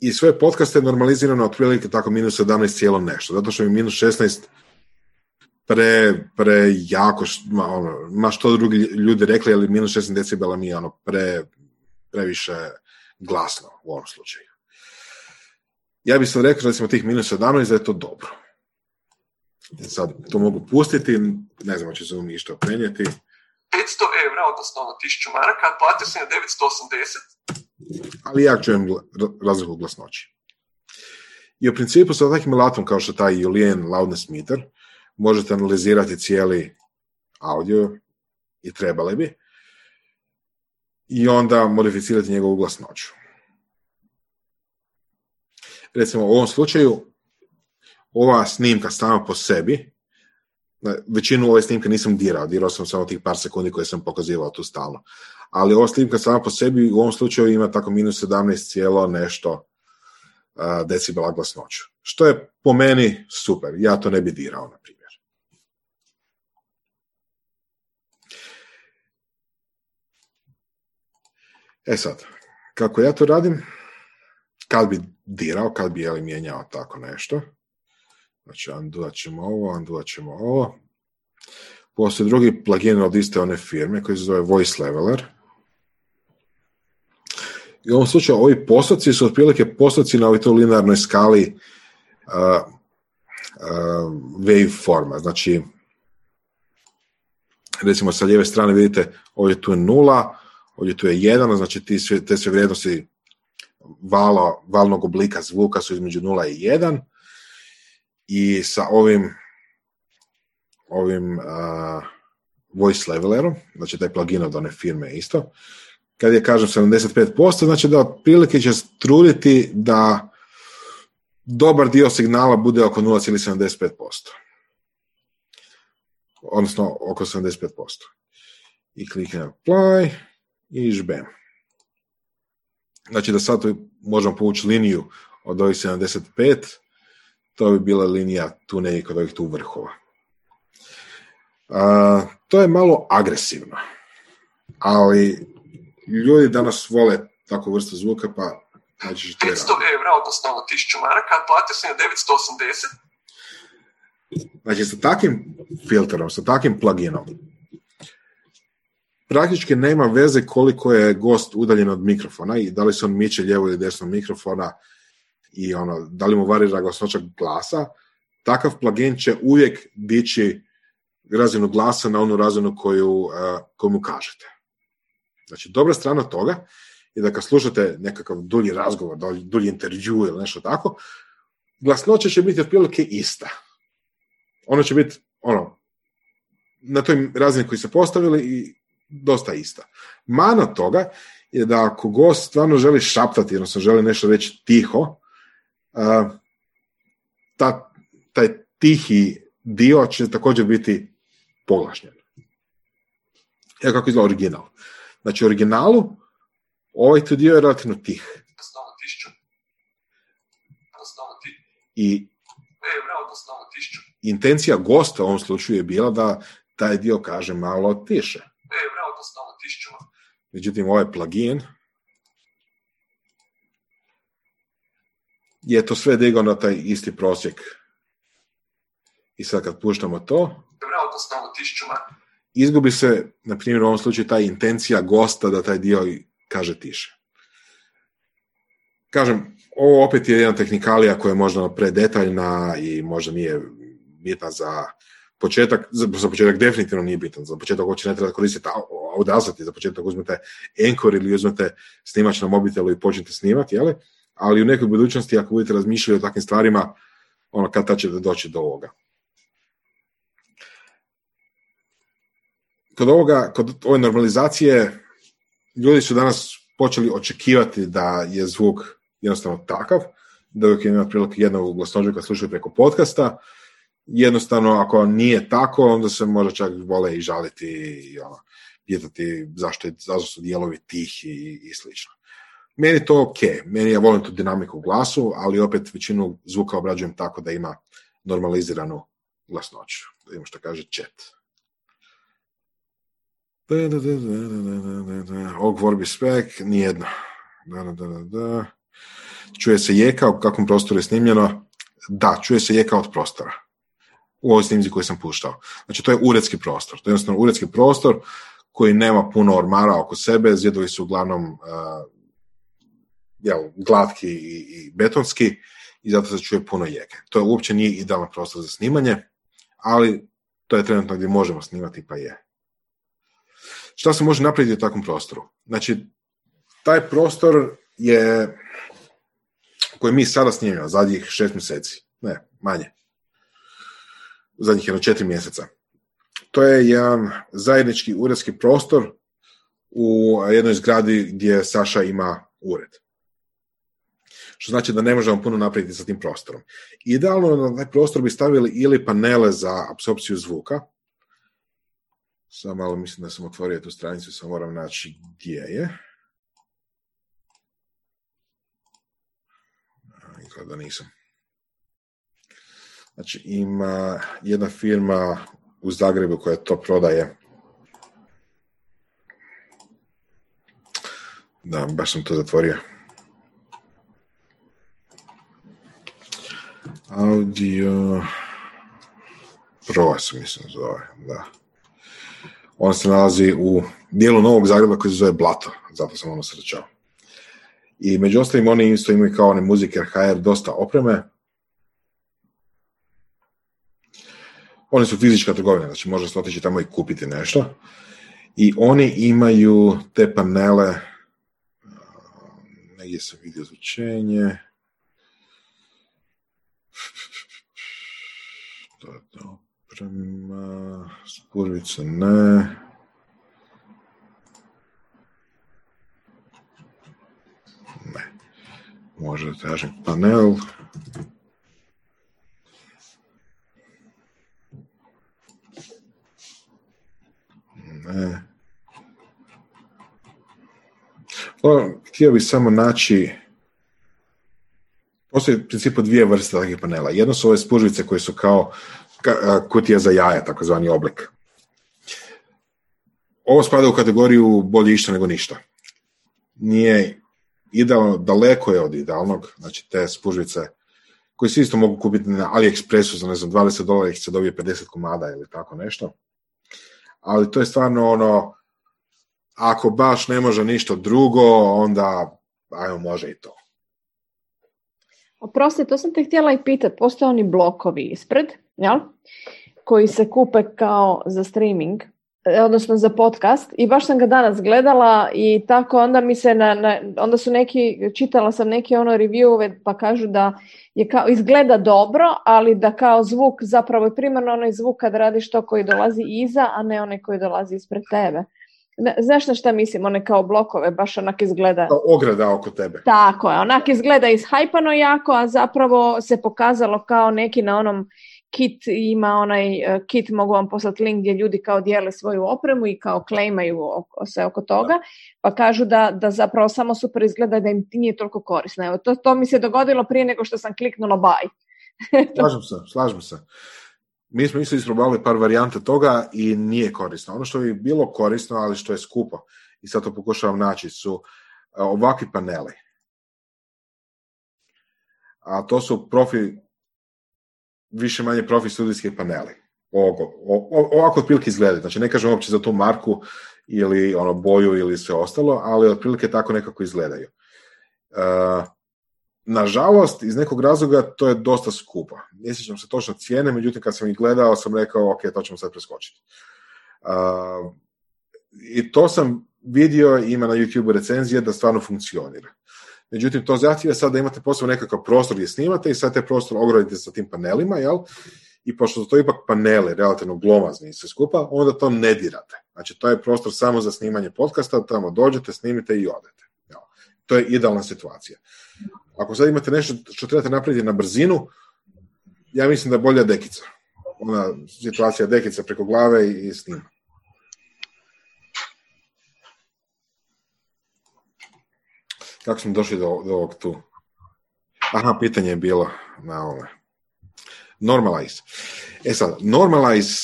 I sve podcaste je normalizirano otprilike tako minus 17 cijelo nešto, zato što je minus 16 pre, pre jako, ma, ono, ma što drugi ljudi rekli, ali minus 16 decibela mi je ono pre, previše glasno u ovom slučaju. Ja bih sad rekao da smo tih minus 17 da je to dobro. Sad to mogu pustiti, ne znam će se mi išta prenijeti. 500 evra, odnosno 1000 maraka, platio sam je 980. Ali ja čujem razliku glasnoći. I u principu sa takvim alatom kao što taj Julian Loudness Meter, možete analizirati cijeli audio i trebali bi i onda modificirati njegovu glasnoću. Recimo u ovom slučaju ova snimka sama po sebi većinu ove snimke nisam dirao, dirao sam samo tih par sekundi koje sam pokazivao tu stalno. Ali ova snimka sama po sebi u ovom slučaju ima tako minus 17 cijelo nešto decibela glasnoću. Što je po meni super, ja to ne bi dirao, na primjer. E sad, kako ja to radim, kad bi dirao, kad bi jeli mijenjao tako nešto, znači undoat ćemo ovo, undoat ćemo ovo, postoji drugi plugin od iste one firme koji se zove Voice Leveler, i u ovom slučaju ovi postoci su otprilike postoci na ovoj to linearnoj skali uh, uh, wave forma. Znači, recimo sa lijeve strane vidite ovdje tu je nula, ovdje tu je jedan, znači ti sve, te sve vrijednosti vala, valnog oblika zvuka su između 0 i 1 i sa ovim ovim uh, voice levelerom, znači taj plugin od one firme isto, kad je kažem 75%, znači da otprilike će truditi da dobar dio signala bude oko 0,75%. Odnosno oko 75%. I kliknem apply i žbem. Znači da sad možemo povući liniju od ovih 75, to bi bila linija tu negdje kod ovih tu vrhova. A, to je malo agresivno, ali ljudi danas vole takvu vrstu zvuka, pa znači 500 evra, odnosno 1000 maraka, platio sam je 980. Znači, sa takvim filterom, sa takvim pluginom, praktički nema veze koliko je gost udaljen od mikrofona i da li se on miče lijevo ili desno mikrofona i ono, da li mu varira glasnoća glasa, takav plugin će uvijek dići razinu glasa na onu razinu koju, uh, koju mu kažete. Znači, dobra strana toga je da kad slušate nekakav dulji razgovor, dulji intervju ili nešto tako, glasnoća će biti otprilike ista. Ono će biti ono, na toj razini koji se postavili i dosta ista. Mana toga je da ako gost stvarno želi šaptati, odnosno želi nešto reći tiho, ta, taj tihi dio će također biti poglašnjen. Evo kako izgleda original. Znači, u originalu ovaj tu dio je relativno tih. I, intencija gosta u ovom slučaju je bila da taj dio kaže malo tiše. E, bravo, to stalno tišću. Međutim, ovaj plugin je to sve digao na taj isti prosjek. I sad kad puštamo to, izgubi se, na primjer u ovom slučaju, ta intencija gosta da taj dio kaže tiše. Kažem, ovo opet je jedna tehnikalija koja je možda predetaljna i možda nije bitna za početak, za, za početak definitivno nije bitan, za početak uopće ne treba koristiti Audacity, za početak uzmete Anchor ili uzmete snimač na mobitelu i počnete snimati, jeli? ali u nekoj budućnosti ako budete razmišljali o takvim stvarima, ono kad tad ćete doći do ovoga. Kod ovoga, kod ove normalizacije, ljudi su danas počeli očekivati da je zvuk jednostavno takav, da uvijek ima prilike jednog glasnođa kad slušaju preko podcasta, jednostavno ako nije tako, onda se može čak vole i žaliti i ono, pitati zašto, je, zašto su dijelovi tih i, i slično. Meni je to ok, meni ja volim tu dinamiku u glasu, ali opet većinu zvuka obrađujem tako da ima normaliziranu glasnoću. Da što kaže chat. Ovog Vorbi spec, nijedno. Da, da, da, da. Čuje se jeka, u kakvom prostoru je snimljeno? Da, čuje se jeka od prostora. U ovoj snimci koju sam puštao. Znači, to je uredski prostor. To je jednostavno uredski prostor koji nema puno ormara oko sebe, zidovi su uglavnom uh, jel, glatki i, i betonski i zato se čuje puno jeke. To je uopće nije idealan prostor za snimanje, ali to je trenutno gdje možemo snimati, pa je. Šta se može napraviti u takvom prostoru? Znači, taj prostor je koji mi sada snimamo zadnjih šest mjeseci, ne, manje, zadnjih jedno četiri mjeseca. To je jedan zajednički uredski prostor u jednoj zgradi gdje Saša ima ured. Što znači da ne možemo puno napraviti sa tim prostorom. Idealno na taj prostor bi stavili ili panele za apsorpciju zvuka. Samo malo mislim da sam otvorio tu stranicu, samo moram naći gdje je. Izgleda da nisam. Znači ima jedna firma u Zagrebu koja to prodaje. Da, baš sam to zatvorio. Audio Pro se mislim zove, da. On se nalazi u dijelu Novog Zagreba koji se zove Blato, zato sam ono srećao. I među ostalim oni isto imaju kao one muzike HR dosta opreme. Oni su fizička trgovina, znači može se otići tamo i kupiti nešto. I oni imaju te panele, negdje sam vidio zvučenje, [laughs] to oprema, spurvice ne. Ne. Može da tražim panel. Ne. O, htio bih samo naći Postoji u principu dvije vrste takvih panela. Jedno su ove spužvice koje su kao ka- kutija za jaja, takozvani oblik. Ovo spada u kategoriju bolje išta nego ništa. Nije idealno, daleko je od idealnog, znači te spužvice koje se isto mogu kupiti na AliExpressu za ne znam 20 dolara ih se dobije 50 komada ili tako nešto. Ali to je stvarno ono, ako baš ne može ništa drugo, onda ajmo može i to. Oprosti, to sam te htjela i pitati. Postoje oni blokovi ispred, jel? Koji se kupe kao za streaming, odnosno za podcast i baš sam ga danas gledala i tako onda mi se na, na- onda su neki, čitala sam neke ono reviewove pa kažu da je kao, izgleda dobro, ali da kao zvuk zapravo je primarno onaj zvuk kad radiš to koji dolazi iza, a ne onaj koji dolazi ispred tebe. Znaš na šta mislim, one kao blokove, baš onak izgleda. Kao ograda oko tebe. Tako je, onak izgleda ishajpano jako, a zapravo se pokazalo kao neki na onom kit ima onaj e, kit, mogu vam poslati link gdje ljudi kao dijele svoju opremu i kao klejmaju oko, se oko toga, pa kažu da, da zapravo samo super izgleda da im nije toliko korisno. Evo, to, to mi se dogodilo prije nego što sam kliknula buy. [laughs] Slažem se, slažem se. mi smo isto isprobavali par varijanta toga i nije korisno. Ono što bi bilo korisno, ali što je skupo, i sad to pokušavam naći, su e, ovakvi paneli. A to su profi, više manje profi studijski paneli. Ovako, ovako otprilike izgledaju. Znači, ne kažem uopće za tu marku ili ono boju ili sve ostalo, ali otprilike tako nekako izgledaju. Uh, Nažalost, iz nekog razloga to je dosta skupo. Ne sjećam se točno cijene, međutim kad sam ih gledao sam rekao ok, to ćemo sad preskočiti. Uh, I to sam vidio, ima na YouTube recenzije da stvarno funkcionira. Međutim, to zahtjeva sad da imate posebno nekakav prostor gdje snimate i sad taj prostor ogradite sa tim panelima, jel? I pošto su to ipak paneli relativno glomazni i sve skupa, onda to ne dirate. Znači, to je prostor samo za snimanje podcasta, tamo dođete, snimite i odete. Jel? To je idealna situacija. Ako sad imate nešto što trebate napraviti na brzinu, ja mislim da je bolja dekica. Ona situacija dekica preko glave i snima. Kako smo došli do, do ovog tu? Aha, pitanje je bilo na ove. Normalize. E sad, normalize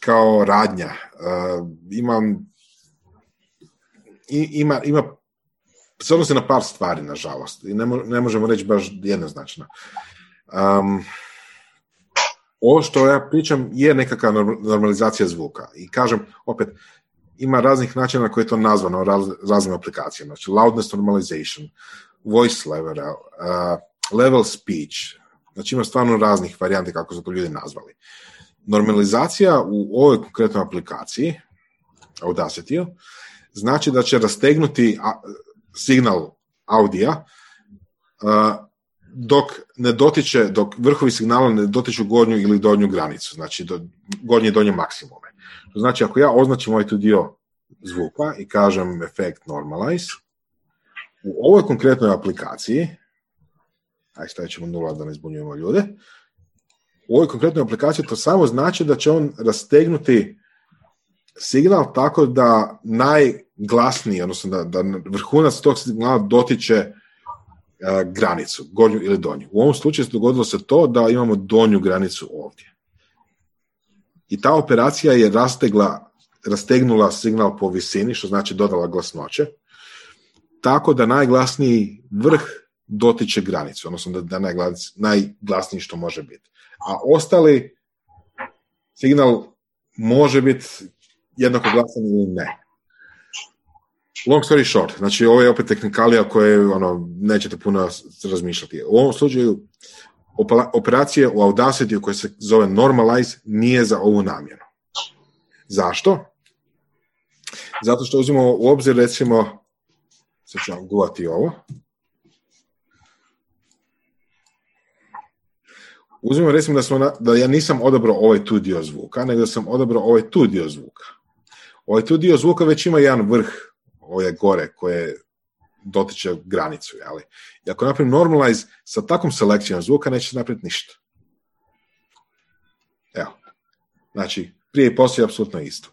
kao radnja uh, imam ima, ima se odnosi na par stvari, nažalost, i ne, ne možemo reći baš jednoznačno. Um, ovo što ja pričam je nekakva normalizacija zvuka. I kažem, opet, ima raznih načina na koje je to nazvano raz, raznim aplikacijama. Znači, loudness normalization, voice level, uh, level speech. Znači, ima stvarno raznih varijanti kako su to ljudi nazvali. Normalizacija u ovoj konkretnoj aplikaciji, Audacity, znači da će rastegnuti signal audija dok ne dotiče, dok vrhovi signala ne dotiču gornju ili donju granicu, znači do, gornje i donje maksimume. Znači ako ja označim ovaj tu dio zvuka i kažem efekt normalize, u ovoj konkretnoj aplikaciji, aj stavit ćemo nula da ne zbunjujemo ljude, u ovoj konkretnoj aplikaciji to samo znači da će on rastegnuti signal tako da najglasniji, odnosno da, da vrhunac tog signala dotiče uh, granicu, gornju ili donju. U ovom slučaju se dogodilo se to da imamo donju granicu ovdje. I ta operacija je rastegla, rastegnula signal po visini, što znači dodala glasnoće, tako da najglasniji vrh dotiče granicu, odnosno da, da najglasniji što može biti. A ostali signal može biti jednako glasan ili ne. Long story short, znači ovo je opet tehnikalija koje ono, nećete puno razmišljati. U ovom slučaju operacije u Audacity koje se zove Normalize nije za ovu namjenu. Zašto? Zato što uzimamo u obzir recimo, sad ću vam guvati ovo, uzmimo recimo da, smo da ja nisam odabrao ovaj tu dio zvuka, nego da sam odabrao ovaj tu dio zvuka. Ovaj tu dio zvuka već ima jedan vrh, ove gore, koje dotiče granicu. Jeli? I ako napravim normalize sa takvom selekcijom zvuka, neće napraviti ništa. Evo. Znači, prije i poslije apsolutno isto.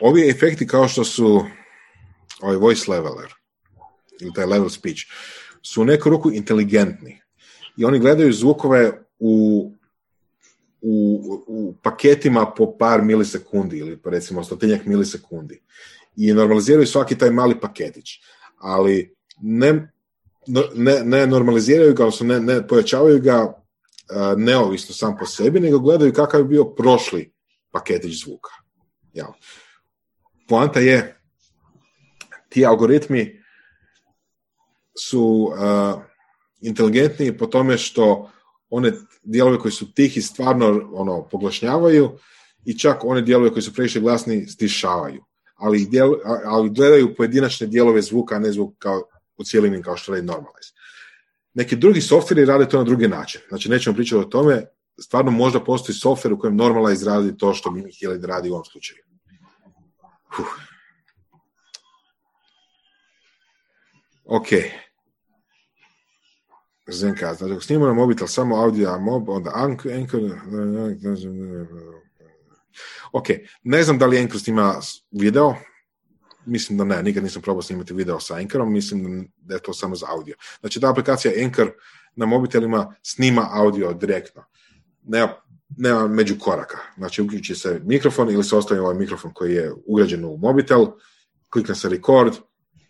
Ovi efekti kao što su ovaj voice leveler ili taj level speech su u neku ruku inteligentni i oni gledaju zvukove u u, u paketima po par milisekundi ili recimo stotinjak milisekundi i normaliziraju svaki taj mali paketić, ali ne, ne, ne normaliziraju ga, odnosno ne, ne pojačavaju ga uh, neovisno sam po sebi, nego gledaju kakav je bio prošli paketić zvuka. Ja. Poanta je, ti algoritmi su uh, inteligentni po tome što one dijelove koji su tihi stvarno ono, poglašnjavaju i čak one dijelove koji su previše glasni stišavaju. Ali, djel, ali gledaju pojedinačne dijelove zvuka, a ne zvuk kao u cijelini kao što radi Normalize. Neki drugi softveri rade to na drugi način. Znači, nećemo pričati o tome, stvarno možda postoji softver u kojem Normalize radi to što mi htjeli da radi u ovom slučaju. Uf. Ok. Zenka, znači ako snimamo mobitel samo audio, a mob, onda Anchor, ok, ne znam da li Anchor snima video, mislim da ne, nikad nisam probao snimati video sa Anchorom, mislim da je to samo za audio. Znači ta aplikacija Anchor na mobitelima snima audio direktno. Nema nema među koraka. Znači, uključi se mikrofon ili se ostavi ovaj mikrofon koji je ugrađen u mobitel, klikne se record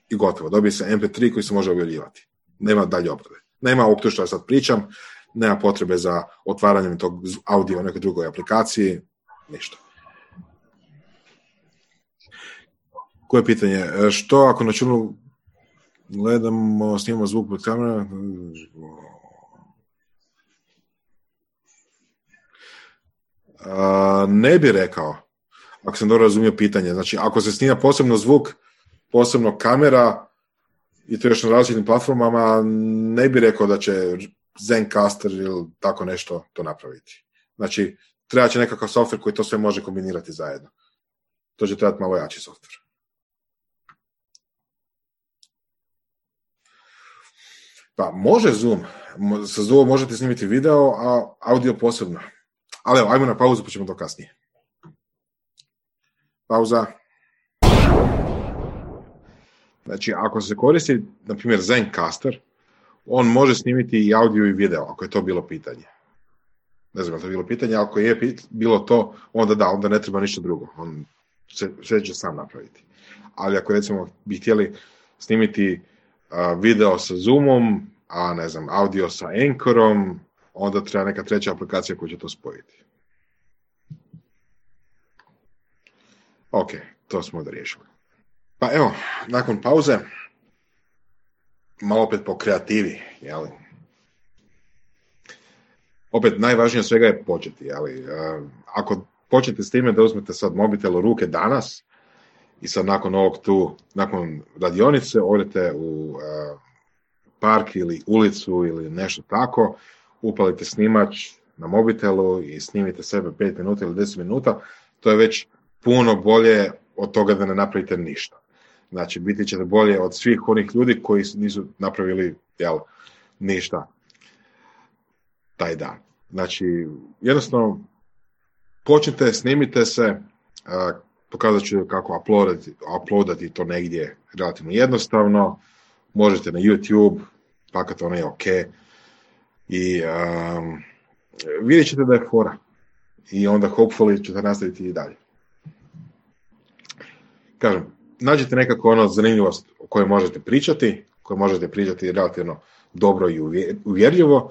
i gotovo. Dobije se MP3 koji se može objavljivati. Nema dalje obrade. Nema ovog što ja sad pričam, nema potrebe za otvaranjem tog audio u nekoj drugoj aplikaciji, ništa. Koje pitanje? E, što ako na čunu gledamo, snimamo zvuk pod kamera? ne bi rekao, ako sam dobro razumio pitanje. Znači, ako se snima posebno zvuk, posebno kamera, i to još na različitim platformama, ne bi rekao da će Zencaster ili tako nešto to napraviti. Znači, treba će nekakav software koji to sve može kombinirati zajedno. To će trebati malo jači software. Pa može Zoom. Sa Zoom možete snimiti video, a audio posebno. Ali evo, ajmo na pauzu, pa ćemo to kasnije. Pauza. Znači, ako se koristi, na primjer, Zencaster, on može snimiti i audio i video, ako je to bilo pitanje. Ne znam, je bilo pitanje, ako je bilo to, onda da, onda ne treba ništa drugo. On se, sve će sam napraviti. Ali ako recimo bi htjeli snimiti video sa Zoomom, a ne znam, audio sa Anchorom, onda treba neka treća aplikacija koja će to spojiti. Ok, to smo da riješili. Pa evo, nakon pauze, malo opet po kreativi, jeli? Opet, najvažnije svega je početi, jeli? E, ako počnete s time da uzmete sad mobitel u ruke danas i sad nakon ovog tu, nakon radionice, odete u e, park ili ulicu ili nešto tako, upalite snimač na mobitelu i snimite sebe 5 minuta ili 10 minuta, to je već puno bolje od toga da ne napravite ništa. Znači, biti ćete bolje od svih onih ljudi koji nisu napravili jel, ništa taj dan. Znači, jednostavno, počnite, snimite se, pokazat ću kako uploadati, uploadati to negdje relativno jednostavno, možete na YouTube, pakat ono je ok, i um, vidjet ćete da je fora. I onda hopefully ćete nastaviti i dalje. Kažem, nađete nekako ono zanimljivost o kojoj možete pričati, kojoj možete pričati relativno dobro i uvjerljivo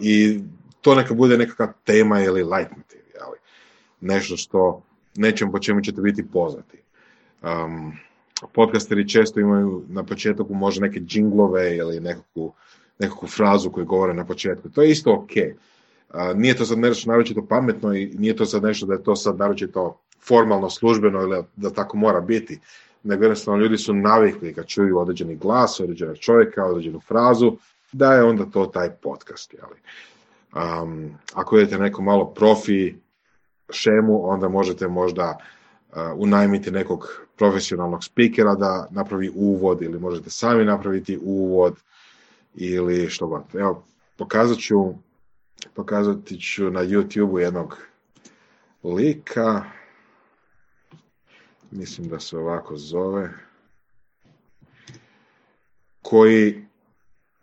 i to neka bude nekakva tema ili leitmotiv, ali nešto što nečem po čemu ćete biti poznati. Um, podcasteri često imaju na početku možda neke džinglove ili nekakvu, nekakvu frazu koju govore na početku. To je isto ok. nije to sad nešto naročito pametno i nije to sad nešto da je to sad naročito formalno, službeno ili da tako mora biti, nego jednostavno ljudi su navikli kad čuju određeni glas, određenog čovjeka, određenu frazu, da je onda to taj podcast. Jeli. Um, ako idete neko malo profi šemu, onda možete možda uh, unajmiti nekog profesionalnog spikera da napravi uvod ili možete sami napraviti uvod ili što god. Evo, pokazat ću, pokazati ću na YouTube jednog lika, mislim da se ovako zove, koji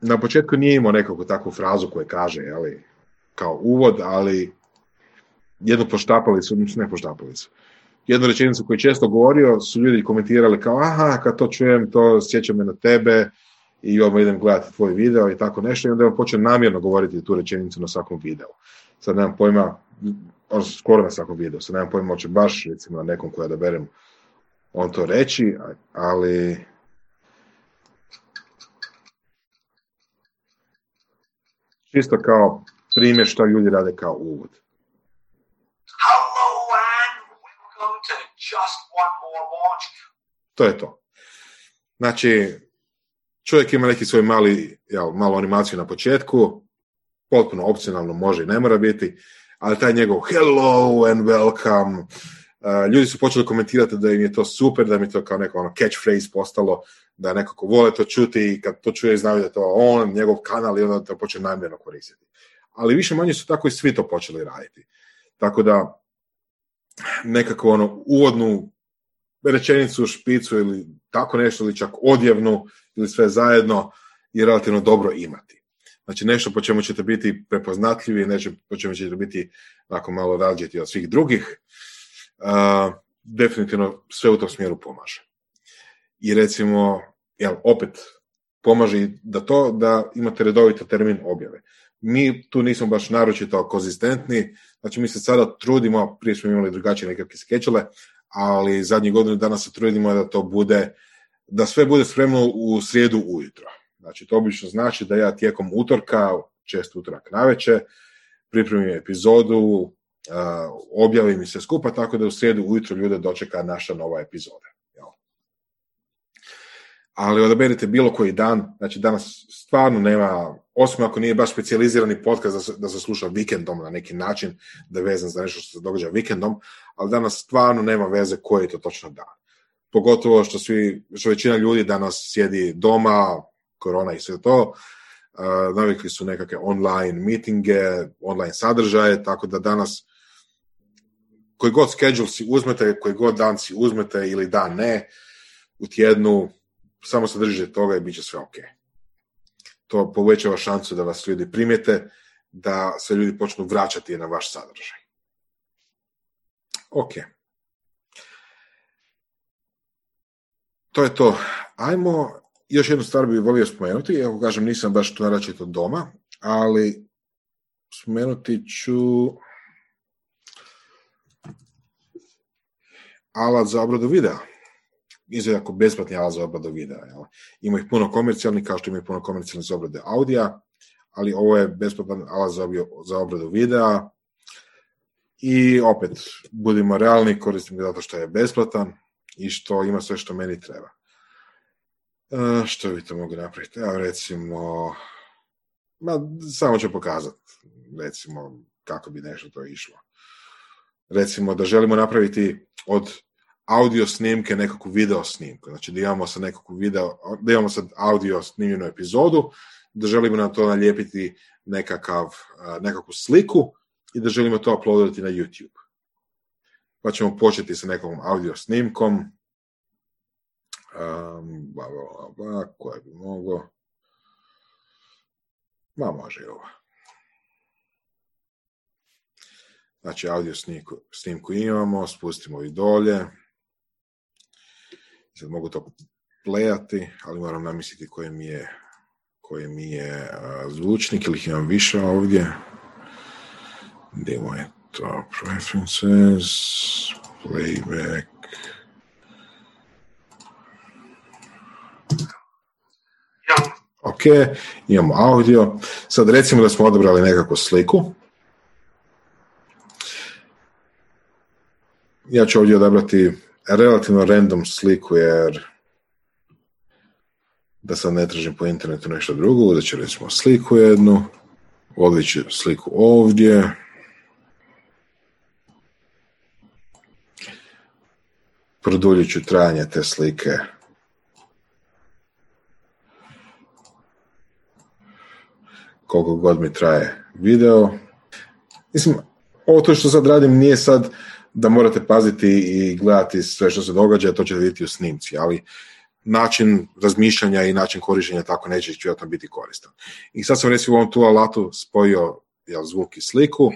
na početku nije imao nekakvu takvu frazu koju kaže, jeli, kao uvod, ali jednu poštapalicu, ne poštapalicu, jednu rečenicu koju je često govorio, su ljudi komentirali kao, aha, kad to čujem, to sjeća me na tebe i odmah idem gledati tvoj video i tako nešto i onda on počeo namjerno govoriti tu rečenicu na svakom videu. Sad nemam pojma, on skoro na svakom videu, sad nemam pojma, hoće baš recimo na nekom koja da berem on to reći, ali čisto kao primjer što ljudi rade kao uvod. To je to. Znači, čovjek ima neki svoj mali, ja, malu animaciju na početku, potpuno opcionalno može i ne mora biti, ali taj njegov hello and welcome, ljudi su počeli komentirati da im je to super, da im je to kao neko ono catchphrase postalo, da nekako vole to čuti i kad to čuje znaju da je to on, njegov kanal i onda to počne namjerno koristiti. Ali više manje su tako i svi to počeli raditi. Tako da nekako ono uvodnu rečenicu, špicu ili tako nešto ili čak odjevnu ili sve zajedno je relativno dobro imati. Znači nešto po čemu ćete biti prepoznatljivi, nešto po čemu ćete biti malo različiti od svih drugih, definitivno sve u tom smjeru pomaže. I recimo, jel, opet, pomaže da to da imate redovito termin objave. Mi tu nismo baš naročito konzistentni, znači mi se sada trudimo, prije smo imali drugačije nekakve skečele, ali zadnjih godinu dana se trudimo da to bude, da sve bude spremno u srijedu ujutro. Znači to obično znači da ja tijekom utorka, često utorak naveče, pripremim epizodu, objavim i sve skupa, tako da u srijedu ujutro ljude dočeka naša nova epizoda. Ali odaberite bilo koji dan, znači danas stvarno nema, osim ako nije baš specijalizirani podcast da se, sluša vikendom na neki način, da je vezan za nešto što se događa vikendom, ali danas stvarno nema veze koji je to točno dan. Pogotovo što, svi, što većina ljudi danas sjedi doma, korona i sve to, navikli su nekakve online mitinge, online sadržaje, tako da danas koji god schedule si uzmete, koji god dan si uzmete ili dan ne, u tjednu, samo se držite toga i bit će sve ok. To povećava šansu da vas ljudi primijete, da se ljudi počnu vraćati na vaš sadržaj. Ok. To je to. Ajmo, još jednu stvar bih volio spomenuti, iako kažem nisam baš to naročito doma, ali spomenuti ću alat za obradu videa. Izgleda besplatni alat za obradu videa. Jel? Ima ih puno komercijalnih, kao što ima puno komercijalnih za obrade audija, ali ovo je besplatan alat za, za obradu videa. I opet, budimo realni, koristim ga zato što je besplatan i što ima sve što meni treba. Što bi to mogli napraviti? Evo recimo, ma, samo ću pokazati, recimo, kako bi nešto to išlo. Recimo da želimo napraviti od audio snimke nekakvu video snimku. Znači da imamo sad nekakvu video, da imamo sad audio snimljenu epizodu, da želimo na to nalijepiti nekakav, nekakvu sliku i da želimo to uploadati na YouTube. Pa ćemo početi sa nekakvom audio snimkom. Um, ba, ba, ba, koje bi mogo? Ma može i. Znači audio snimku, snimku imamo, spustimo i dolje. Sad mogu to plejati, ali moram namisliti koji mi je, koji mi je zvučnik ili ih imam više ovdje. Gdje je to? Preferences, playback. Ok, imamo audio. Sad recimo da smo odabrali nekakvu sliku. Ja ću ovdje odabrati relativno random sliku jer da sad ne tražim po internetu nešto drugo, uzet ću recimo sliku jednu, ovdje ću sliku ovdje, produljit ću trajanje te slike koliko god mi traje video. Mislim, ovo to što sad radim nije sad da morate paziti i gledati sve što se događa, to ćete vidjeti u snimci, ali način razmišljanja i način korištenja tako neće vjerojatno biti koristan. I sad sam recimo u ovom tu alatu spojio jel, zvuk i sliku.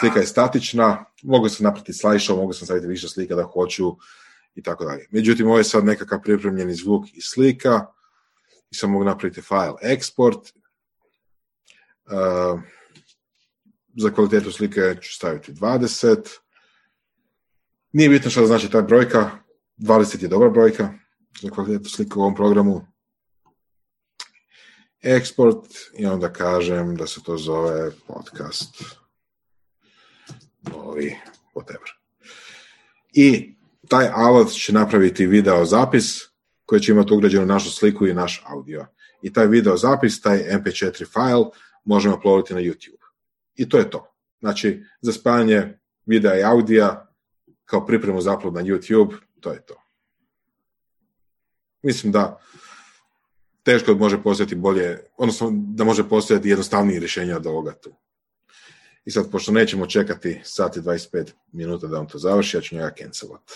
Slika je statična, mogu se napraviti slideshow, mogu sam staviti više slika da hoću i tako dalje. Međutim, ovo je sad nekakav pripremljeni zvuk i slika i sam mogu napraviti file export. Za kvalitetu slike ću staviti 20. Nije bitno što znači ta brojka, 20 je dobra brojka za kvalitetu slike u ovom programu. Export i onda kažem da se to zove podcast novi whatever. I taj alat će napraviti video zapis koji će imati ugrađenu našu sliku i naš audio. I taj video zapis, taj mp4 file možemo uploaditi na YouTube. I to je to. Znači, za spajanje videa i audija kao pripremu za upload na YouTube, to je to. Mislim da teško može postojati bolje, odnosno da može postojati jednostavnije rješenje od ovoga tu. I sad, pošto nećemo čekati sati 25 minuta da on to završi, ja ću njega cancelat.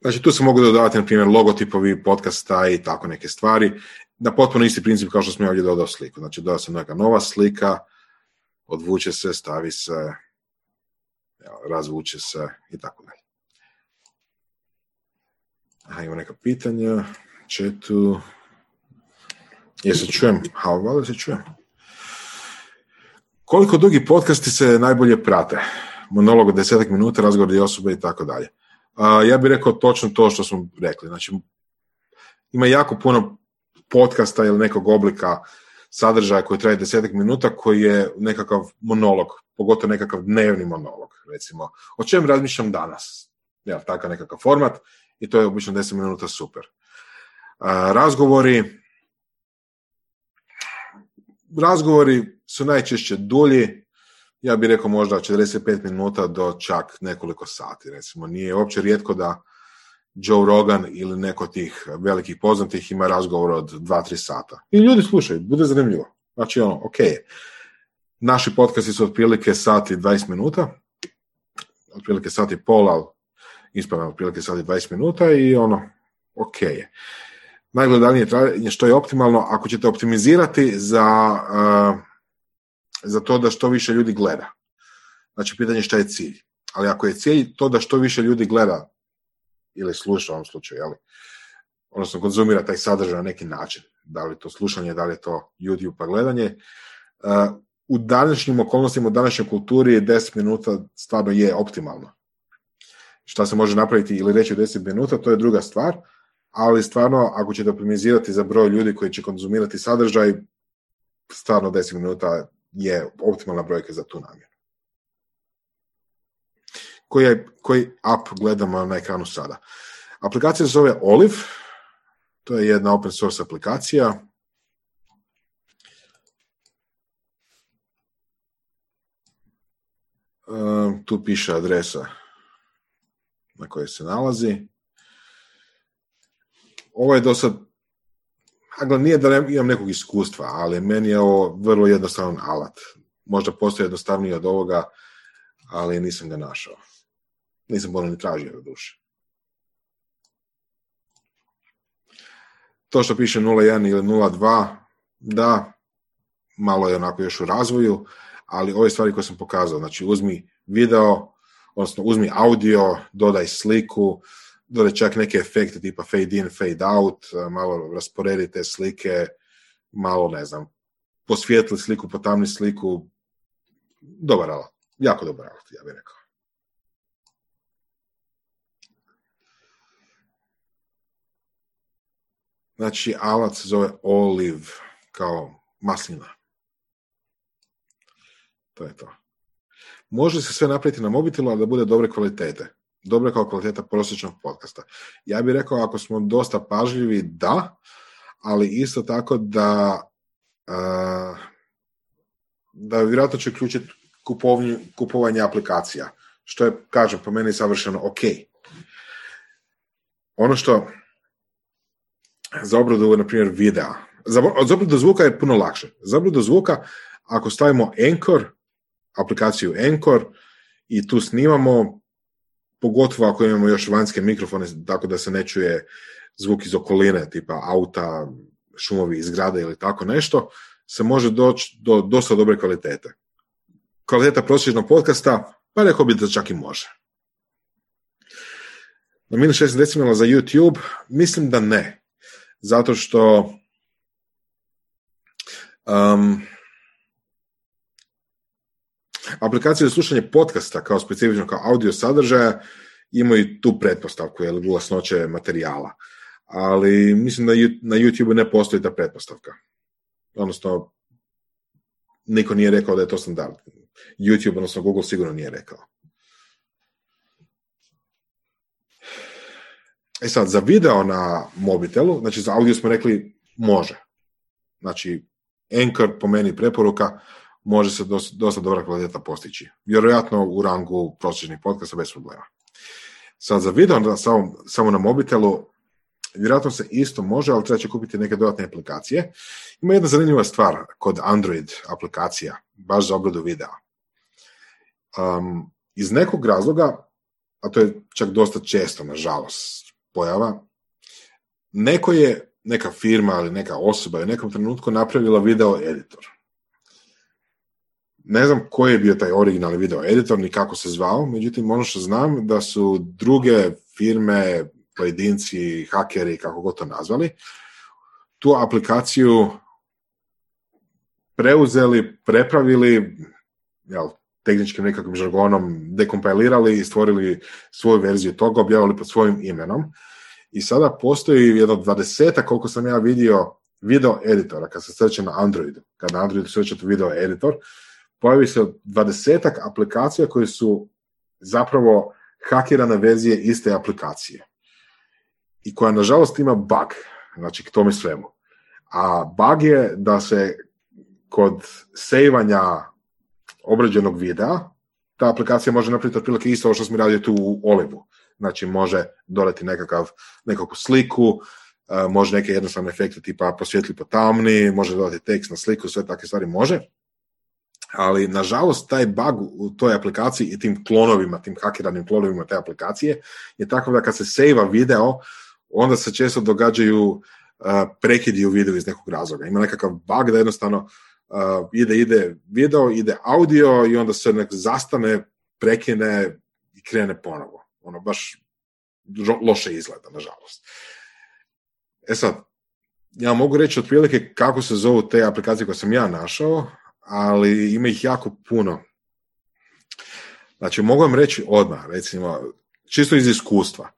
Znači tu se mogu dodavati, na primjer, logotipovi podcasta i tako neke stvari. Na potpuno isti princip kao što smo ovdje dodao sliku. Znači doda se neka nova slika, odvuče se, stavi se, razvuče se i tako dalje. Aha, ima neka pitanja, četu. Jesi čujem? Ha, valjda se čujem. Koliko dugi podcasti se najbolje prate? Monolog od desetak minuta, razgovor i osobe i tako dalje. Ja bih rekao točno to što smo rekli. Znači, ima jako puno podcasta ili nekog oblika sadržaja koji traje desetak minuta koji je nekakav monolog, pogotovo nekakav dnevni monolog, recimo. O čem razmišljam danas? Ja, takav nekakav format i to je obično 10 minuta super. razgovori razgovori su najčešće dulji, ja bih rekao možda 45 minuta do čak nekoliko sati. Recimo, nije uopće rijetko da Joe Rogan ili neko tih velikih poznatih ima razgovor od 2-3 sata. I ljudi slušaju, bude zanimljivo. Znači, ono, ok. Naši podcasti su otprilike sati 20 minuta, otprilike sati i pol, ali ispravno otprilike sati 20 minuta i ono, ok je. Najgledanije trajanje što je optimalno, ako ćete optimizirati za, uh, za to da što više ljudi gleda. Znači, pitanje šta je cilj. Ali ako je cilj to da što više ljudi gleda ili sluša u ovom slučaju, jeli? odnosno konzumira taj sadržaj na neki način, da li to slušanje, da li je to YouTube pa gledanje, uh, u današnjim okolnostima, u današnjoj kulturi 10 minuta stvarno je optimalno. Šta se može napraviti ili reći u 10 minuta, to je druga stvar, ali stvarno ako ćete optimizirati za broj ljudi koji će konzumirati sadržaj, stvarno 10 minuta je optimalna brojka za tu namjeru. Koji, koji app gledamo na ekranu sada? Aplikacija se zove Olive, to je jedna open source aplikacija. Ehm, tu piše adresa na kojoj se nalazi. Ovo je do sad, nije da imam nekog iskustva, ali meni je ovo vrlo jednostavan alat. Možda postoji jednostavniji od ovoga, ali nisam ga našao. Nisam bolno ni tražio do duše. To što piše 0.1 ili 0.2, da, malo je onako još u razvoju, ali ove stvari koje sam pokazao, znači uzmi video, odnosno uzmi audio, dodaj sliku, dodaj čak neke efekte tipa fade in, fade out, malo rasporedi te slike, malo, ne znam, posvijetli sliku, potamni sliku, dobar alat, jako dobar alat, ja bih rekao. Znači, alat se zove olive, kao maslina. To je to. Može se sve napraviti na mobitelu, ali da bude dobre kvalitete. Dobre kao kvaliteta prosječnog podcasta. Ja bih rekao, ako smo dosta pažljivi, da, ali isto tako da da vjerojatno će uključiti kupovanje aplikacija, što je, kažem, po meni savršeno ok. Ono što za obradu, na primjer, videa, za, za obradu zvuka je puno lakše. Za obradu zvuka, ako stavimo Anchor, aplikaciju Anchor i tu snimamo, pogotovo ako imamo još vanjske mikrofone, tako da se ne čuje zvuk iz okoline, tipa auta, šumovi iz grada ili tako nešto, se može doći do dosta dobre kvalitete. Kvaliteta prosječnog podcasta, pa rekao bi da čak i može. Na minus 60 decimala za YouTube, mislim da ne. Zato što um, Aplikacije za slušanje podcasta kao specifično kao audio sadržaja imaju tu pretpostavku, jer glasnoće materijala. Ali mislim da na YouTube ne postoji ta pretpostavka. Odnosno, niko nije rekao da je to standard. YouTube, odnosno Google sigurno nije rekao. E sad, za video na mobitelu, znači za audio smo rekli može. Znači, Anchor po meni preporuka, može se dosta, dosta dobra kvaliteta postići. Vjerojatno u rangu prosječnih podcasta bez problema. Sad za video samo, samo na mobitelu, vjerojatno se isto može, ali treba će kupiti neke dodatne aplikacije. Ima jedna zanimljiva stvar kod Android aplikacija, baš za obradu videa. Um, iz nekog razloga, a to je čak dosta često, nažalost, pojava. Neko je, neka firma ili neka osoba je u nekom trenutku napravila video editor. Ne znam koji je bio taj originalni video editor ni kako se zvao, međutim ono što znam da su druge firme, pojedinci, hakeri, kako god to nazvali, tu aplikaciju preuzeli, prepravili, jel, tehničkim nekakvim žargonom dekompilirali i stvorili svoju verziju toga, objavili pod svojim imenom. I sada postoji jedno dvadesetak, koliko sam ja vidio, video editora, kad se sreće na Androidu. Kad na Androidu srećete video editor, pojavi se dvadesetak aplikacija koje su zapravo hakirane verzije iste aplikacije. I koja, nažalost, ima bug, znači k tome svemu. A bug je da se kod sejvanja obrađenog videa, ta aplikacija može napraviti otprilike isto što smo radili tu u Olivu. Znači može dodati nekakav, nekakvu sliku, e, može neke jednostavne efekte tipa posvjetli po tamni, može dodati tekst na sliku, sve takve stvari može. Ali, nažalost, taj bug u toj aplikaciji i tim klonovima, tim hakiranim klonovima te aplikacije je takav da kad se sejva video, onda se često događaju uh, prekidi u videu iz nekog razloga. Ima nekakav bug da jednostavno uh, ide, ide video, ide audio i onda se nek zastane, prekine i krene ponovo. Ono, baš loše izgleda, nažalost. E sad, ja mogu reći otprilike kako se zovu te aplikacije koje sam ja našao, ali ima ih jako puno. Znači, mogu vam reći odmah, recimo, čisto iz iskustva,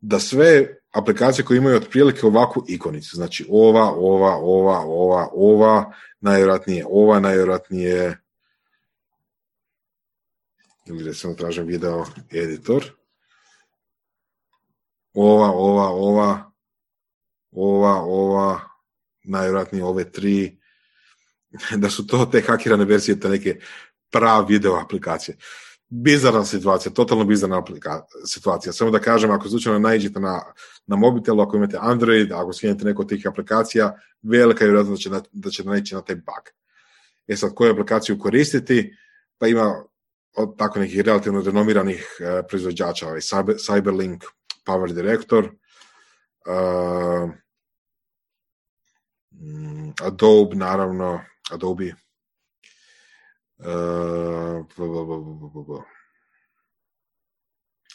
da sve aplikacije koje imaju otprilike ovakvu ikonicu, znači ova, ova, ova, ova, ova, najvjerojatnije ova, najvjerojatnije ili recimo tražim video editor, ova, ova, ova, ova, ova, najvjerojatnije ove tri, [laughs] da su to te hakirane verzije, te neke prav video aplikacije bizarna situacija, totalno bizarna situacija. Samo da kažem, ako slučajno naiđete na, na mobitelu, ako imate Android, ako skinete neko od tih aplikacija, velika je vjerojatnost da će, da će naići na taj bug. E sad, koju aplikaciju koristiti? Pa ima od tako nekih relativno renomiranih uh, proizvođača, ovaj Cyber, Cyberlink, Power Director, uh, Adobe, naravno, Adobe, Uh,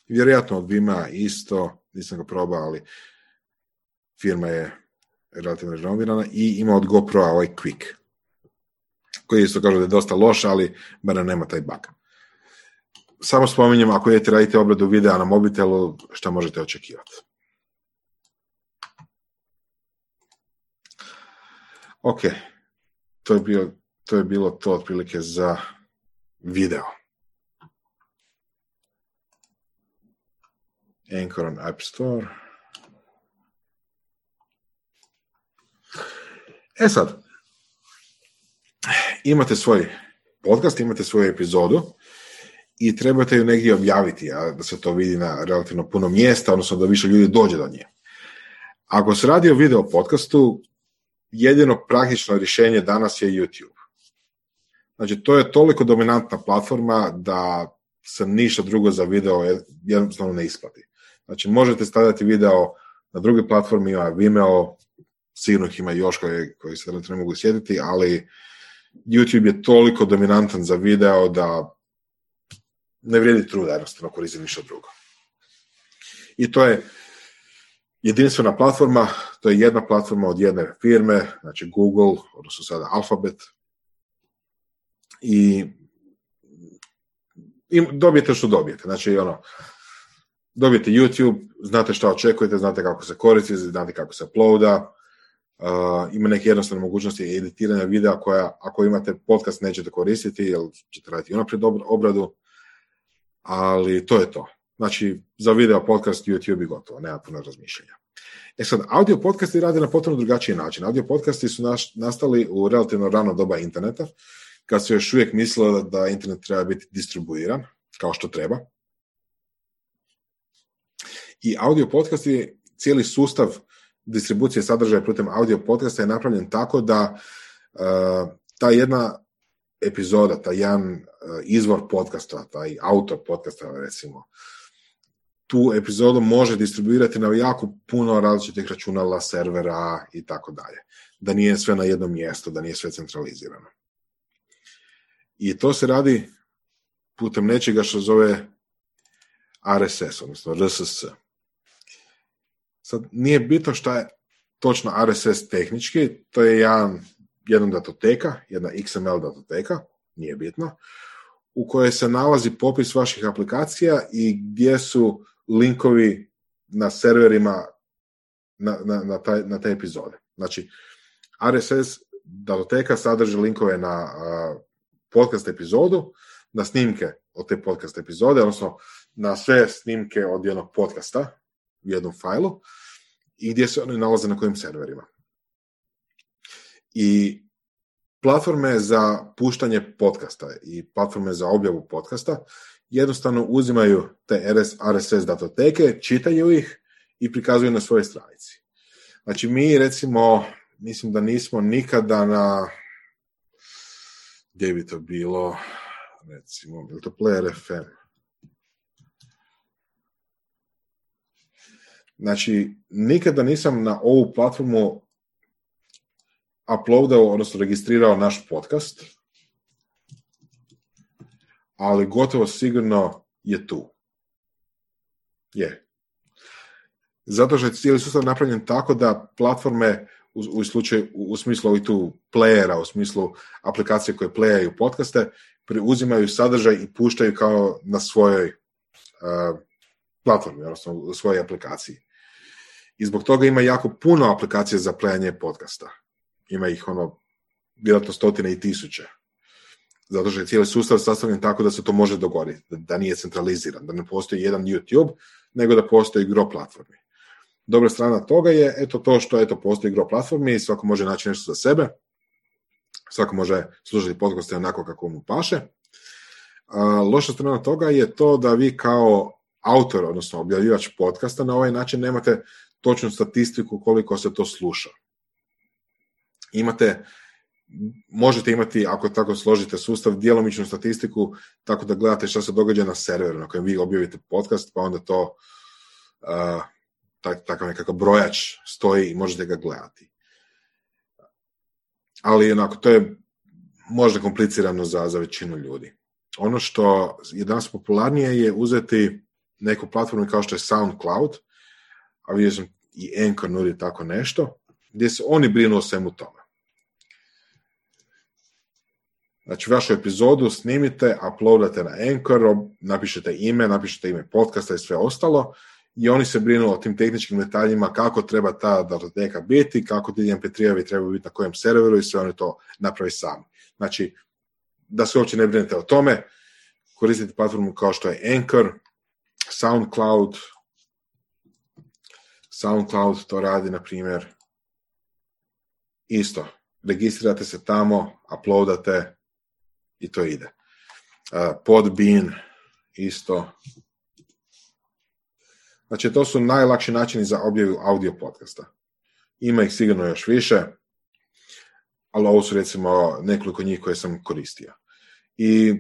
vjerojatno od Vima isto, nisam ga probao, ali firma je relativno renovirana i ima od GoPro ovaj Quick, koji isto kaže da je dosta loš, ali bar nema taj bug. Samo spominjem, ako idete radite obradu videa na mobitelu, šta možete očekivati. Ok, to je bio to je bilo to otprilike za video. Anchor on App Store. E sad, imate svoj podcast, imate svoju epizodu i trebate ju negdje objaviti, a da se to vidi na relativno puno mjesta, odnosno da više ljudi dođe do nje. Ako se radi o video podcastu, jedino praktično rješenje danas je YouTube. Znači, to je toliko dominantna platforma da se ništa drugo za video jednostavno ne isplati. Znači, možete stavljati video na druge platforme, ima Vimeo, sigurno ima još koji, koji se ne mogu sjetiti, ali YouTube je toliko dominantan za video da ne vrijedi truda jednostavno koristiti ništa drugo. I to je jedinstvena platforma, to je jedna platforma od jedne firme, znači Google, odnosno sada Alphabet, i, i dobijete što dobijete. Znači, ono, dobijete YouTube, znate što očekujete, znate kako se koristi, znate kako se uploada, uh, ima neke jednostavne mogućnosti editiranja videa koja, ako imate podcast, nećete koristiti, jer ćete raditi unaprijed obradu, ali to je to. Znači, za video podcast YouTube i gotovo, nema puno razmišljanja. E sad, audio podcasti rade na potpuno drugačiji način. Audio podcasti su naš, nastali u relativno rano doba interneta, kad se još uvijek mislilo da internet treba biti distribuiran, kao što treba. I audio podcast je cijeli sustav distribucije sadržaja putem audio podcasta je napravljen tako da uh, ta jedna epizoda, taj jedan uh, izvor podcasta, taj autor podcasta recimo, tu epizodu može distribuirati na jako puno različitih računala, servera i tako dalje. Da nije sve na jednom mjestu, da nije sve centralizirano. I to se radi putem nečega što zove RSS, odnosno RSS. Sad, nije bitno šta je točno RSS tehnički, to je jedan, jedna datoteka, jedna XML datoteka, nije bitno, u kojoj se nalazi popis vaših aplikacija i gdje su linkovi na serverima na, na, na, taj, na te epizode. Znači, RSS datoteka sadrži linkove na podcast epizodu, na snimke od te podcast epizode, odnosno na sve snimke od jednog podcasta u jednom fajlu i gdje se oni nalaze na kojim serverima. I platforme za puštanje podcasta i platforme za objavu podcasta jednostavno uzimaju te RSS datoteke, čitaju ih i prikazuju na svojoj stranici. Znači mi recimo, mislim da nismo nikada na gdje bi to bilo, recimo, je to Player FM? Znači, nikada nisam na ovu platformu uploadao, odnosno registrirao naš podcast, ali gotovo sigurno je tu. Je. Zato što je cijeli sustav napravljen tako da platforme u, u slučaju, u, smislu i tu playera, u smislu aplikacije koje playaju podcaste, preuzimaju sadržaj i puštaju kao na svojoj uh, platformi, odnosno u svojoj aplikaciji. I zbog toga ima jako puno aplikacija za playanje podcasta. Ima ih ono, vjerojatno stotine i tisuće. Zato što je cijeli sustav sastavljen tako da se to može dogoditi, da, da nije centraliziran, da ne postoji jedan YouTube, nego da postoji gro platformi. Dobra strana toga je eto to što eto postoji gro platformi i svako može naći nešto za sebe. Svako može slušati podcaste onako kako mu paše. A, loša strana toga je to da vi kao autor, odnosno objavljivač podcasta na ovaj način nemate točnu statistiku koliko se to sluša. Imate, možete imati, ako tako složite sustav, djelomičnu statistiku, tako da gledate što se događa na serveru na kojem vi objavite podcast, pa onda to uh, tak, takav nekakav brojač stoji i možete ga gledati. Ali onako, to je možda komplicirano za, za većinu ljudi. Ono što je danas popularnije je uzeti neku platformu kao što je SoundCloud, a vidio sam i Anchor nudi tako nešto, gdje se oni brinu o svemu tome. Znači, vašu epizodu snimite, uploadate na Anchor, napišete ime, napišete ime podcasta i sve ostalo, i oni se brinu o tim tehničkim detaljima kako treba ta datoteka biti, kako ti MP3-ovi trebaju biti na kojem serveru i sve oni to napravi sami. Znači, da se uopće ne brinete o tome, koristite platformu kao što je Anchor, SoundCloud, SoundCloud to radi, na primjer, isto. Registrirate se tamo, uploadate i to ide. Podbean, isto. Znači, to su najlakši načini za objavu audio podcasta. Ima ih sigurno još više, ali ovo su recimo nekoliko njih koje sam koristio. I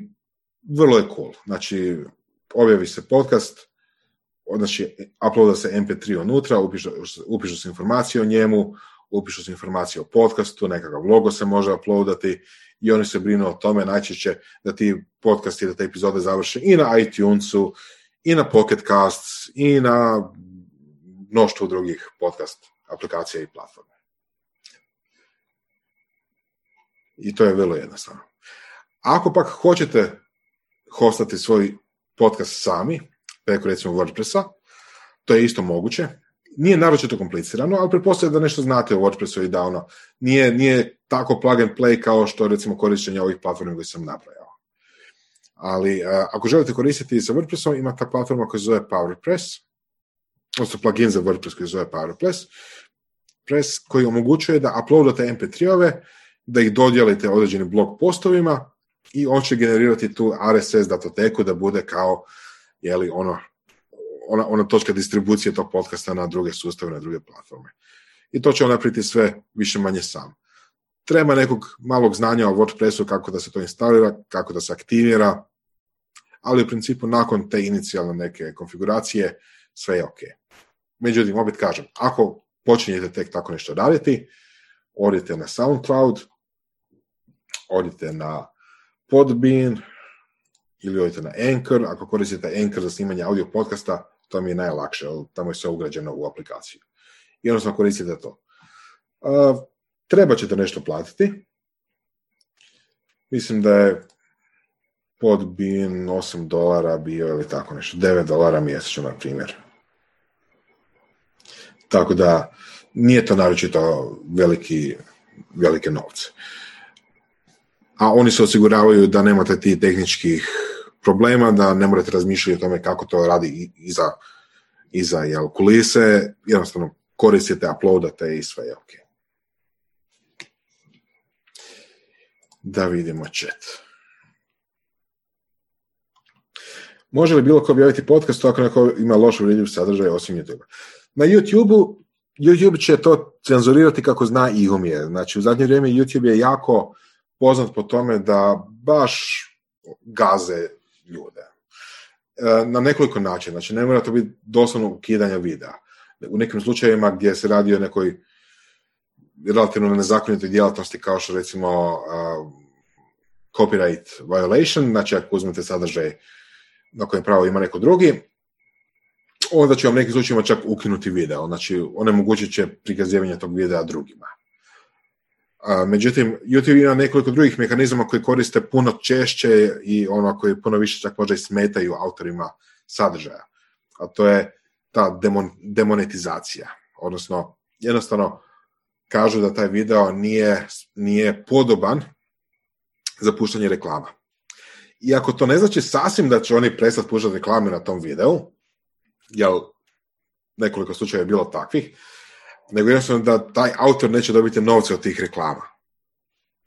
vrlo je cool. Znači, objavi se podcast, znači, uploada se MP3 unutra, upišu, upišu se informacije o njemu, upišu se informacije o podcastu, nekakav logo se može uploadati i oni se brinu o tome najčešće da ti podcasti, da te epizode završe i na iTunesu, i na Pocket Casts, i na mnoštvo drugih podcast aplikacija i platforme. I to je vrlo jednostavno. Ako pak hoćete hostati svoj podcast sami, preko recimo WordPressa, to je isto moguće. Nije naročito komplicirano, ali pretpostavljam da nešto znate o WordPressu i da ono, nije, nije tako plug and play kao što recimo korištenje ovih platformi koje sam napravio. Ali ako želite koristiti sa WordPressom, ima ta platforma koja se zove PowerPress, odnosno plugin za WordPress koji se zove PowerPress, press koji omogućuje da uploadate MP3-ove, da ih dodijelite određenim blog postovima i on će generirati tu RSS datoteku da bude kao jeli, ono, ona, ona točka distribucije tog podcasta na druge sustave, na druge platforme. I to će on napraviti sve više manje sam. Treba nekog malog znanja o WordPressu, kako da se to instalira, kako da se aktivira, ali u principu nakon te inicijalne neke konfiguracije sve je ok. Međutim, opet kažem, ako počinjete tek tako nešto raditi, odite na SoundCloud, odite na Podbean ili odite na Anchor. Ako koristite Anchor za snimanje audio podcasta, to mi je najlakše, tamo je sve ugrađeno u aplikaciju. Jednostavno koristite to. Uh, treba ćete nešto platiti. Mislim da je Podbean 8 dolara bio ili tako nešto, 9 dolara mjesečno, na primjer. Tako da nije to naročito veliki, velike novce. A oni se osiguravaju da nemate ti tehničkih problema, da ne morate razmišljati o tome kako to radi iza, iza jel, kulise, jednostavno koristite, uploadate i sve je ok. Da vidimo chat. Može li bilo ko objaviti podcast ako neko ima loš uvredljiv sadržaj osim YouTube? Na YouTube-u YouTube će to cenzurirati kako zna i umije. Znači, u zadnje vrijeme YouTube je jako poznat po tome da baš gaze ljude. E, na nekoliko načina. Znači, ne mora to biti doslovno ukidanje videa. U nekim slučajevima gdje se radi o nekoj relativno nezakonitoj djelatnosti kao što recimo uh, copyright violation, znači ako uzmete sadržaj na kojem pravo ima neko drugi, onda će vam nekim slučajima čak ukinuti video, znači onemogućit će prikazivanje tog videa drugima. Međutim, YouTube ima nekoliko drugih mehanizama koji koriste puno češće i ono koji puno više čak možda i smetaju autorima sadržaja. A to je ta demon, demonetizacija. Odnosno, jednostavno kažu da taj video nije, nije podoban za puštanje reklama. Iako to ne znači sasvim da će oni prestati puštati reklame na tom videu, jel nekoliko slučaja je bilo takvih, nego jednostavno da taj autor neće dobiti novce od tih reklama.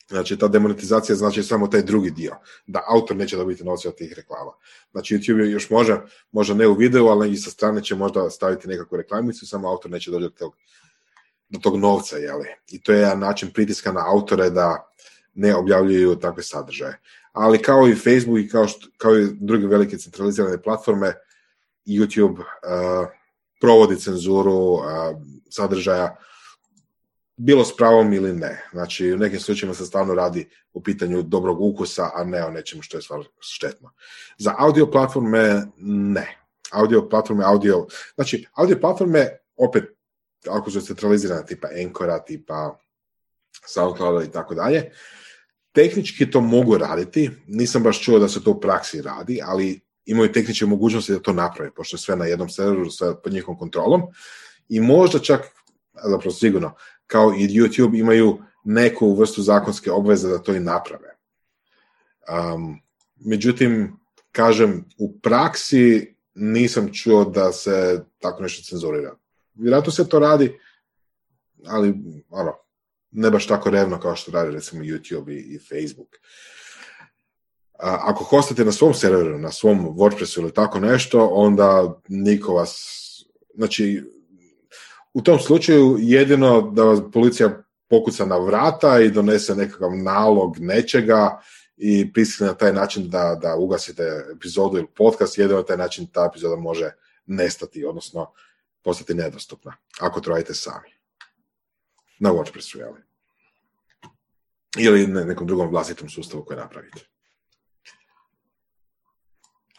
Znači, ta demonetizacija znači samo taj drugi dio, da autor neće dobiti novce od tih reklama. Znači, YouTube još može, možda ne u videu, ali i sa strane će možda staviti nekakvu reklamicu, samo autor neće doći do tog, do tog novca, jeli? I to je jedan način pritiska na autore da ne objavljuju takve sadržaje. Ali kao i Facebook i kao, kao i druge velike centralizirane platforme, YouTube uh, provodi cenzuru sadržaja bilo s pravom ili ne. Znači, u nekim slučajevima se stvarno radi o pitanju dobrog ukusa, a ne o nečemu što je stvarno štetno. Za audio platforme ne. Audio platforme, audio... Znači, audio platforme, opet, ako su centralizirane, tipa Encora, tipa SoundCloud i tako dalje, tehnički to mogu raditi. Nisam baš čuo da se to u praksi radi, ali imaju tehničke mogućnosti da to naprave, pošto je sve na jednom serveru, sve pod njihovom kontrolom. I možda čak, zapravo sigurno, kao i YouTube imaju neku vrstu zakonske obveze da to i naprave. Um, međutim, kažem, u praksi nisam čuo da se tako nešto cenzurira. Vjerojatno se to radi, ali ono, ne baš tako revno kao što radi recimo YouTube i, i Facebook. Ako hostate na svom serveru, na svom WordPressu ili tako nešto, onda niko vas, znači u tom slučaju jedino da vas policija pokuca na vrata i donese nekakav nalog nečega i prisili na taj način da, da ugasite epizodu ili podcast, jedino na taj način ta epizoda može nestati, odnosno postati nedostupna, ako to sami. Na WordPressu, jel? Ili nekom drugom vlastitom sustavu koje napravite.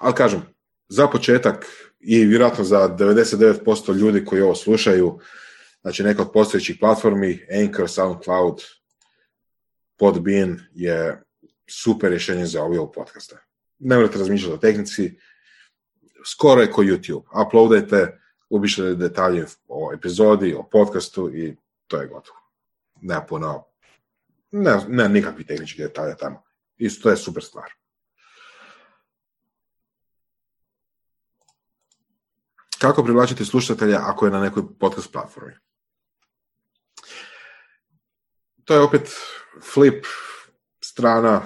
Ali kažem, za početak i vjerojatno za 99% ljudi koji ovo slušaju, znači neka od postojećih platformi, Anchor, SoundCloud, Podbean je super rješenje za ove podcaste. Ne morate razmišljati o tehnici, skoro je ko YouTube. Uploadajte, ubišite detalje o epizodi, o podcastu i to je gotovo. Nema puno, nema, nema nikakvih tehničkih detalja tamo. I to je super stvar. Kako privlačiti slušatelja ako je na nekoj podcast platformi? To je opet flip strana,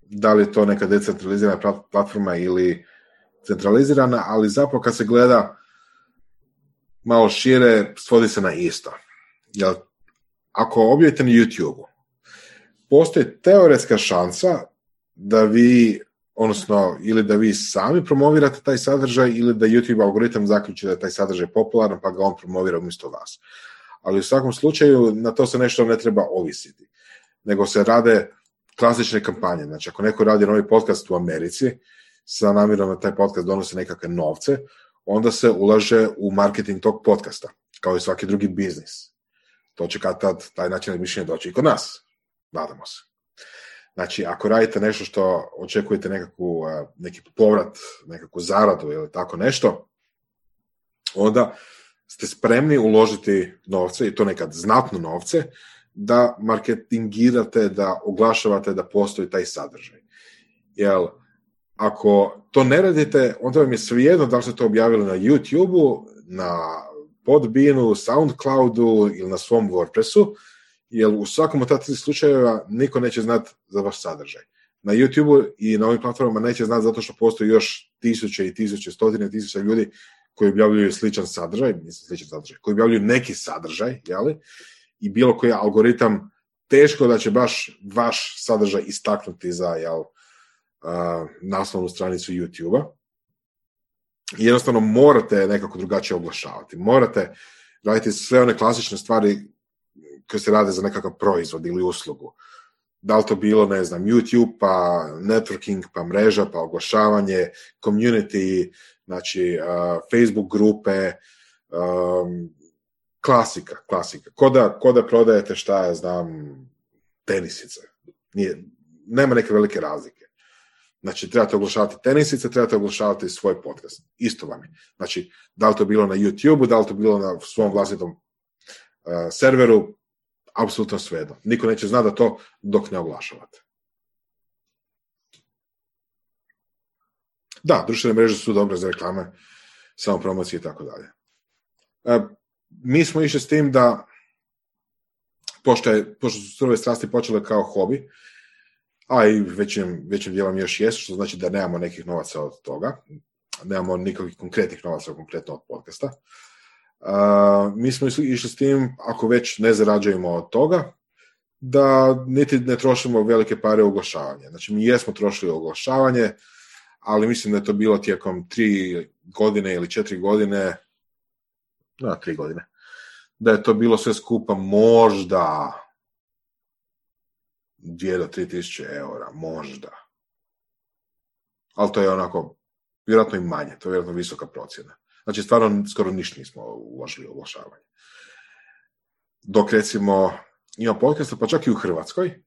da li je to neka decentralizirana platforma ili centralizirana, ali zapravo kad se gleda malo šire, svodi se na isto. Jer ako objavite na YouTube-u, postoji teoretska šansa da vi Odnosno, ili da vi sami promovirate taj sadržaj ili da YouTube algoritam zaključi da je taj sadržaj popularan pa ga on promovira umjesto vas. Ali u svakom slučaju na to se nešto ne treba ovisiti. Nego se rade klasične kampanje. Znači, ako neko radi novi podcast u Americi, sa namjerom da taj podcast donosi nekakve novce, onda se ulaže u marketing tog podcasta, kao i svaki drugi biznis. To će kad tad taj način mišljenja doći i kod nas. Nadamo se. Znači, ako radite nešto što očekujete nekakvu, neki povrat, nekakvu zaradu ili tako nešto, onda ste spremni uložiti novce, i to nekad znatno novce, da marketingirate, da oglašavate da postoji taj sadržaj. Jel, ako to ne radite, onda vam je svejedno da li ste to objavili na YouTube-u, na Podbeanu, Soundcloudu ili na svom WordPressu, jer u svakom od ta tri slučajeva niko neće znati za vaš sadržaj. Na YouTube i na ovim platformama neće znati zato što postoji još tisuće i tisuće, stotine tisuća ljudi koji objavljuju sličan sadržaj, mislim sličan sadržaj, koji objavljuju neki sadržaj, jeli? i bilo koji algoritam teško da će baš vaš sadržaj istaknuti za jel, uh, naslovnu stranicu YouTube-a. Jednostavno morate nekako drugačije oglašavati. Morate raditi sve one klasične stvari koje se rade za nekakav proizvod ili uslugu. Da li to bilo, ne znam, YouTube, pa networking, pa mreža, pa oglašavanje, community, znači uh, Facebook grupe, um, klasika, klasika. Ko da prodajete šta ja znam, tenisice. Nije, nema neke velike razlike. Znači, trebate oglašavati tenisice, trebate oglašavati svoj podcast. Isto vam je. Znači, da li to bilo na YouTube-u, da li to bilo na svom vlastitom uh, serveru, apsolutno svejedno. Niko neće znati da to dok ne oglašavate. Da, društvene mreže su dobre za reklame, samo promocije i tako dalje. Uh, mi smo išli s tim da pošto, je, pošto su surove strasti počele kao hobi, a i većim, većim dijelom još jesu, što znači da nemamo nekih novaca od toga, nemamo nikakvih konkretnih novaca konkretno od podcasta. Mi smo išli s tim, ako već ne zarađujemo od toga, da niti ne trošimo velike pare u oglašavanje. Znači, mi jesmo trošili oglašavanje, ali mislim da je to bilo tijekom tri godine ili četiri godine, na tri godine, da je to bilo sve skupa možda 2 do 3 tisuće eura, možda. Ali to je onako, vjerojatno i manje, to je vjerojatno visoka procjena. Znači, stvarno skoro ništa nismo uložili u oglašavanje. Dok recimo ima podcaste, pa čak i u Hrvatskoj,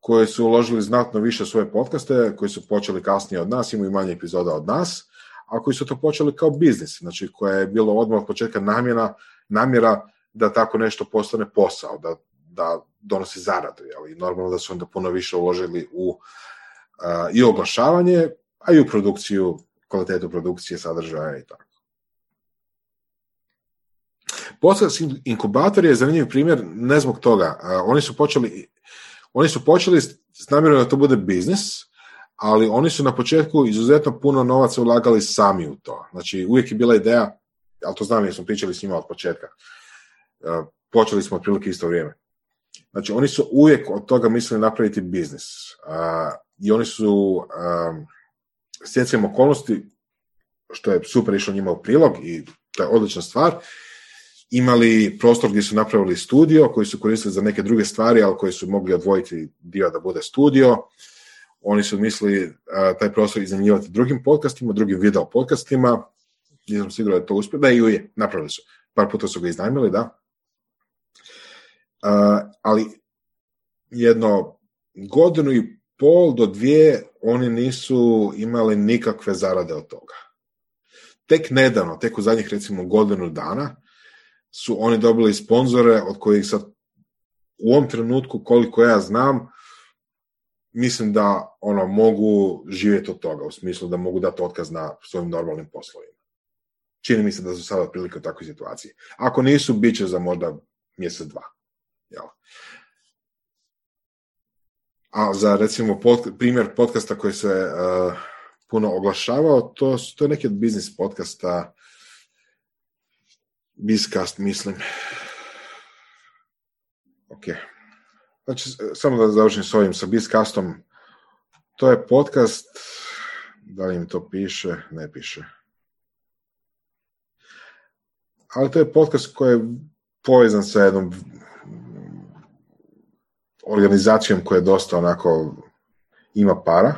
koji su uložili znatno više svoje podcaste, koji su počeli kasnije od nas, imaju manje epizoda od nas, a koji su to počeli kao biznis, znači koja je bilo odmah od početka namjena, namjera da tako nešto postane posao, da, da donosi zaradu. Jel? I normalno da su onda puno više uložili u uh, i oglašavanje, a i u produkciju, kvalitetu produkcije, sadržaja i tako. Podcast inkubator je zanimljiv primjer ne zbog toga. Oni su počeli oni su počeli s namjerom da to bude biznis, ali oni su na početku izuzetno puno novaca ulagali sami u to. Znači, uvijek je bila ideja, ali to znam jer smo pričali s njima od početka, počeli smo otprilike isto vrijeme. Znači, oni su uvijek od toga mislili napraviti biznis. I oni su stjecajem okolnosti, što je super išlo njima u prilog i to je odlična stvar, imali prostor gdje su napravili studio koji su koristili za neke druge stvari, ali koji su mogli odvojiti dio da bude studio. Oni su mislili taj prostor iznajmljivati drugim podcastima, drugim video podcastima. Nisam siguran da je to uspio. Da, i je, napravili su. Par puta su ga iznajmili, da. ali jedno godinu i pol do dvije oni nisu imali nikakve zarade od toga. Tek nedavno, tek u zadnjih recimo godinu dana, su oni dobili sponzore od kojih sad u ovom trenutku koliko ja znam mislim da ono mogu živjeti od toga u smislu da mogu dati otkaz na svojim normalnim poslovima. Čini mi se da su sada otprilike u takvoj situaciji. Ako nisu, bit će za možda mjesec, dva. Jel? A za recimo pod, primjer podcasta koji se uh, puno oglašavao, to, to je neki od biznis podcasta Bizcast, mislim. Ok. Znači, samo da završim s ovim, sa Bizcastom. To je podcast Da li im to piše? Ne piše. Ali to je podcast koji je povezan sa jednom organizacijom koja je dosta onako ima para.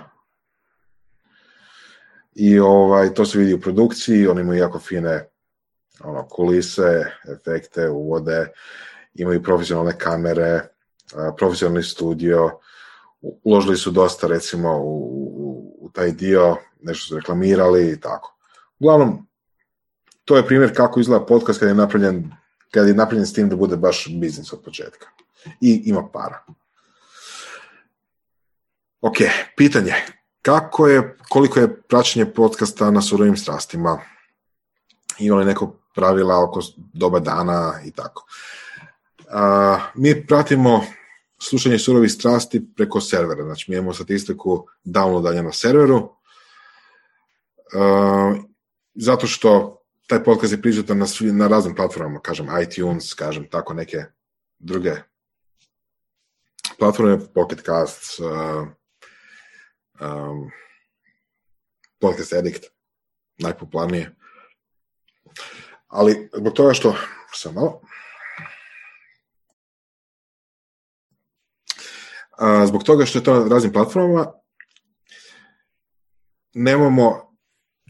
I ovaj, to se vidi u produkciji, oni imaju jako fine ono, kulise, efekte, uvode, imaju profesionalne kamere, profesionalni studio, uložili su dosta recimo u, u, u taj dio, nešto su reklamirali i tako. Uglavnom, to je primjer kako izgleda podcast kad je napravljen, kad je napravljen s tim da bude baš biznis od početka. I ima para. Ok, pitanje. Kako je, koliko je praćenje podcasta na surovim strastima? Ima li neko pravila oko doba dana i tako? A, mi pratimo slušanje surovih strasti preko servera. Znači, mi imamo statistiku downloadanja na serveru. A, zato što taj podcast je prisutan na, na raznim platformama, kažem iTunes, kažem tako neke druge platforme, Pocket Casts, uh, um, Podcast Addict, najpopularnije. Ali zbog toga što, sam malo, a, zbog toga što je to na raznim platformama, nemamo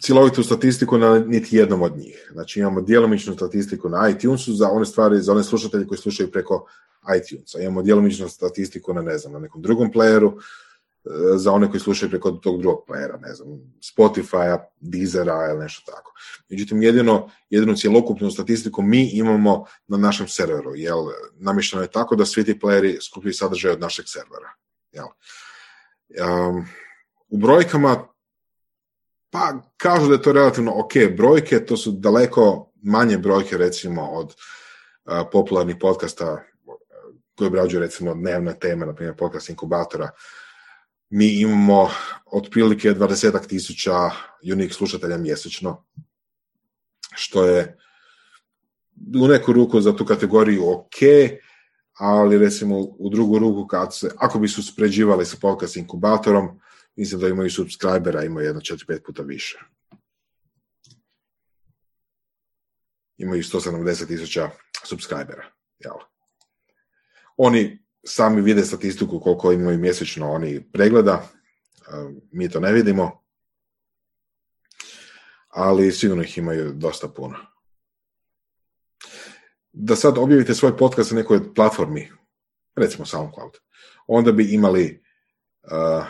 cjelovitu statistiku na niti jednom od njih. Znači imamo djelomičnu statistiku na iTunesu za one stvari, za one slušatelje koji slušaju preko iTunesa. Imamo djelomičnu statistiku na, ne znam, na nekom drugom playeru, za one koji slušaju preko tog drugog playera, ne znam, Spotify-a, Deezera ili nešto tako. Međutim, jedino, jedinu cjelokupnu statistiku mi imamo na našem serveru, jer namješteno je tako da svi ti playeri skupljaju sadržaj od našeg servera. Jel? Um, u brojkama pa kažu da je to relativno ok brojke, to su daleko manje brojke recimo od uh, popularnih podcasta koji obrađuju recimo dnevne teme, na primjer podcast inkubatora. Mi imamo otprilike 20 tisuća unik slušatelja mjesečno, što je u neku ruku za tu kategoriju ok, ali recimo u drugu ruku kad se, ako bi su spređivali sa podcast inkubatorom, mislim da imaju subscribera, imaju jedno 4-5 puta više. Imaju 170 tisuća subscribera. Jel? Oni sami vide statistiku koliko imaju mjesečno oni pregleda, mi to ne vidimo, ali sigurno ih imaju dosta puno. Da sad objavite svoj podcast na nekoj platformi, recimo SoundCloud, onda bi imali uh,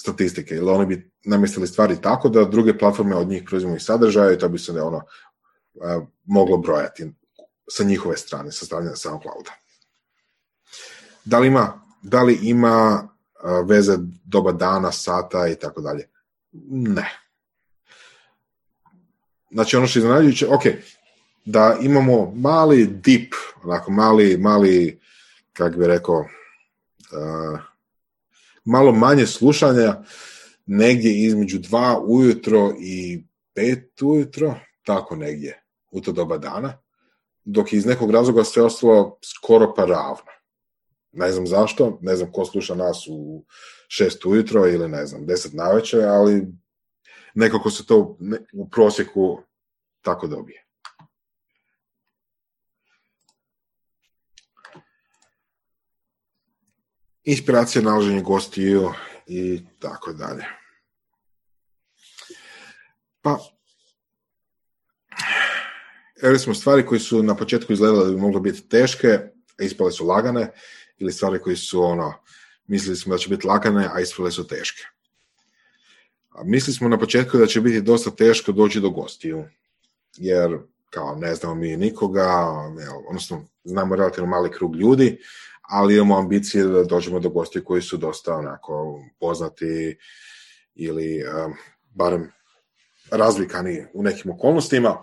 statistike, ili oni bi namjestili stvari tako da druge platforme od njih preuzimaju sadržaje i to bi se ono uh, moglo brojati sa njihove strane, sa strane SoundClouda. Da li ima, da li ima veze doba dana, sata i tako dalje? Ne. Znači ono što je iznenađujuće, ok, da imamo mali dip, onako mali, mali, kako bi rekao, uh, malo manje slušanja, negdje između dva ujutro i pet ujutro, tako negdje, u to doba dana, dok je iz nekog razloga sve ostalo skoro pa ravno. Ne znam zašto, ne znam ko sluša nas u šest ujutro ili ne znam, deset navečer, ali nekako se to u prosjeku tako dobije. Inspiracija, nalaženje gostiju i tako dalje. Pa, evo smo stvari koje su na početku izgledale da bi mogle biti teške, a ispale su lagane, ili stvari koje su ono, mislili smo da će biti lagane, a ispale su teške. A mislili smo na početku da će biti dosta teško doći do gostiju, jer kao ne znamo mi nikoga, odnosno znamo relativno mali krug ljudi, ali imamo ambicije da dođemo do gostiju koji su dosta onako poznati ili um, barem razlikani u nekim okolnostima.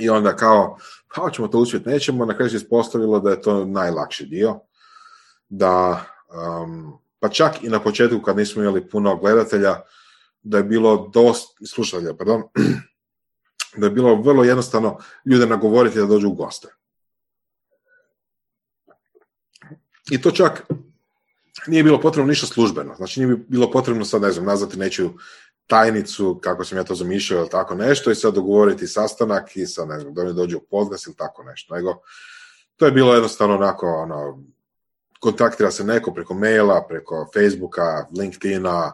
I onda kao, kao ćemo to uspjeti, nećemo, na kraju se ispostavilo da je to najlakši dio, da um, pa čak i na početku kad nismo imali puno gledatelja, da je bilo dosta, slušatelja, pardon, [clears throat] da je bilo vrlo jednostavno ljude nagovoriti da dođu u goste. I to čak nije bilo potrebno ništa službeno. Znači nije bilo potrebno sad, ne znam, nazvati nečiju tajnicu, kako sam ja to zamišljao ili tako nešto, i sad dogovoriti sastanak i sad, ne znam, da mi dođe u podcast ili tako nešto. Nego, to je bilo jednostavno onako, ono, kontaktira se neko preko maila, preko Facebooka, LinkedIna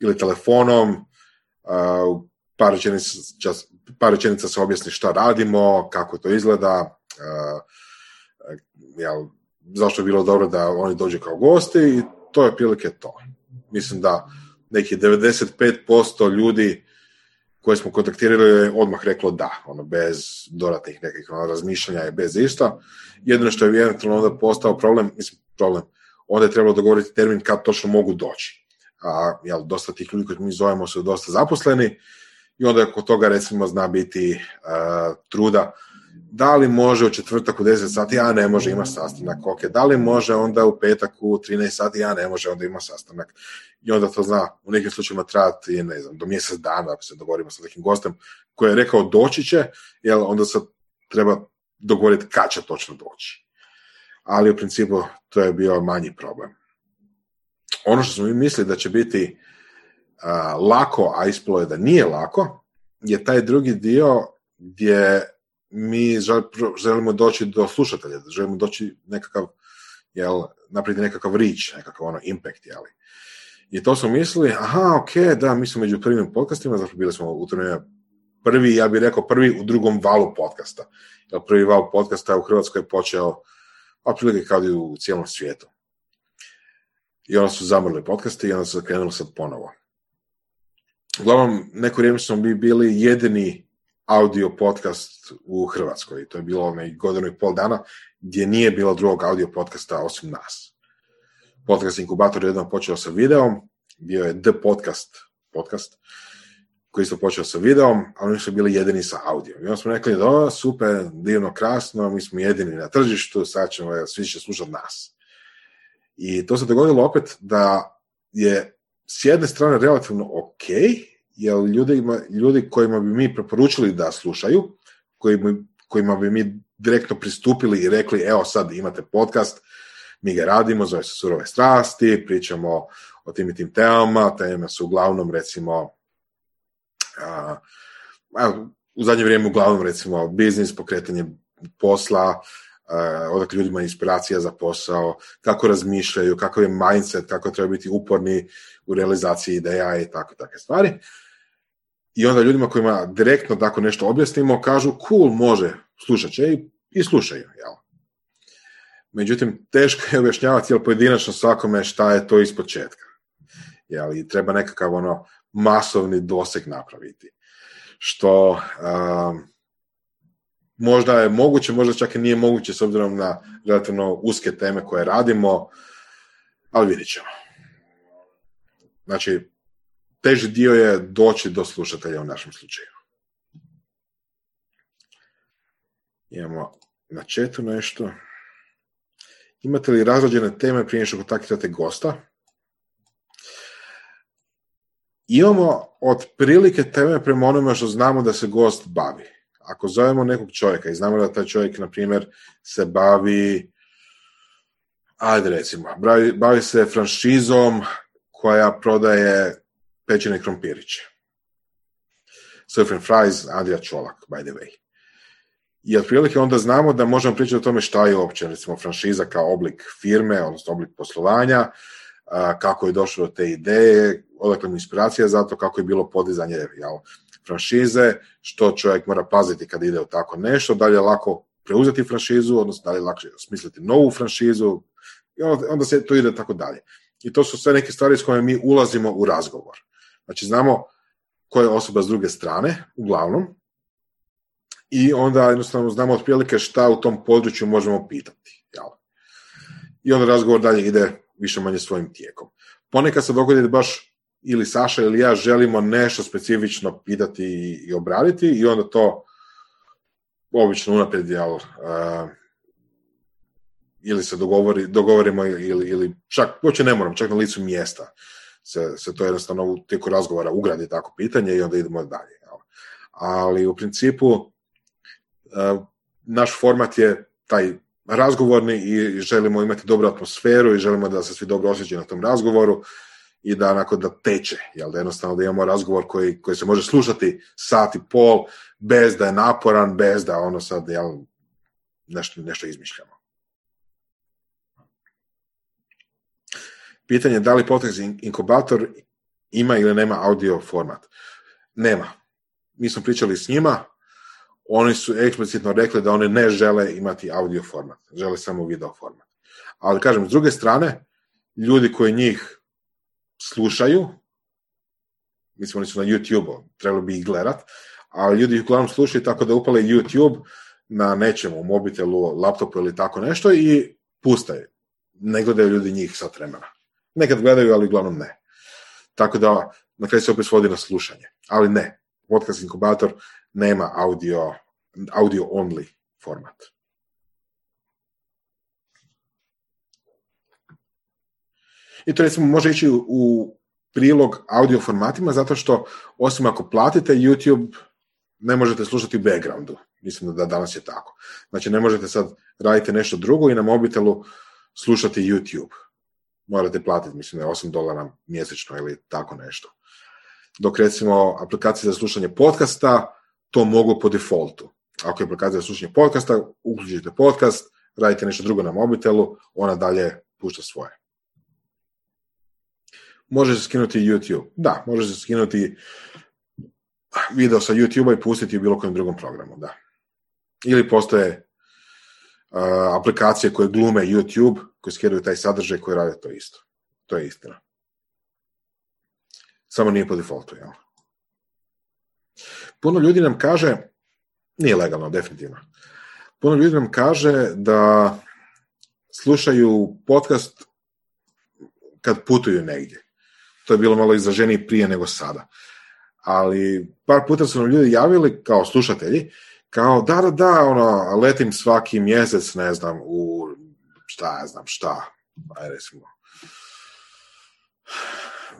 ili telefonom, uh, par, rečenica, rečenica se objasni šta radimo, kako to izgleda, uh, jel, zašto je bilo dobro da oni dođu kao gosti i to je prilike to. Mislim da neki 95% ljudi koje smo kontaktirali je odmah reklo da, ono, bez dodatnih nekih ono, razmišljanja i bez išta. Jedino što je eventualno onda postao problem, mislim, problem, onda je trebalo dogovoriti termin kad točno mogu doći. A, jel, dosta tih ljudi koji mi zovemo su dosta zaposleni i onda oko toga recimo zna biti uh, truda da li može u četvrtak u 10 sati, a ne može, ima sastanak, ok, da li može onda u petak u 13 sati, a ne može, onda ima sastanak. I onda to zna u nekim slučajima trajati, ne znam, do mjesec dana, ako se dogovorimo sa nekim gostem koji je rekao doći će, jel, onda se treba dogovoriti kad će točno doći. Ali u principu to je bio manji problem. Ono što smo mi mislili da će biti lako, a ispalo je da nije lako, je taj drugi dio gdje mi želimo doći do slušatelja, želimo doći nekakav, jel, napraviti nekakav reach, nekakav ono impact, jel. I to smo mislili, aha, ok, da, mi smo među prvim podcastima, zato bili smo u tome prvi, ja bih rekao prvi u drugom valu podcasta. Jer prvi val podcasta u Hrvatskoj je počeo otprilike kao i u cijelom svijetu. I onda su zamrli podcasti i onda su krenuli sad ponovo. Uglavnom, neko vrijeme smo bi bili jedini audio podcast u Hrvatskoj. To je bilo onaj godinu i pol dana gdje nije bilo drugog audio podcasta osim nas. Podcast inkubator je jednom počeo sa videom, bio je The Podcast podcast, koji isto počeo sa videom, ali oni su bili jedini sa audio. I onda smo rekli, da, super, divno, krasno, mi smo jedini na tržištu, sad ćemo, svi će slušati nas. I to se dogodilo opet da je s jedne strane relativno ok, jer ljudima, ljudi kojima bi mi preporučili da slušaju, kojima, kojima bi mi direktno pristupili i rekli, evo sad imate podcast, mi ga radimo, zove se Surove strasti, pričamo o tim i tim temama, teme su uglavnom recimo a, a, u zadnje vrijeme uglavnom recimo biznis, pokretanje posla, odakle ljudima inspiracija za posao, kako razmišljaju, kakav je mindset, kako treba biti uporni u realizaciji ideja i tako takve stvari i onda ljudima kojima direktno tako nešto objasnimo kažu cool, može, slušat će i, i slušaju. Jel? Međutim, teško je objašnjavati jel, pojedinačno svakome šta je to iz početka. Jel? I treba nekakav ono masovni doseg napraviti. Što um, možda je moguće, možda čak i nije moguće s obzirom na relativno uske teme koje radimo, ali vidit ćemo. Znači, teži dio je doći do slušatelja u našem slučaju. Imamo na četu nešto. Imate li razrađene teme prije što kontaktirate gosta? Imamo otprilike teme prema onome što znamo da se gost bavi. Ako zovemo nekog čovjeka i znamo da taj čovjek, na primjer, se bavi, ajde recimo, bavi, bavi se franšizom koja prodaje pečene krompiriće. Surf and Fries, Andrija Čolak, by the way. I otprilike onda znamo da možemo pričati o tome šta je uopće, recimo, franšiza kao oblik firme, odnosno oblik poslovanja, kako je došlo do te ideje, odakle mi inspiracija za to, kako je bilo podizanje jel, franšize, što čovjek mora paziti kad ide u tako nešto, da li je lako preuzeti franšizu, odnosno da li je lakše smisliti novu franšizu, i onda, onda se to ide tako dalje. I to su sve neke stvari s kojima mi ulazimo u razgovor. Znači, znamo koja je osoba s druge strane, uglavnom, i onda jednostavno znamo otprilike šta u tom području možemo pitati. Jel? I onda razgovor dalje ide više manje svojim tijekom. Ponekad se dogodi da baš ili Saša ili ja želimo nešto specifično pitati i obraditi i onda to obično unaprijed jel, uh, ili se dogovori, dogovorimo ili, ili čak, uopće ne moram, čak na licu mjesta se, se to jednostavno u tijeku razgovora ugradi tako pitanje i onda idemo dalje. Jel? Ali u principu uh, naš format je taj razgovorni i želimo imati dobru atmosferu i želimo da se svi dobro osjećaju na tom razgovoru i da onako da teče, jel, da jednostavno da imamo razgovor koji, koji se može slušati sat i pol, bez da je naporan, bez da ono sad, jel, nešto, nešto izmišljamo. Pitanje je da li podcast inkubator ima ili nema audio format. Nema. Mi smo pričali s njima, oni su eksplicitno rekli da oni ne žele imati audio format, žele samo video format. Ali kažem, s druge strane, ljudi koji njih slušaju, mislim oni su na YouTube, trebalo bi ih gledat, ali ljudi ih uglavnom slušaju tako da upale YouTube na nečemu, mobitelu, laptopu ili tako nešto i pustaju. Ne gledaju ljudi njih sat vremena. Nekad gledaju, ali uglavnom ne. Tako da, na kraju se opet svodi na slušanje. Ali ne, podcast inkubator nema audio, audio only format. I to recimo može ići u prilog audio formatima zato što osim ako platite YouTube ne možete slušati u backgroundu. Mislim da danas je tako. Znači ne možete sad raditi nešto drugo i na mobitelu slušati YouTube. Morate platiti, mislim da je 8 dolara mjesečno ili tako nešto. Dok recimo aplikacije za slušanje podcasta to mogu po defaultu. Ako je aplikacija za slušanje podcasta, uključite podcast, radite nešto drugo na mobitelu, ona dalje pušta svoje. Može se skinuti YouTube. Da, može se skinuti video sa YouTube-a i pustiti u bilo kojem drugom programu, da. Ili postoje uh, aplikacije koje glume YouTube, koje skidaju taj sadržaj koji rade to isto. To je istina. Samo nije po defaultu, jel? Puno ljudi nam kaže, nije legalno, definitivno, puno ljudi nam kaže da slušaju podcast kad putuju negdje. To je bilo malo izraženije prije nego sada. Ali par puta su nam ljudi javili kao slušatelji, kao da, da, da, ono, letim svaki mjesec, ne znam, u šta ja znam, šta, aj recimo,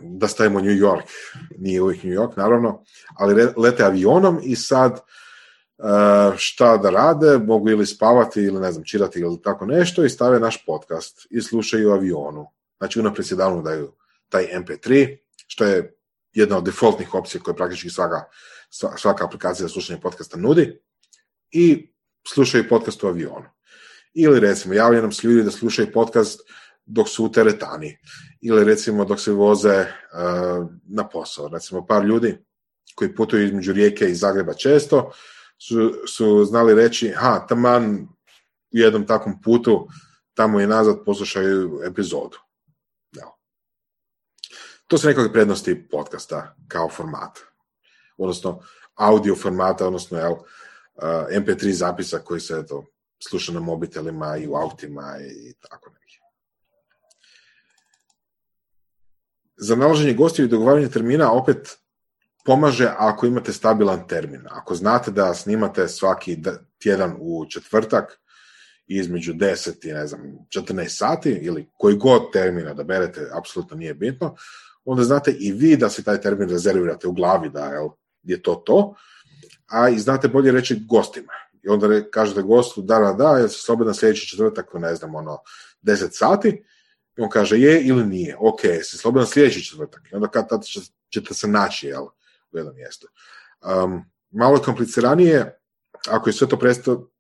da stavimo New York, nije uvijek New York, naravno, ali lete avionom i sad uh, šta da rade, mogu ili spavati ili ne znam, čitati ili tako nešto i stave naš podcast i slušaju u avionu. Znači unaprijed se davno daju taj MP3, što je jedna od defaultnih opcija koje praktički svaka, svaka aplikacija za slušanje podcasta nudi i slušaju podcast u avionu. Ili recimo, javljaju nam se ljudi da slušaju podcast dok su u teretani ili recimo dok se voze uh, na posao. Recimo par ljudi koji putuju između Rijeke i Zagreba često su, su znali reći, ha, taman u jednom takvom putu tamo i nazad poslušaju epizodu. Ja. To su nekakve prednosti podcasta kao format. Odnosno, audio formata, odnosno jel, uh, MP3 zapisa koji se eto, sluša na mobitelima i u autima i tako neki. Za nalaženje gostiju i dogovaranje termina opet pomaže ako imate stabilan termin. Ako znate da snimate svaki tjedan u četvrtak između 10 i ne znam, 14 sati ili koji god termina da berete, apsolutno nije bitno, onda znate i vi da se taj termin rezervirate u glavi da jel, je to to, a i znate bolje reći gostima. I onda kažete gostu, da, da, da, ja se slobodan sljedeći četvrtak, ne znam, ono, 10 sati, i on kaže je ili nije, ok, se slobodan sljedeći četvrtak. I onda kad tada ćete se naći, jel, u jednom mjestu. Um, malo kompliciranije, ako je sve to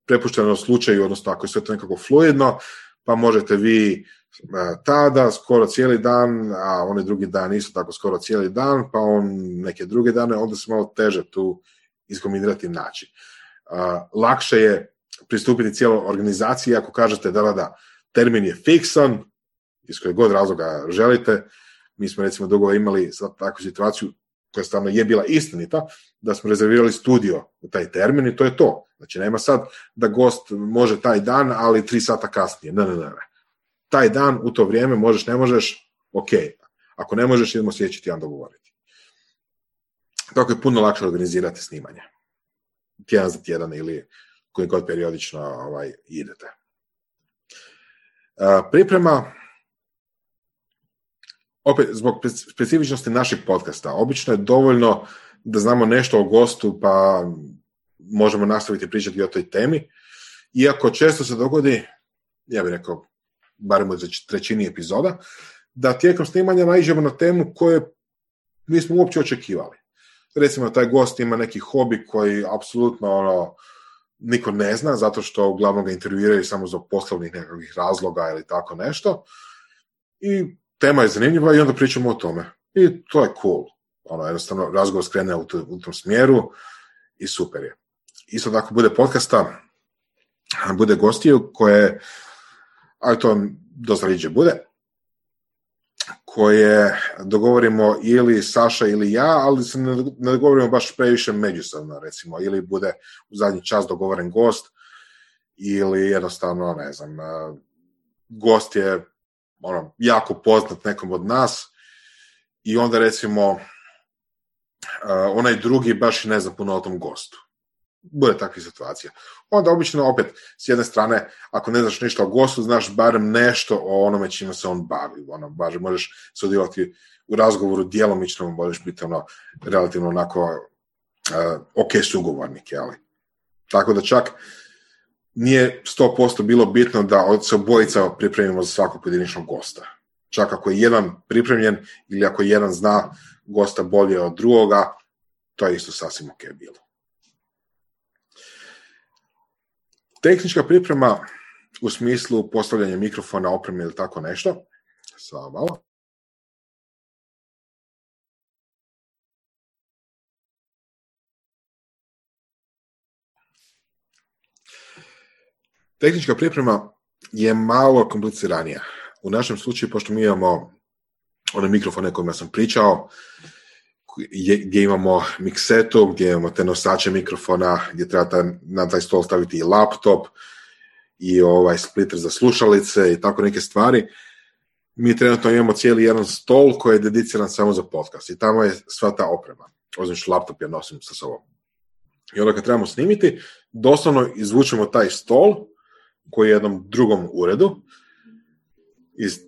prepušteno slučaju, odnosno ako je sve to nekako fluidno, pa možete vi tada skoro cijeli dan, a onaj drugi dan isto tako skoro cijeli dan, pa on neke druge dane, onda se malo teže tu iskombinirati naći. Lakše je pristupiti cijeloj organizaciji ako kažete da, da, da, termin je fiksan, iz kojeg god razloga želite. Mi smo recimo dugo imali takvu situaciju koja stvarno je bila istinita, da smo rezervirali studio u taj termin i to je to. Znači nema sad da gost može taj dan, ali tri sata kasnije. Ne, ne, ne. ne. Taj dan, u to vrijeme, možeš, ne možeš, ok. Ako ne možeš, idemo sljedeći tjedan dogovoriti. Tako je puno lakše organizirati snimanje. Tjedan za tjedan ili koji god periodično ovaj, idete. Priprema opet, zbog specifičnosti našeg podcasta, obično je dovoljno da znamo nešto o gostu, pa možemo nastaviti pričati o toj temi. Iako često se dogodi, ja bih rekao, barem u trećini epizoda, da tijekom snimanja naiđemo na temu koje nismo uopće očekivali. Recimo, taj gost ima neki hobi koji apsolutno ono, niko ne zna, zato što uglavnom ga intervjuiraju samo zbog poslovnih nekakvih razloga ili tako nešto. I tema je zanimljiva i onda pričamo o tome. I to je cool. Ono, jednostavno, razgovor skrene u, u tom smjeru i super je. Isto tako bude podcasta, bude gostiju koje, ali to dosta riđe bude, koje dogovorimo ili Saša ili ja, ali se ne, dogovorimo baš previše međusobno, recimo, ili bude u zadnji čas dogovoren gost, ili jednostavno, ne znam, gost je ono, jako poznat nekom od nas i onda recimo onaj drugi baš ne zna puno o tom gostu bude takvih situacija. Onda obično opet, s jedne strane, ako ne znaš ništa o gostu, znaš barem nešto o onome čime se on bavi. Ono, bar možeš sudjelovati u razgovoru djelomično, možeš biti ono, relativno onako uh, ok sugovornik, jeli? Tako da čak nije 100% bilo bitno da od se obojica pripremimo za svakog pojedinačnog gosta. Čak ako je jedan pripremljen ili ako jedan zna gosta bolje od drugoga, to je isto sasvim ok bilo. Tehnička priprema u smislu postavljanja mikrofona, opreme ili tako nešto. Samo malo. Tehnička priprema je malo kompliciranija. U našem slučaju, pošto mi imamo one mikrofone kojima sam pričao, gdje imamo miksetu, gdje imamo te nosače mikrofona, gdje treba na taj stol staviti i laptop i ovaj splitter za slušalice i tako neke stvari. Mi trenutno imamo cijeli jedan stol koji je dediciran samo za podcast i tamo je sva ta oprema. Osim laptop ja nosim sa sobom. I onda kad trebamo snimiti, doslovno izvučemo taj stol koji je jednom drugom uredu iz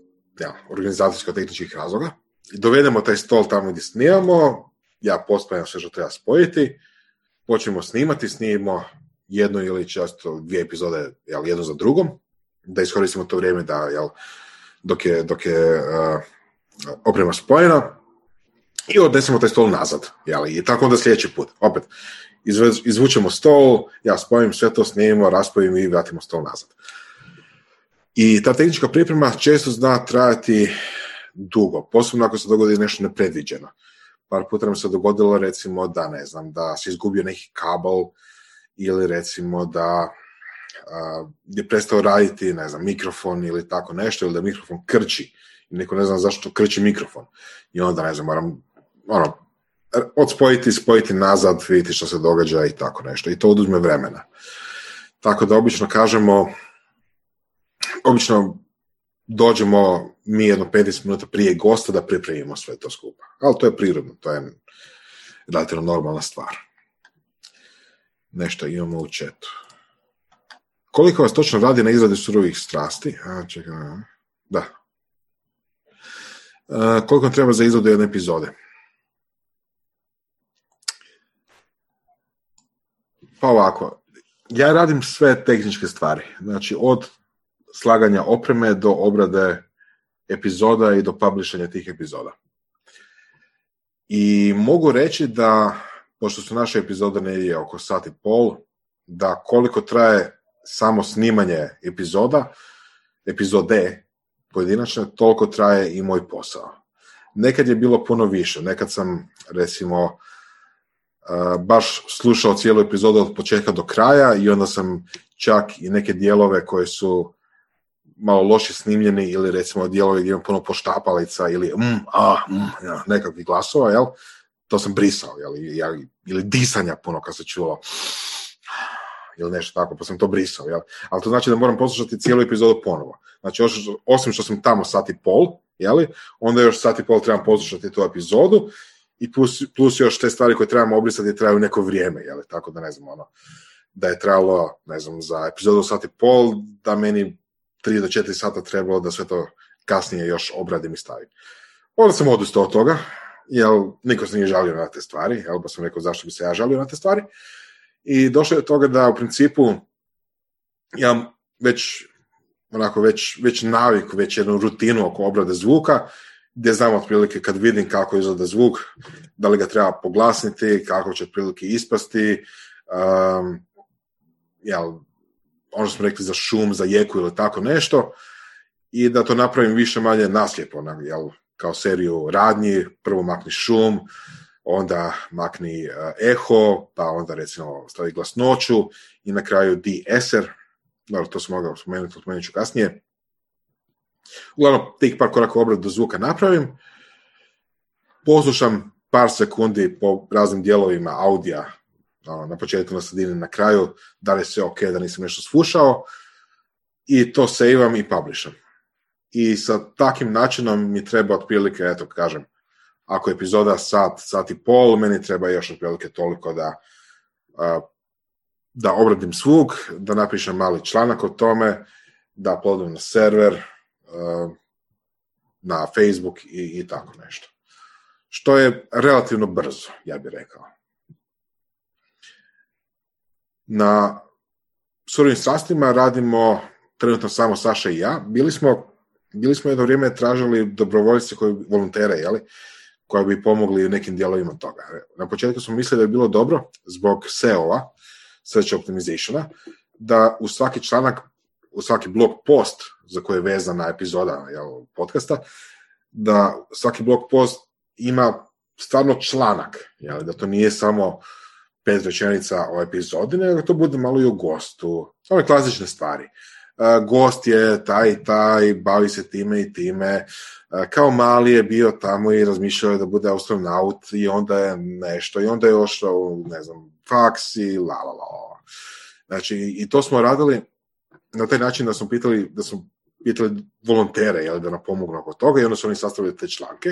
ja, organizacijsko-tehničkih razloga dovedemo taj stol tamo gdje snimamo, ja pospajam sve što treba spojiti, počnemo snimati, snimimo jednu ili često dvije epizode jel, jedno za drugom, da iskoristimo to vrijeme da, jel, dok je, dok je uh, oprema spojena i odnesemo taj stol nazad. Jel, I tako onda sljedeći put. Opet, izvučemo stol, ja spojim sve to, snimimo, raspojim i vratimo stol nazad. I ta tehnička priprema često zna trajati dugo, posebno ako se dogodi nešto nepredviđeno. Par puta nam se dogodilo recimo da, ne znam, da se izgubio neki kabel ili recimo da je prestao raditi, ne znam, mikrofon ili tako nešto, ili da mikrofon krči neko ne zna zašto krči mikrofon. I onda, ne znam, moram ono, odspojiti, spojiti nazad, vidjeti što se događa i tako nešto. I to oduzme vremena. Tako da obično kažemo, obično dođemo mi jedno 15 minuta prije gosta da pripremimo sve to skupa. Ali to je prirodno, to je relativno normalna stvar. Nešto imamo u četu. Koliko vas točno radi na izradi surovih strasti? A, čekaj, da. A, koliko treba za izradu jedne epizode? Pa ovako, ja radim sve tehničke stvari. Znači, od slaganja opreme do obrade epizoda i do publishanja tih epizoda. I mogu reći da, pošto su naše epizode negdje oko sat i pol, da koliko traje samo snimanje epizoda, epizode pojedinačne, toliko traje i moj posao. Nekad je bilo puno više, nekad sam recimo baš slušao cijelu epizodu od početka do kraja i onda sam čak i neke dijelove koje su malo loše snimljeni ili recimo dijelovi gdje ima puno poštapalica ili mm, a, mm, ja, nekakvih glasova, jel? To sam brisao, jel? Ja, ili disanja puno kad se čulo ili nešto tako, pa sam to brisao, jel? Ali to znači da moram poslušati cijelu epizodu ponovo. Znači, osim što sam tamo sat i pol, jeli, onda još sat i pol trebam poslušati tu epizodu i plus, plus još te stvari koje trebamo obrisati traju neko vrijeme, jeli, tako da ne znam, ono, da je trebalo, ne znam, za epizodu sat i pol, da meni 3 do 4 sata trebalo da sve to kasnije još obradim i stavim. Onda sam odustao od toga, jer niko se nije žalio na te stvari, jel, pa sam rekao zašto bi se ja žalio na te stvari. I došlo je do toga da u principu ja već onako već, već naviku, već jednu rutinu oko obrade zvuka, gdje znam otprilike kad vidim kako izgleda zvuk, da li ga treba poglasniti, kako će otprilike ispasti, um, jel, ono smo rekli za šum, za jeku ili tako nešto, i da to napravim više manje naslijepo, jel, kao seriju radnji, prvo makni šum, onda makni uh, eho, pa onda recimo stavi glasnoću i na kraju de-eser, dobro, to sam mogao spomenuti, spomenut ću kasnije. Uglavnom, tih par koraka obradu zvuka napravim, poslušam par sekundi po raznim dijelovima audija, ono, na početku, na sredini, na kraju, da li je sve ok, da nisam nešto slušao, i to sejvam i publisham. I sa takim načinom mi treba otprilike, eto, kažem, ako je epizoda sat, sat i pol, meni treba još otprilike toliko da da obradim svug, da napišem mali članak o tome, da podim na server, na Facebook i, i tako nešto. Što je relativno brzo, ja bih rekao. Na surovim strastima radimo trenutno samo Saša i ja. Bili smo, bili smo jedno vrijeme tražili dobrovoljce koji volontere, jeli, koji bi pomogli u nekim dijelovima toga. Na početku smo mislili da je bilo dobro zbog SEO-a, search optimizationa, da u svaki članak, u svaki blog post za koji je vezana epizoda jel, podcasta, da svaki blog post ima stvarno članak, jel, da to nije samo pet rečenica o epizodi, nego to bude malo i o gostu, ove klasične stvari. Uh, gost je taj i taj, bavi se time i time, uh, kao mali je bio tamo i razmišljao je da bude astronaut i onda je nešto, i onda je ošao, ne znam, faksi, la la la. Znači, i to smo radili na taj način da smo pitali, da smo pitali volontere, jel, da nam pomognu oko toga i onda su oni sastavili te članke.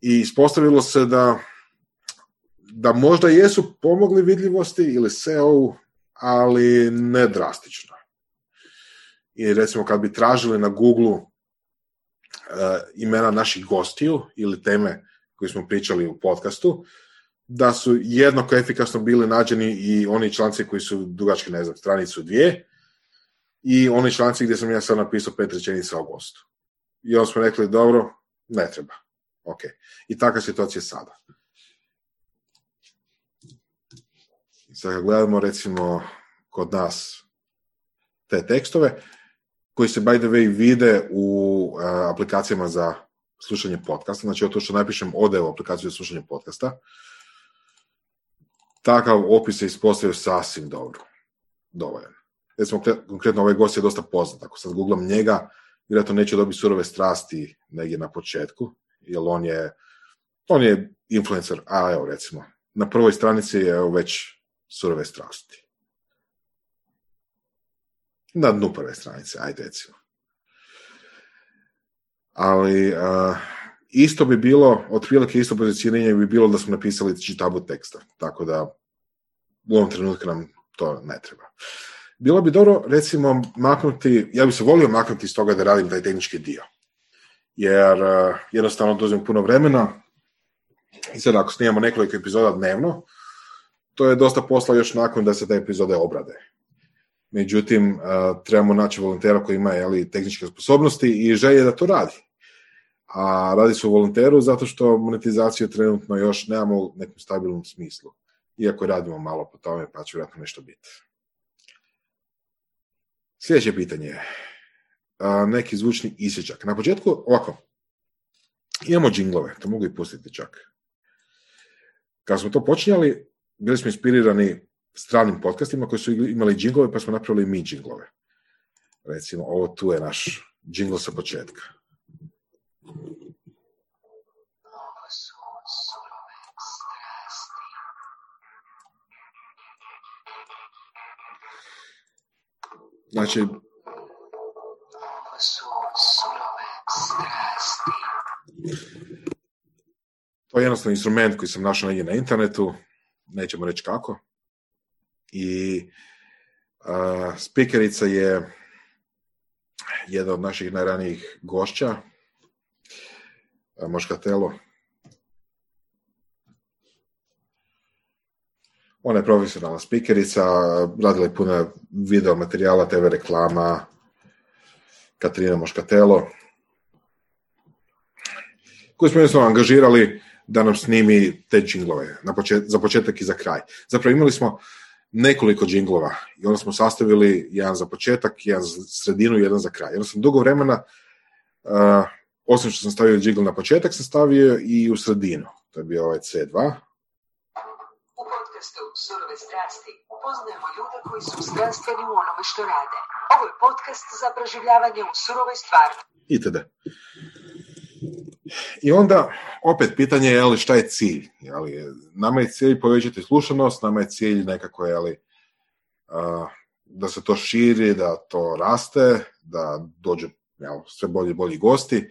I ispostavilo se da da možda jesu pomogli vidljivosti ili SEO, ali ne drastično. I recimo kad bi tražili na Google uh, imena naših gostiju ili teme koje smo pričali u podcastu, da su jednako efikasno bili nađeni i oni članci koji su dugački, ne znam, stranicu dvije i oni članci gdje sam ja sad napisao pet rečenica o gostu. I onda smo rekli, dobro, ne treba. Ok. I takva situacija sada. I sad kad gledamo recimo kod nas te tekstove, koji se by the way vide u aplikacijama za slušanje podcasta, znači to što napišem ode u aplikaciju za slušanje podcasta, takav opis se ispostavio sasvim dobro. Dovoljan. Recimo, konkretno ovaj gost je dosta poznat. Ako sad googlam njega, vjerojatno neće dobiti surove strasti negdje na početku, jer on je, on je influencer, a evo recimo, na prvoj stranici je već surove strasti. Na dnu prve stranice, ajde recimo. Ali uh, isto bi bilo, otprilike isto pozicioniranje bi bilo da smo napisali čitabu teksta, tako da u ovom trenutku nam to ne treba. Bilo bi dobro, recimo, maknuti, ja bi se volio maknuti iz toga da radim taj tehnički dio, jer uh, jednostavno dozim puno vremena i sad ako snimamo nekoliko epizoda dnevno, to je dosta posla još nakon da se te epizode obrade. Međutim, uh, trebamo naći volontera koji ima jeli, tehničke sposobnosti i želje da to radi a radi se o volonteru zato što monetizaciju trenutno još nemamo u nekom stabilnom smislu. Iako radimo malo po tome, pa će vjerojatno nešto biti. Sljedeće pitanje je neki zvučni isječak. Na početku, ovako, imamo džinglove, to mogu i pustiti čak. Kad smo to počinjali, bili smo inspirirani stranim podcastima koji su imali džinglove, pa smo napravili mi džinglove. Recimo, ovo tu je naš džingl sa početka. Znači, to je jednostavno instrument koji sam našao negdje na internetu, nećemo reći kako. I uh, spikerica je jedna od naših najranijih gošća, Moškatelo. Ona je profesionalna spikerica, radila je puno video materijala, TV reklama, Katarina Moškatelo, koju smo jednostavno angažirali da nam snimi te džinglove na počet, za početak i za kraj. Zapravo imali smo nekoliko džinglova i onda smo sastavili jedan za početak, jedan za sredinu i jedan za kraj. Onda sam dugo vremena, uh, osim što sam stavio džingl na početak, sam stavio i u sredinu. To je bio ovaj C2. U podcastu Surove strasti upoznajemo ljude koji su strastveni u onome što rade. Ovo je podcast za proživljavanje u surovoj stvarnosti. itd. I onda, opet, pitanje je li šta je cilj? Jeli, nama je cilj povećati slušanost, nama je cilj nekako jeli, a, da se to širi, da to raste, da dođe jel, sve bolji i bolji gosti.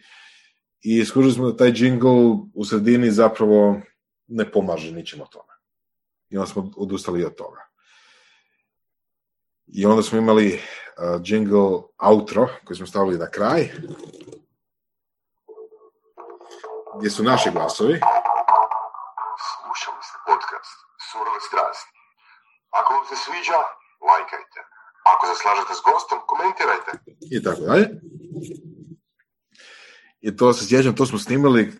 I skužili smo da taj jingle u sredini zapravo ne pomaže ničim od tome. I onda smo odustali od toga. I onda smo imali uh, jingle outro koji smo stavili na kraj gdje su naši glasovi Slušali ste podcast Surove strasti. Ako vam se sviđa, lajkajte. Ako se slažete s gostom, komentirajte. i tako dalje. I to se sjećam, to smo snimali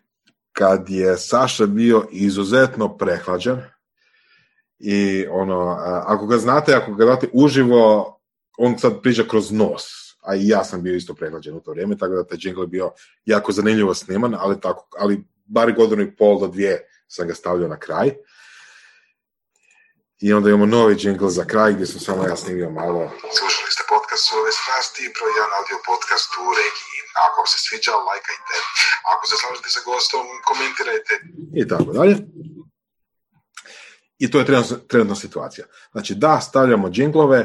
kad je Saša bio izuzetno prehlađen i ono, ako ga znate, ako ga znate uživo, on sad priča kroz nos, a i ja sam bio isto prehlađen u to vrijeme, tako da taj jingle je bio jako zanimljivo sniman, ali, tako, ali bar godinu i pol do dvije sam ga stavljao na kraj. I onda imamo novi jingle za kraj gdje sam samo ja snimio malo Slušali ste podcast Surove strasti, broj jedan audio podcast u regiji. Ako vam se sviđa, lajkajte. Ako se slažete sa gostom, komentirajte. i tako dalje. I to je trenutno, trenutno situacija. Znači, da, stavljamo džinglove,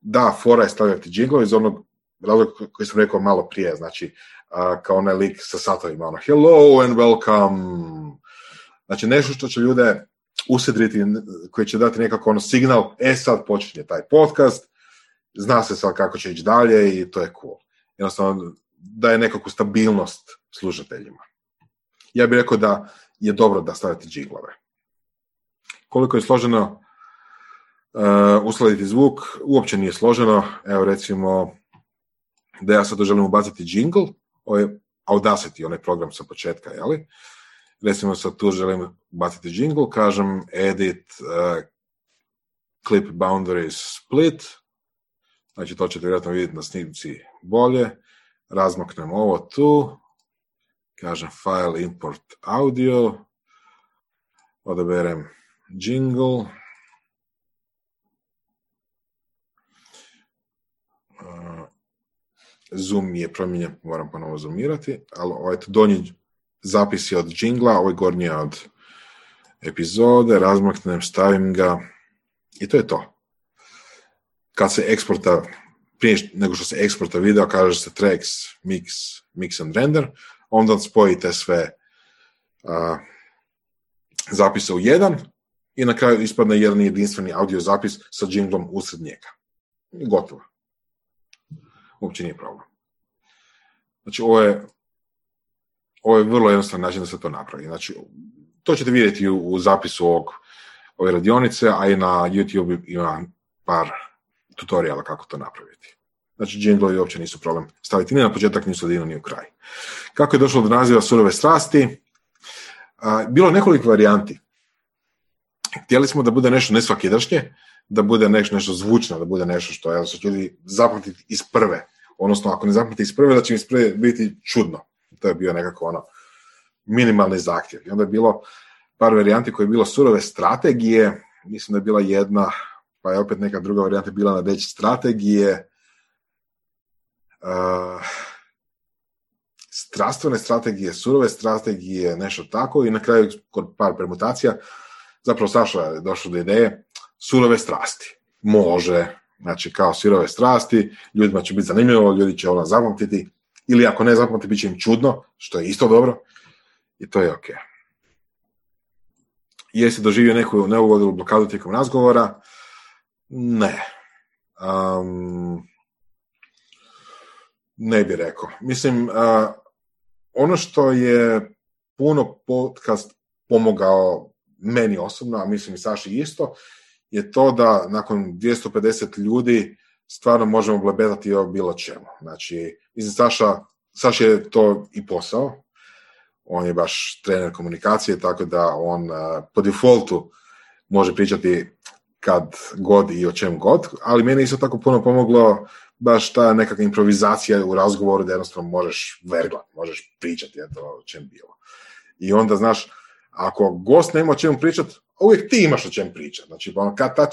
da, fora je stavljati džinglove iz onog razloga koji sam rekao malo prije, znači, kao onaj lik sa satovima, ono, hello and welcome. Znači, nešto što će ljude usedriti, koji će dati nekako ono signal, e sad počinje taj podcast, zna se sad kako će ići dalje i to je cool. Jednostavno, daje nekakvu stabilnost slušateljima. Ja bih rekao da je dobro da stavite džiglove. Koliko je složeno uh, uskladiti zvuk, uopće nije složeno. Evo recimo da ja sad tu želim ubaciti jingle, ovo je Audacity, onaj program sa početka, jeli? Recimo sad tu želim ubaciti jingle, kažem edit uh, clip boundaries split, znači to ćete vjerojatno vidjeti na snimci bolje, razmaknem ovo tu, kažem file import audio, odaberem jingle, Uh, zoom je promijenjen, moram ponovo zoomirati, ali ovaj donji zapis je od jingla, ovaj gornji je od epizode, razmaknem, stavim ga i to je to. Kad se eksporta, prije nego što se eksporta video, kaže se tracks, mix, mix and render, onda spojite sve a, zapise u jedan i na kraju ispadne jedan jedinstveni audio zapis sa jinglom usred njega. Gotovo. Uopće nije problem. Znači, ovo je, ovo je vrlo jednostavan način da se to napravi. Znači, to ćete vidjeti u, u zapisu ovog, ove radionice, a i na YouTube ima par tutoriala kako to napraviti. Znači, jinglovi uopće nisu problem staviti ni na početak, ni u sredinu, ni u kraj. Kako je došlo do naziva surove strasti? A, bilo je nekoliko varijanti. Htjeli smo da bude nešto nesvakidašnje, da bude nešto, nešto zvučno, da bude nešto što jel, će ljudi zapamtiti iz prve. Odnosno, ako ne zapamtite iz prve, da će prve biti čudno. To je bio nekako ono minimalni zahtjev. I onda je bilo par varijanti koje je bilo surove strategije, mislim da je bila jedna, pa je opet neka druga varijanta bila na već strategije, uh, strastvene strategije, surove strategije, nešto tako i na kraju kod par permutacija zapravo Saša je došao do ideje surove strasti. Može, znači kao surove strasti, ljudima će biti zanimljivo, ljudi će ono zapamtiti, ili ako ne zapamtiti, bit će im čudno, što je isto dobro, i to je ok. Jesi doživio neku neugodu ili blokadu tijekom razgovora? Ne. Um, ne bi rekao. Mislim, uh, ono što je puno podcast pomogao meni osobno, a mislim i Saši isto, je to da nakon 250 ljudi stvarno možemo blebetati o bilo čemu. Znači, mislim, Saša, Saša je to i posao, on je baš trener komunikacije, tako da on uh, po defaultu može pričati kad god i o čem god, ali meni isto tako puno pomoglo baš ta nekakva improvizacija u razgovoru da jednostavno možeš verglat, možeš pričati o čem bilo. I onda, znaš, ako gost nema o čemu pričati, uvijek ti imaš o čem pričati. Znači, ono, kad ta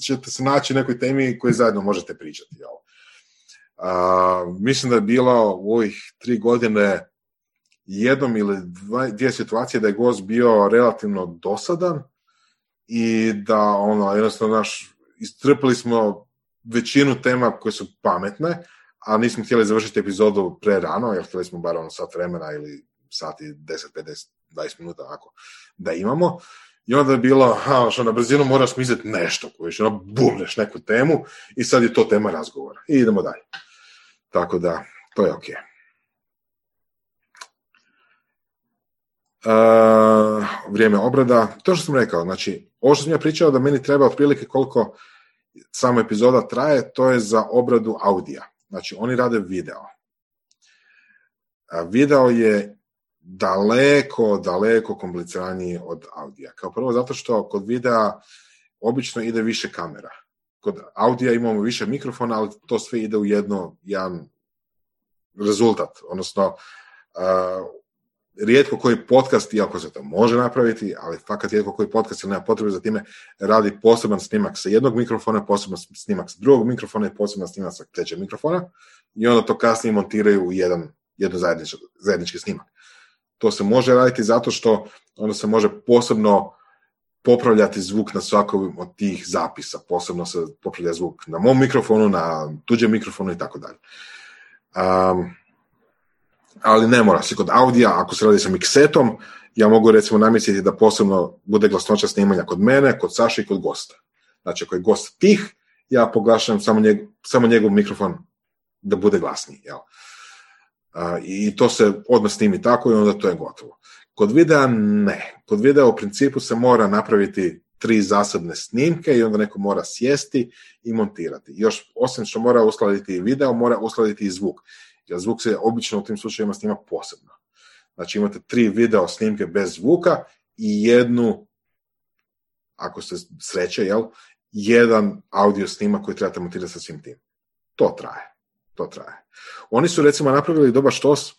ćete se naći nekoj temi koju zajedno možete pričati. Jel? A, mislim da je bilo u ovih tri godine jednom ili dva, dvije situacije da je gost bio relativno dosadan i da ono, jednostavno naš, istrpili smo većinu tema koje su pametne, a nismo htjeli završiti epizodu pre rano, jer htjeli smo bar ono sat vremena ili sati 10, 50, 20 minuta ako da imamo. I onda je bilo, ha, što na brzinu moraš smisliti nešto, koji ono bubneš neku temu i sad je to tema razgovora. I idemo dalje. Tako da, to je ok. Uh, vrijeme obrada, to što sam rekao, znači, ovo što sam ja pričao da meni treba otprilike koliko sama epizoda traje, to je za obradu audija. Znači, oni rade video. A video je daleko, daleko kompliciraniji od audija. Kao prvo zato što kod videa obično ide više kamera. Kod audija imamo više mikrofona, ali to sve ide u jedno, jedan rezultat. Odnosno, uh, rijetko koji podcast, iako se to može napraviti, ali fakat rijetko koji podcast ili nema potrebe za time, radi poseban snimak sa jednog mikrofona, poseban snimak sa drugog mikrofona i poseban snimak sa trećeg mikrofona i onda to kasnije montiraju u jedan, zajednički, zajednički snimak. To se može raditi zato što onda se može posebno popravljati zvuk na svakom od tih zapisa. Posebno se popravlja zvuk na mom mikrofonu, na tuđem mikrofonu i tako dalje. Ali ne mora se kod audija, ako se radi sa miksetom, ja mogu recimo namisliti da posebno bude glasnoća snimanja kod mene, kod Saše i kod gosta. Znači, ako je gost tih, ja poglašam samo, njeg, samo njegov mikrofon da bude glasniji. Jel? I to se odmah snimi tako i onda to je gotovo. Kod videa ne. Kod videa u principu se mora napraviti tri zasebne snimke i onda neko mora sjesti i montirati. Još osim što mora uskladiti video, mora uskladiti i zvuk jer zvuk se obično u tim slučajevima snima posebno. Znači imate tri video snimke bez zvuka i jednu, ako se sreće, jel, jedan audio snimak koji trebate montirati sa svim tim. To traje. To traje. Oni su recimo napravili dobar štos,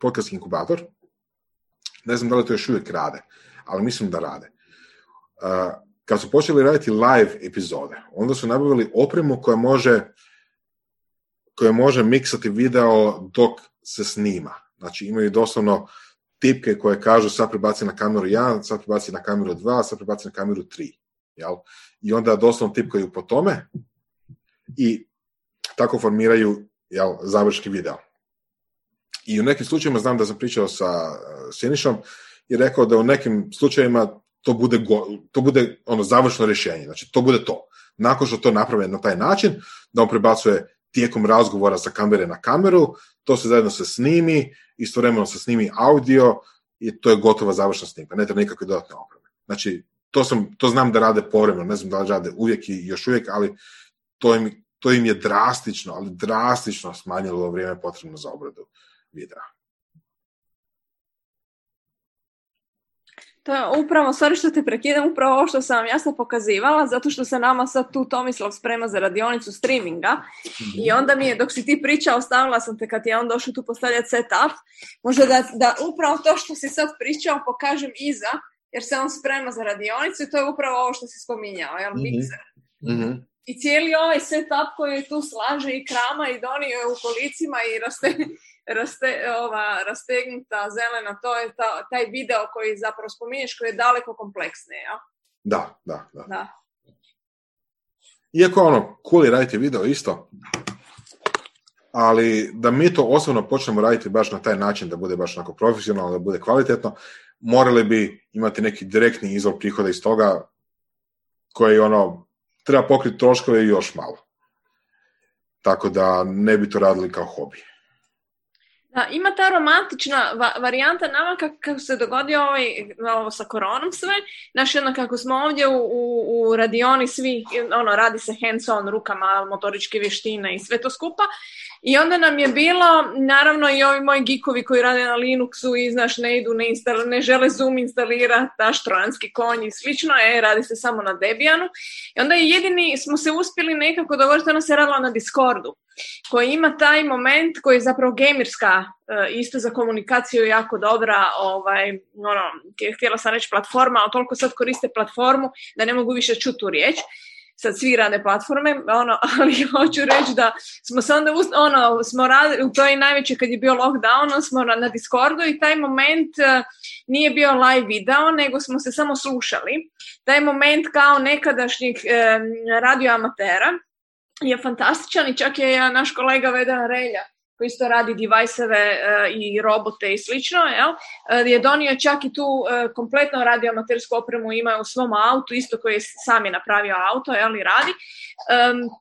podcast inkubator, ne znam da li to još uvijek rade, ali mislim da rade. Uh, kad su počeli raditi live epizode, onda su nabavili opremu koja može koje može miksati video dok se snima. Znači imaju doslovno tipke koje kažu sad prebaci na kameru 1, sad prebaci na kameru 2, sad prebaci na kameru 3. Jel? I onda doslovno tipkaju po tome i tako formiraju jel, završki video. I u nekim slučajevima znam da sam pričao sa uh, Sinišom i rekao da u nekim slučajevima to bude, go, to bude ono završno rješenje. Znači, to bude to. Nakon što to naprave na taj način, da on prebacuje tijekom razgovora sa kamere na kameru, to se zajedno se snimi, istovremeno se snimi audio i to je gotova završna snimka, ne treba nikakve dodatne opreme. Znači, to, sam, to znam da rade povremeno, ne znam da li rade uvijek i još uvijek, ali to im, to im je drastično, ali drastično smanjilo vrijeme potrebno za obradu videa. To je upravo, sorry što te prekidam, upravo ovo što sam vam jasno pokazivala, zato što se nama sad tu Tomislav sprema za radionicu streaminga mm-hmm. i onda mi je, dok si ti pričao, ostavila sam te kad je on došao tu postavljati setup, možda da, da upravo to što si sad pričao pokažem iza, jer se on sprema za radionicu i to je upravo ovo što si spominjao, jel, mm-hmm. mikser. Mm-hmm. I cijeli ovaj setup koji je tu slaže i krama i donio je u kolicima i raste, [laughs] raste, ova, rastegnuta zelena, to je ta, taj video koji zapravo spominješ koji je daleko kompleksniji, ja? Da, da, da. Da. Iako ono, cool je raditi video isto, ali da mi to osobno počnemo raditi baš na taj način, da bude baš onako profesionalno, da bude kvalitetno, morali bi imati neki direktni izvor prihoda iz toga koji ono, treba pokriti troškove i još malo. Tako da ne bi to radili kao hobi. Da, ima ta romantična va- varijanta nama kako, kako se dogodio ovaj, ovo sa koronom sve, znaš, ono kako smo ovdje u, u, u radioni svi, ono, radi se hands on rukama, motoričke vještine i sve to skupa, i onda nam je bilo, naravno i ovi moji gikovi koji rade na Linuxu i znaš ne idu, ne, instal, ne žele Zoom instalirati, naš trojanski konj i slično, e, radi se samo na Debianu. I onda je jedini smo se uspjeli nekako dogovoriti, ono se radilo na Discordu, koji ima taj moment koji je zapravo gamerska, e, isto za komunikaciju jako dobra, ovaj, ono, htjela sam reći platforma, ali toliko sad koriste platformu da ne mogu više čuti tu riječ sad svi rade platforme, ono, [laughs] ali hoću reći da smo se onda, ono, smo radili, u toj najveće kad je bio lockdown, smo na, Discordu i taj moment uh, nije bio live video, nego smo se samo slušali. Taj moment kao nekadašnjih um, radioamatera je fantastičan i čak je naš kolega Vedan Relja koji isto radi device-eve uh, i robote i slično, jel? Uh, je donio čak i tu uh, kompletno radioamatersku opremu ima u svom autu, isto koji je sam je napravio auto, jel, i radi.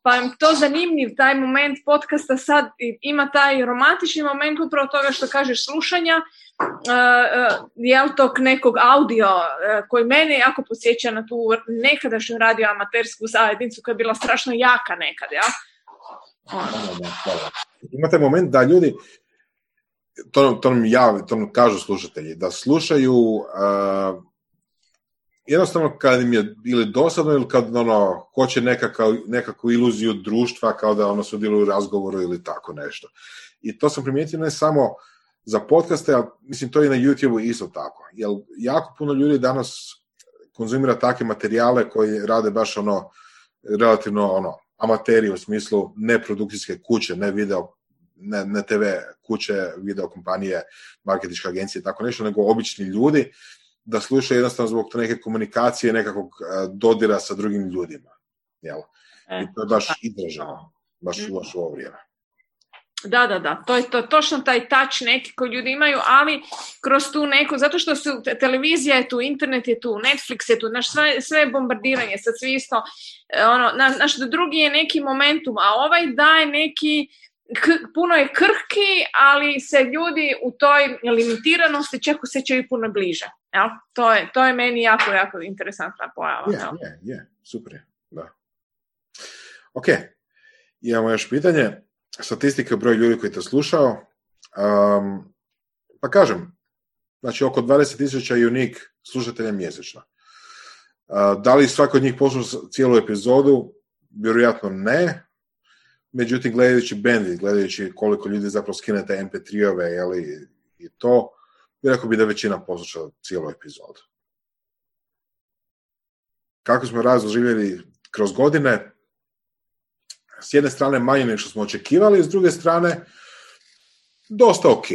Pa je to zanimljiv, taj moment podcasta sad ima taj romantični moment upravo toga što kažeš slušanja, uh, jel tog nekog audio uh, koji mene jako posjeća na tu nekadašnju radioamatersku zajednicu koja je bila strašno jaka nekad, jel? Imate moment da ljudi, to, to nam javi, to nam kažu slušatelji, da slušaju uh, jednostavno kad im je ili dosadno ili kad ono, hoće nekakav, nekakvu iluziju društva kao da ono sudjeluju u razgovoru ili tako nešto. I to sam primijetio ne samo za podcaste, ali mislim to i na YouTube-u isto tako. Jer jako puno ljudi danas konzumira takve materijale koji rade baš ono relativno ono amateri u smislu ne produkcijske kuće, ne video, ne, ne TV kuće, video kompanije, marketičke agencije i tako nešto, nego obični ljudi da slušaju jednostavno zbog to neke komunikacije, nekakvog dodira sa drugim ljudima. Jel? E, I to je baš izraženo, baš, baš u ovo vrijeme. Da, da, da, to je to, točno taj touch neki koji ljudi imaju, ali kroz tu neku, zato što su, televizija je tu, internet je tu, Netflix je tu, naš sve, sve je bombardiranje, sad svi isto, ono, naš, naš drugi je neki momentum, a ovaj daje neki, k, puno je krhki, ali se ljudi u toj limitiranosti čak osjećaju puno bliže. Jel? To, je, to je meni jako, jako interesantna pojava. Je, je, je, super je, da. Ok, imamo još pitanje statistike broj ljudi koji te slušao. Um, pa kažem, znači oko 20.000 unik slušatelja mjesečno. Uh, da li svako od njih posluša cijelu epizodu? Vjerojatno ne. Međutim, gledajući bandit, gledajući koliko ljudi zapravo skine te MP3-ove jeli, i to, rekao bi da većina posluša cijelu epizodu. Kako smo razdoživjeli kroz godine, s jedne strane manje nego što smo očekivali, s druge strane dosta ok.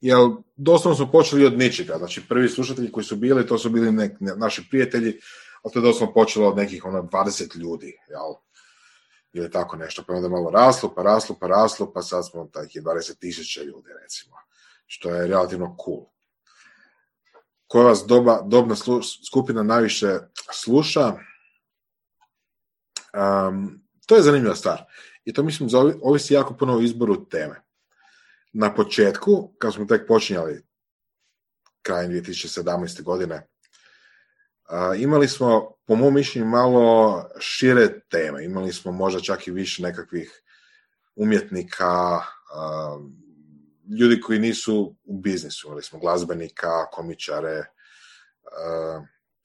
Jer doslovno smo počeli od ničega. Znači prvi slušatelji koji su bili, to su bili nek, naši prijatelji, ali to je doslovno počelo od nekih ono 20 ljudi, jel? Ili tako nešto, pa onda malo raslo, pa raslo, pa raslo, pa sad smo takih 20 tisuća ljudi, recimo. Što je relativno cool. Koja vas doba, dobna slu, skupina najviše sluša? Um, to je zanimljiva stvar. I to mislim ovisi jako puno o izboru teme. Na početku, kad smo tek počinjali krajem 2017. godine, imali smo, po mom mišljenju, malo šire teme. Imali smo možda čak i više nekakvih umjetnika, ljudi koji nisu u biznisu. Imali smo glazbenika, komičare,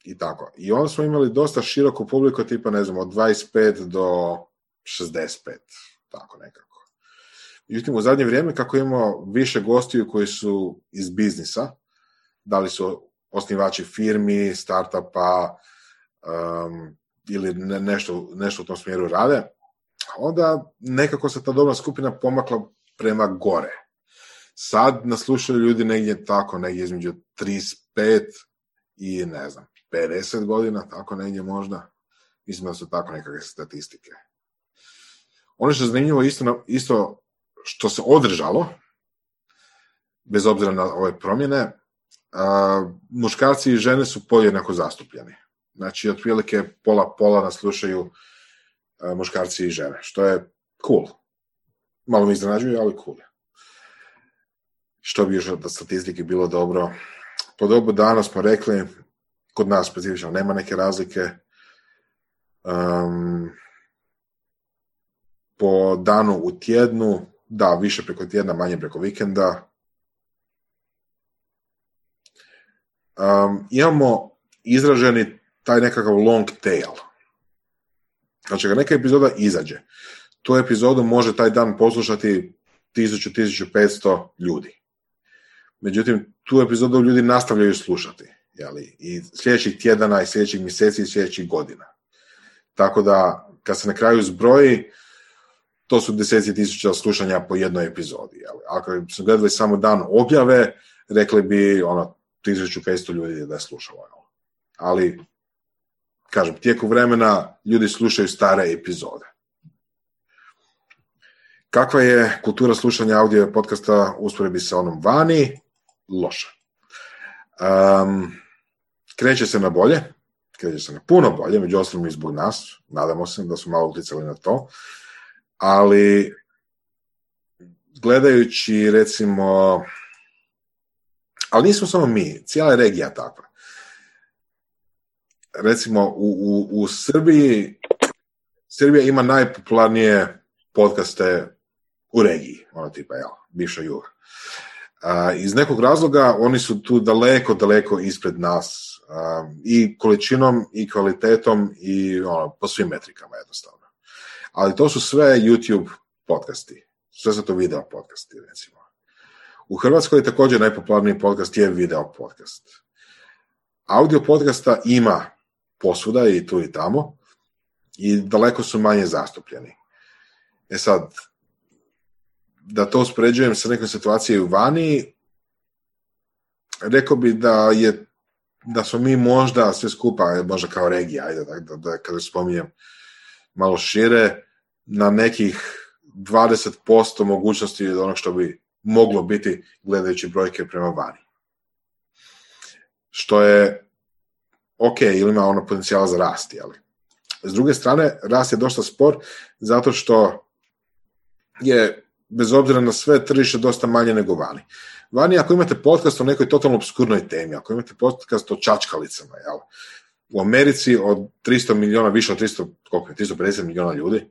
i tako. I onda smo imali dosta široko publiku, tipa, ne znam, od 25 do 65, tako nekako. Međutim, u zadnje vrijeme, kako imamo više gostiju koji su iz biznisa, da li su osnivači firmi, startupa um, ili ne, nešto, nešto u tom smjeru rade, onda nekako se ta dobna skupina pomakla prema gore. Sad naslušaju ljudi negdje tako, negdje između 35 i ne znam, 50 godina, tako negdje možda. Mislim da su tako nekakve statistike. Ono što je zanimljivo isto, isto što se održalo, bez obzira na ove promjene, a, muškarci i žene su podjednako zastupljeni. Znači, otprilike pola-pola nas slušaju a, muškarci i žene, što je cool. Malo mi iznenađuje, ali cool je. Što bi još od statistike bilo dobro? Po dobu dana smo rekli, kod nas specifično nema neke razlike. Um, po danu u tjednu, da, više preko tjedna, manje preko vikenda. Um, imamo izraženi taj nekakav long tail. Znači, kad neka epizoda izađe, tu epizodu može taj dan poslušati 1000-1500 ljudi. Međutim, tu epizodu ljudi nastavljaju slušati. Jeli? I sljedećih tjedana, i sljedećih mjeseci, i sljedećih godina. Tako da, kad se na kraju zbroji, to su deseci tisuća slušanja po jednoj epizodi. Jeli? Ako su gledali samo dan objave, rekli bi ono 1500 ljudi da je slušalo. Jeli? Ali, kažem, tijekom vremena ljudi slušaju stare epizode. Kakva je kultura slušanja audio podcasta usporedbi sa onom vani? Loša. Um, kreće se na bolje, kreće se na puno bolje, među ostalom i zbog nas, nadamo se da su malo utjecali na to, ali gledajući recimo, ali nismo samo mi, cijela je regija takva. Recimo u, u, u Srbiji, Srbija ima najpopularnije podcaste u regiji, ono tipa, jel, bivša juga. A, iz nekog razloga oni su tu daleko, daleko ispred nas i količinom i kvalitetom i ono, po svim metrikama jednostavno. Ali to su sve YouTube podcasti. Sve su to video podcasti, recimo. U Hrvatskoj je također najpopularniji podcast je video podcast. Audio podcasta ima posuda i tu i tamo i daleko su manje zastupljeni. E sad, da to uspoređujem sa nekom situacijom vani, rekao bi da je da smo mi možda sve skupa, možda kao regija, ajde, da, da, kada spominjem malo šire, na nekih 20% mogućnosti od onog što bi moglo biti gledajući brojke prema vani. Što je ok, ili ima ono potencijala za rast, ali. S druge strane, rast je dosta spor, zato što je bez obzira na sve tržište dosta manje nego vani. Vani ako imate podcast o nekoj totalno obskurnoj temi, ako imate podcast o čačkalicama, jel? U Americi od 300 miliona, više od 300, koliko je, 350 miliona ljudi,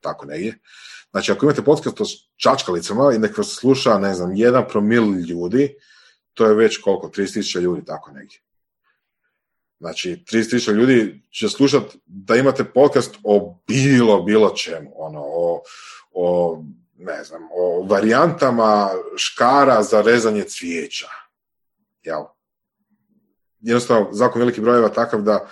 tako negdje. Znači, ako imate podcast o čačkalicama i nek vas sluša, ne znam, jedan promil ljudi, to je već koliko, 30.000 ljudi, tako negdje. Znači, 30.000 ljudi će slušati da imate podcast o bilo, bilo čemu, ono, o, o ne znam, o varijantama škara za rezanje cvijeća. Jel? Jednostavno, zakon velikih brojeva takav da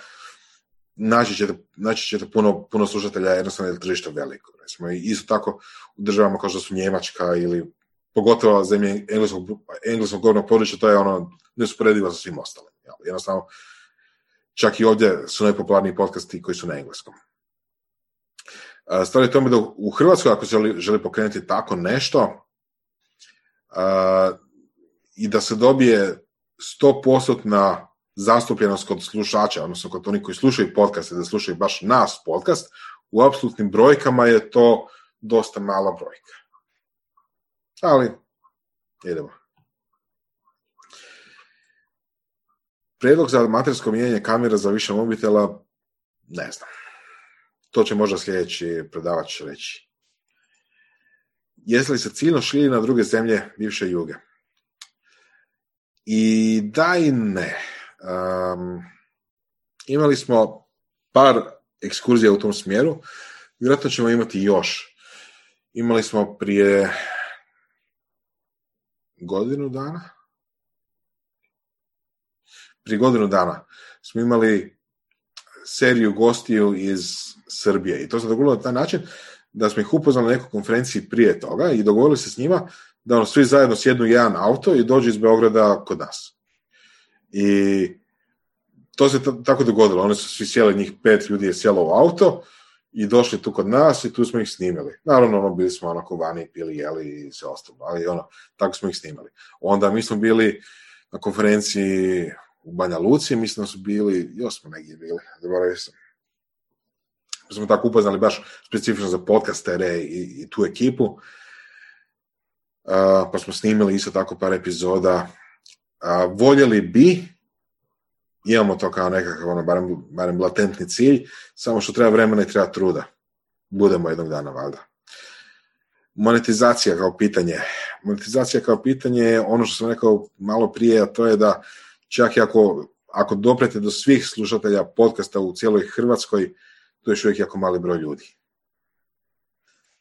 naći ćete, naći ćete puno, puno slušatelja jednostavno je tržište veliko. Recimo, i isto tako u državama kao što su Njemačka ili pogotovo zemlje engleskog, engleskog govornog područja, to je ono neusporedivo sa svim ostalim. Jel? Jednostavno, čak i ovdje su najpopularniji podcasti koji su na engleskom. Stvar je tome da u Hrvatskoj, ako se želi, želi pokrenuti tako nešto i da se dobije 100% na zastupljenost kod slušača, odnosno kod onih koji slušaju podcast, da slušaju baš nas podcast, u apsolutnim brojkama je to dosta mala brojka. Ali, idemo. Prijedlog za amatersko mijenjanje kamera za više mobitela, ne znam. To će možda sljedeći predavač reći. Jesi li se ciljno šli na druge zemlje bivše juge? I da i ne. Um, imali smo par ekskurzija u tom smjeru. Vjerojatno ćemo imati još. Imali smo prije godinu dana. Prije godinu dana smo imali seriju gostiju iz Srbije. I to se dogodilo na taj način da smo ih upoznali na nekoj konferenciji prije toga i dogovorili se s njima da ono, svi zajedno sjednu jedan auto i dođu iz Beograda kod nas. I to se tako dogodilo. Oni su svi sjeli, njih pet ljudi je sjelo u auto i došli tu kod nas i tu smo ih snimili. Naravno, ono, bili smo onako vani, pili, jeli i sve ostalo, ali ono, tako smo ih snimali. Onda mi smo bili na konferenciji u Banja Luci, mislim da bili, još smo negdje bili, zaboravio sam. Smo tako upoznali baš specifično za podcastere i, i tu ekipu. pa smo snimili isto tako par epizoda. Voljeli bi, imamo to kao nekakav, ono, barem, barem latentni cilj, samo što treba vremena i treba truda. Budemo jednog dana, valjda. Monetizacija kao pitanje. Monetizacija kao pitanje je ono što sam rekao malo prije, a to je da čak i ako, ako doprete do svih slušatelja podcasta u cijeloj Hrvatskoj, to je još uvijek jako mali broj ljudi.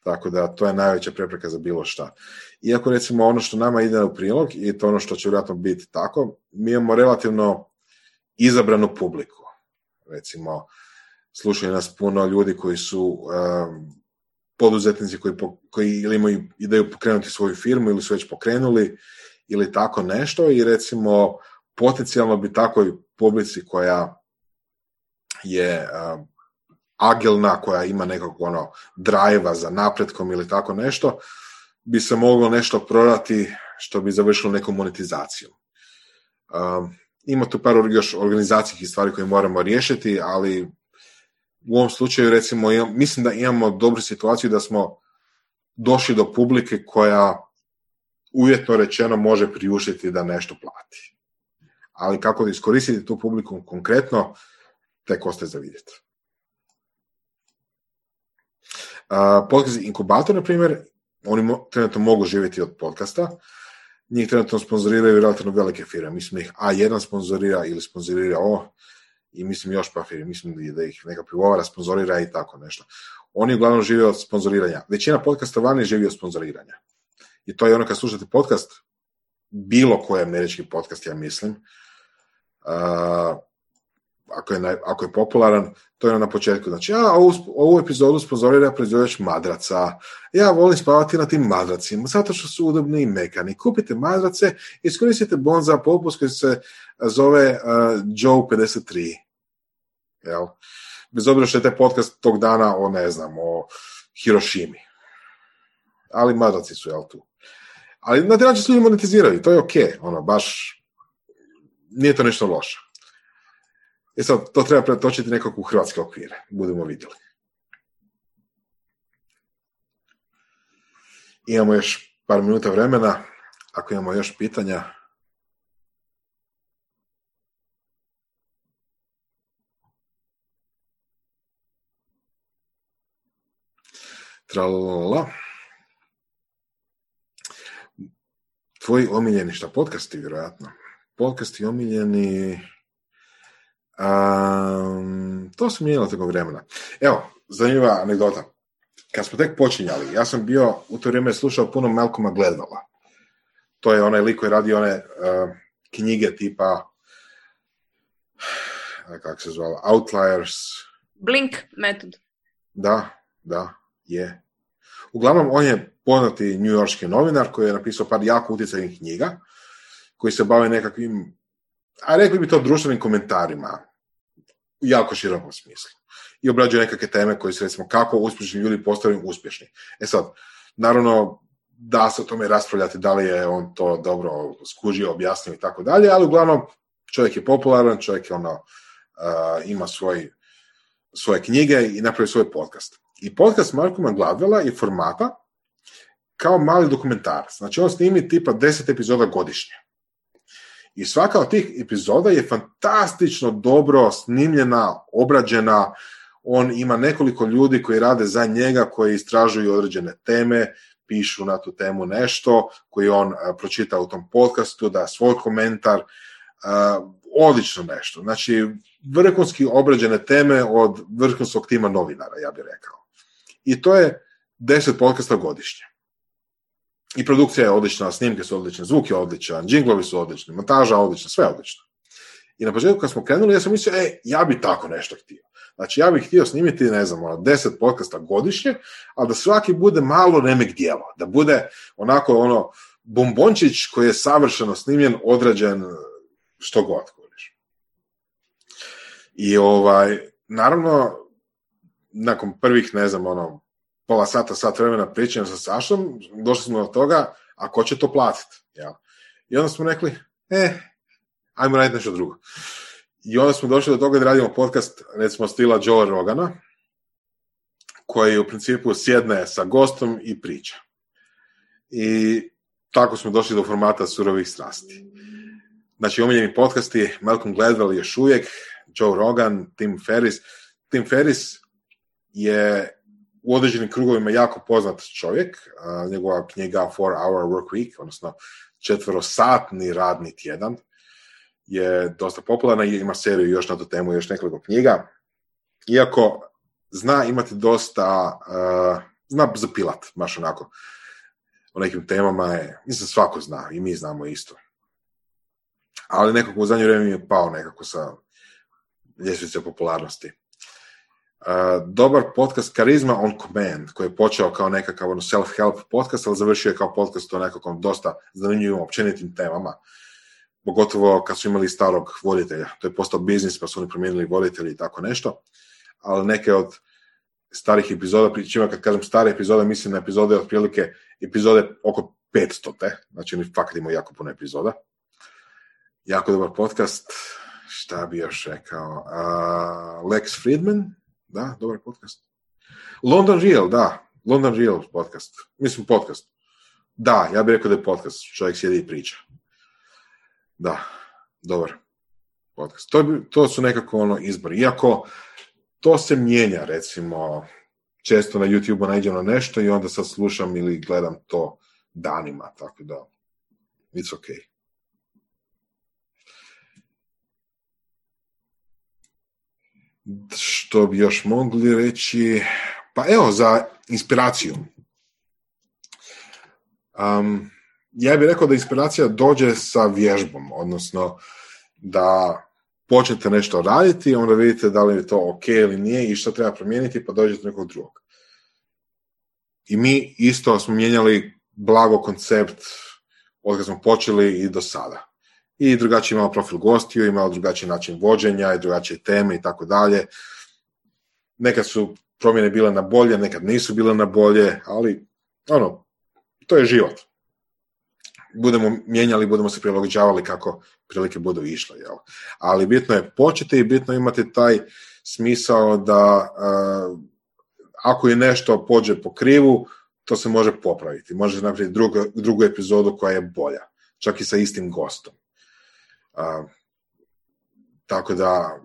Tako da to je najveća prepreka za bilo šta. Iako recimo ono što nama ide u prilog i to ono što će vjerojatno biti tako, mi imamo relativno izabranu publiku. Recimo, slušaju nas puno ljudi koji su um, poduzetnici koji, koji ili imaju ideju pokrenuti svoju firmu ili su već pokrenuli ili tako nešto i recimo potencijalno bi takoj publici koja je agilna, koja ima nekog ono drajva za napretkom ili tako nešto, bi se moglo nešto prodati što bi završilo nekom monetizacijom. Um, ima tu par još organizacijskih stvari koje moramo riješiti, ali u ovom slučaju recimo mislim da imamo dobru situaciju da smo došli do publike koja uvjetno rečeno može priuštiti da nešto plati. Ali kako da iskoristiti tu publiku konkretno, tek ostaje za vidjeti. Podcast inkubator, na primjer, oni trenutno mogu živjeti od podcasta, njih trenutno sponzoriraju relativno velike firme. Mislim ih A1 sponzorira ili sponzorira O i mislim još pa firme. Mislim da ih neka pivovara sponzorira i tako nešto. Oni uglavnom žive od sponzoriranja. Većina podcasta vani živi od sponzoriranja. I to je ono kad slušate podcast, bilo koji američki podcast, ja mislim, ako je, ako je popularan, to je na početku. Znači, ja ovu, ovu epizodu sponzorira proizvođač madraca. Ja volim spavati na tim madracima, zato što su udobni i mekani. Kupite madrace, iskoristite bon za popust koji se zove uh, Joe 53. Jel? Bez obzira što je taj podcast tog dana o, ne znam, o Hirošimi. Ali madraci su, jel, tu. Ali na taj način su ljudi monetiziraju, to je ok, ono, baš nije to nešto loše. E sad, to treba pretočiti nekako u hrvatske okvire, budemo vidjeli. Imamo još par minuta vremena, ako imamo još pitanja. Tralala. Tvoji omiljeni šta? Podcasti, vjerojatno. Podcasti omiljeni... Um, to se mijenjalo tog vremena. Evo, zanimljiva anegdota. Kad smo tek počinjali, ja sam bio u to vrijeme slušao puno Malcolma Gladwella. To je onaj lik koji radi one uh, knjige tipa kako se zvala, Outliers. Blink metod. Da, da, je. Uglavnom, on je poznati njujorski novinar koji je napisao par jako utjecajnih knjiga koji se bave nekakvim, a rekli bi to društvenim komentarima, jako širokom smislu. I obrađuje nekakve teme koje su recimo kako uspješni ljudi postaju uspješni. E sad, naravno da se o tome raspravljati da li je on to dobro skužio, objasnio i tako dalje, ali uglavnom čovjek je popularan, čovjek je ono, uh, ima svoj, svoje knjige i napravi svoj podcast. I podcast Markuma Gladwella je formata kao mali dokumentarac. Znači on snimi tipa 10 epizoda godišnje. I svaka od tih epizoda je fantastično dobro snimljena, obrađena, on ima nekoliko ljudi koji rade za njega, koji istražuju određene teme, pišu na tu temu nešto, koji on pročita u tom podcastu, da svoj komentar, odlično nešto. Znači, vrhunski obrađene teme od vrhunskog tima novinara, ja bih rekao. I to je deset podcasta godišnje. I produkcija je odlična, snimke su odlične, zvuk je odličan, džinglovi su odlični, montaža odlična, sve odlično. I na početku kad smo krenuli, ja sam mislio, e, ja bi tako nešto htio. Znači, ja bih htio snimiti, ne znam, ono, deset podcasta godišnje, ali da svaki bude malo remek dijelo, da bude onako, ono, bombončić koji je savršeno snimljen, odrađen, što god, koriš. I ovaj, naravno, nakon prvih, ne znam, ono, pola sata, sat vremena pričam sa Sašom, došli smo do toga, a ko će to platiti? Ja. I onda smo rekli, e, ajmo raditi nešto drugo. I onda smo došli do toga da radimo podcast, recimo, stila Joe Rogana, koji u principu sjedne sa gostom i priča. I tako smo došli do formata surovih strasti. Znači, omiljeni podcasti, Malcolm Gladwell još uvijek, Joe Rogan, Tim Ferris. Tim Ferris je u određenim krugovima jako poznat čovjek. njegova knjiga Four Hour Work Week, odnosno četvrosatni radni tjedan, je dosta popularna i ima seriju još na tu temu, još nekoliko knjiga. Iako zna imati dosta, uh, zna zapilat, baš onako. O nekim temama je, mislim svako zna i mi znamo isto. Ali nekako u zadnje vrijeme je pao nekako sa ljestvice popularnosti. Dobar podcast Charisma on Command, koji je počeo kao nekakav ono, self-help podcast, ali završio je kao podcast o nekakvom dosta zanimljivim općenitim temama. Pogotovo kad su imali starog voditelja. To je postao biznis, pa su oni promijenili voditelji i tako nešto. Ali neke od starih epizoda, pričima kad kažem stare epizode, mislim na epizode otprilike epizode oko 500, te. znači oni fakat imaju jako puno epizoda. Jako dobar podcast, šta bi još rekao, uh, Lex Friedman, da, dobar podcast. London Real, da, London Real podcast, mislim podcast. Da, ja bih rekao da je podcast, čovjek sjedi i priča. Da, dobar podcast. To, to su nekako ono izbori. Iako to se mijenja, recimo, često na YouTube-u nađem na nešto i onda sad slušam ili gledam to danima, tako da, it's okay. Što bi još mogli reći? Pa evo, za inspiraciju. Um, ja bih rekao da inspiracija dođe sa vježbom, odnosno da počnete nešto raditi, onda vidite da li je to ok ili nije i što treba promijeniti, pa dođete nekog drugog. I mi isto smo mijenjali blago koncept od kad smo počeli i do sada. I drugačiji imamo profil gostiju, imamo drugačiji način vođenja i drugačije teme i tako dalje. Nekad su promjene bile na bolje, nekad nisu bile na bolje, ali ono, to je život budemo mijenjali, budemo se prilagođavali kako prilike budu išle. Jel? Ali bitno je početi i bitno imati taj smisao da uh, ako je nešto pođe po krivu, to se može popraviti. Može napraviti drugu, drugu epizodu koja je bolja, čak i sa istim gostom. Uh, tako da,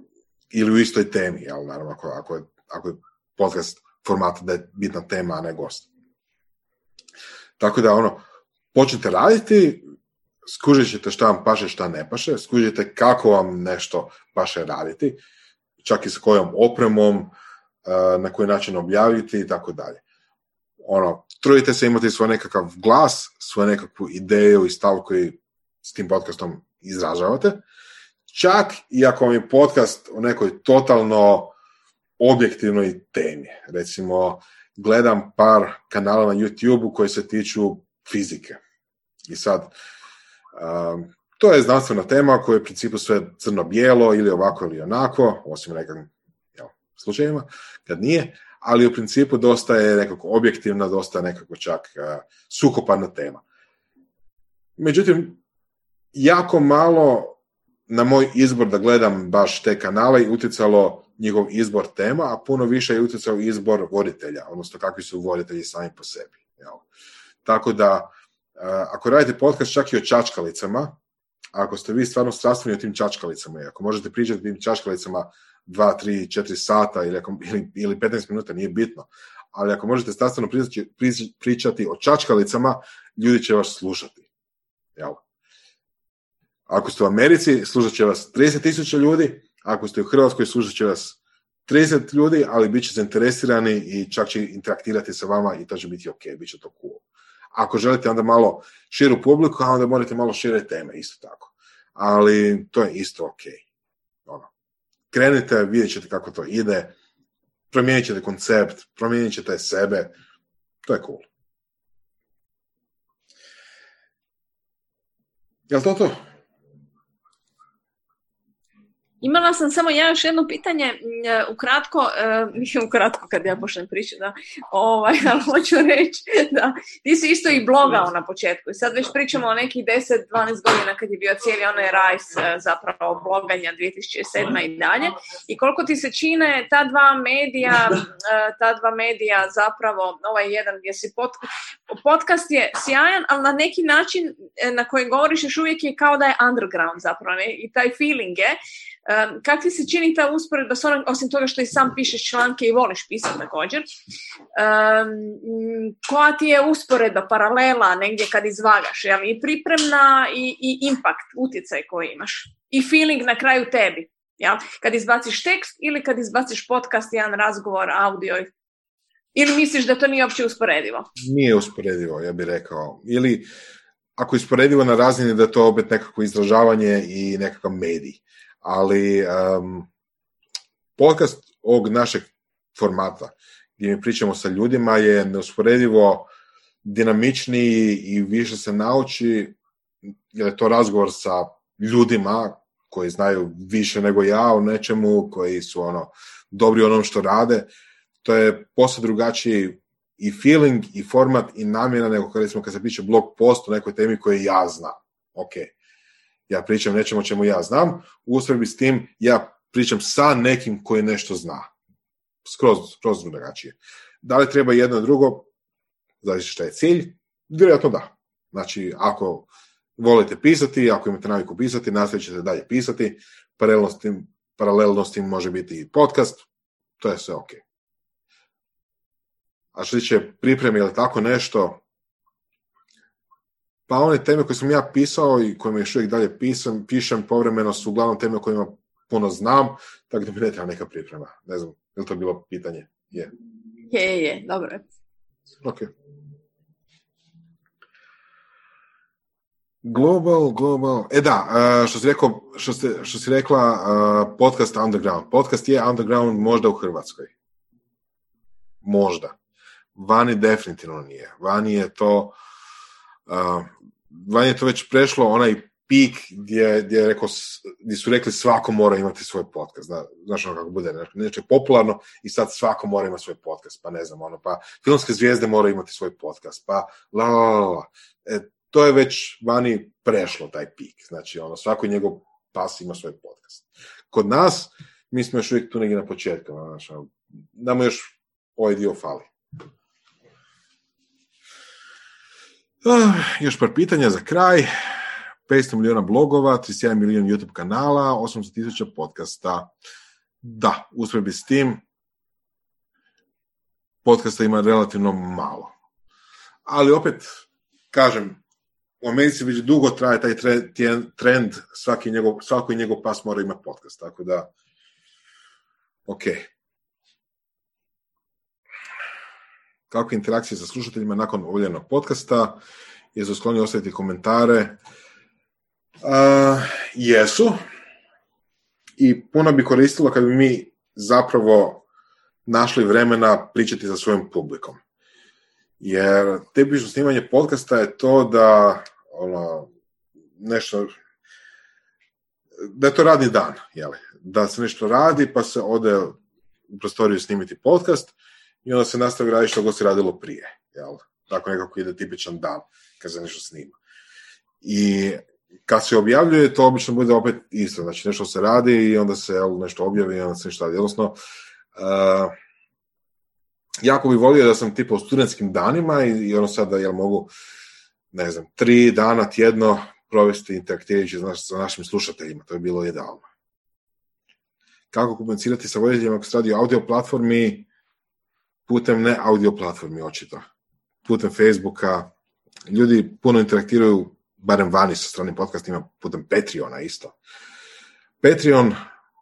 ili u istoj temi, jel, naravno, ako, ako, je, ako je podcast format da je bitna tema, a ne gost. Tako da, ono, počnete raditi, skužit ćete šta vam paše, šta ne paše, skužite kako vam nešto paše raditi, čak i s kojom opremom, eh, na koji način objaviti i tako dalje. Ono, trudite se imati svoj nekakav glas, svoju nekakvu ideju i stav koji s tim podcastom izražavate. Čak i ako vam je podcast o nekoj totalno objektivnoj temi. Recimo, gledam par kanala na YouTube-u koji se tiču fizike. I sad, um, to je znanstvena tema koja je u principu sve crno-bijelo ili ovako ili onako, osim nekim slučajima, kad nije, ali u principu dosta je nekako objektivna, dosta nekako čak uh, sukoparna tema. Međutim, jako malo na moj izbor da gledam baš te kanale i utjecalo njihov izbor tema, a puno više je utjecao izbor voditelja, odnosno kakvi su voditelji sami po sebi. Jel? Tako da, ako radite podcast čak i o čačkalicama, ako ste vi stvarno strastveni o tim čačkalicama i ako možete pričati o tim čačkalicama 2, 3, 4 sata ili, ako, ili, ili 15 minuta, nije bitno. Ali ako možete strastveno pričati, pričati o čačkalicama, ljudi će vas slušati. Jel? Ako ste u Americi, slušat će vas 30.000 ljudi, ako ste u Hrvatskoj, slušat će vas 30 ljudi, ali bit će zainteresirani i čak će interaktirati sa vama i to će biti ok, bit će to cool. Ako želite onda malo širu publiku, a onda morate malo šire teme, isto tako. Ali to je isto ok. Ono. Krenite, vidjet ćete kako to ide, promijenit ćete koncept, promijenit ćete sebe, to je cool. Jel to to? Imala sam samo ja još jedno pitanje, mm, ukratko, [laughs] mislim ukratko kad ja počnem pričati, da, ovaj, [laughs] ali hoću reći da ti si isto i blogao na početku i sad već pričamo o nekih 10-12 godina kad je bio cijeli onaj rajs zapravo bloganja 2007. i dalje i koliko ti se čine ta dva medija, [laughs] ta dva medija zapravo, ovaj jedan gdje si pod, podcast je sjajan, ali na neki način e, na koji govoriš još uvijek je kao da je underground zapravo ne? i taj feeling je Um, kak ti se čini ta usporedba, osim toga što i sam pišeš članke i voliš pisati također, um, koja ti je usporedba, paralela negdje kad izvagaš, jel? i pripremna i, i impact, utjecaj koji imaš i feeling na kraju tebi, jel? kad izbaciš tekst ili kad izbaciš podcast, jedan razgovor, audio ili misliš da to nije uopće usporedivo? Nije usporedivo, ja bih rekao. Ili ako je usporedivo na razini da je to opet nekako izražavanje i nekakav medij ali um, podcast ovog našeg formata gdje mi pričamo sa ljudima je neusporedivo dinamičniji i više se nauči jer je to razgovor sa ljudima koji znaju više nego ja o nečemu, koji su ono dobri u onom što rade. To je posve drugačiji i feeling i format i namjena nego kad, smo, kad se piše blog post o nekoj temi koju ja znam. Ok, ja pričam nečemu čemu ja znam, u usporedbi s tim ja pričam sa nekim koji nešto zna. Skroz, skroz drugačije. Da li treba jedno drugo, zavisi šta je cilj, vjerojatno da. Znači, ako volite pisati, ako imate naviku pisati, nastavit ćete dalje pisati, paralelno s tim, može biti i podcast, to je sve ok. A što će pripremi ili tako nešto, pa one teme koje sam ja pisao i kojima još uvijek dalje pisam, pišem povremeno su uglavnom teme o kojima puno znam, tako da mi ne treba neka priprema. Ne znam, je li to bilo pitanje? Je. Je, je, dobro. Ok. Global, global. E da, što si, rekao, što, ste, što si rekla, podcast Underground. Podcast je Underground možda u Hrvatskoj. Možda. Vani definitivno nije. Vani je to Vanje je to već prešlo onaj pik gdje, gdje, je rekao, gdje su rekli svako mora imati svoj podcast. Zna, znaš ono kako bude, nešto je popularno i sad svako mora imati svoj podcast, pa ne znam, ono, pa filmske zvijezde moraju imati svoj podcast, pa la, la, la. E, to je već vani prešlo taj pik. Znači, ono, svako njegov pas ima svoj podcast. Kod nas, mi smo još uvijek tu negdje na početku, znači, nama još ovaj dio fali. Još par pitanja za kraj. 500 milijuna blogova, 31 milijun YouTube kanala, 800 tisuća podcasta. Da, usporedbi s tim, podcasta ima relativno malo. Ali opet, kažem, u Americi već dugo traje taj trend, svaki njegov, svaki njegov pas mora imati podcast, tako da, ok. Kakve interakcije sa slušateljima nakon voljenog podcasta, jesu skloni ostaviti komentare. Uh, jesu. I puno bi koristilo kad bi mi zapravo našli vremena pričati sa svojim publikom. Jer tipično snimanje podcasta je to da ono, nešto da je to radni dan, jeli? da se nešto radi pa se ode u prostoriju snimiti podcast i onda se nastavi raditi što god se radilo prije. Jel? Tako nekako ide tipičan dan kad se nešto snima. I kad se objavljuje, to obično bude opet isto. Znači nešto se radi i onda se jel, nešto objavi i onda se nešto radi. Odnosno, uh, jako bi volio da sam tipa u studentskim danima i, i ono sada jel mogu ne znam, tri dana tjedno provesti interaktivirajući sa našim slušateljima. To je bilo idealno. Kako komunicirati sa voditeljima ako se radi o audio platformi? Putem ne audio platformi očito, putem Facebooka, ljudi puno interaktiraju, barem vani sa stranim podcastima, putem Patreona isto. Patreon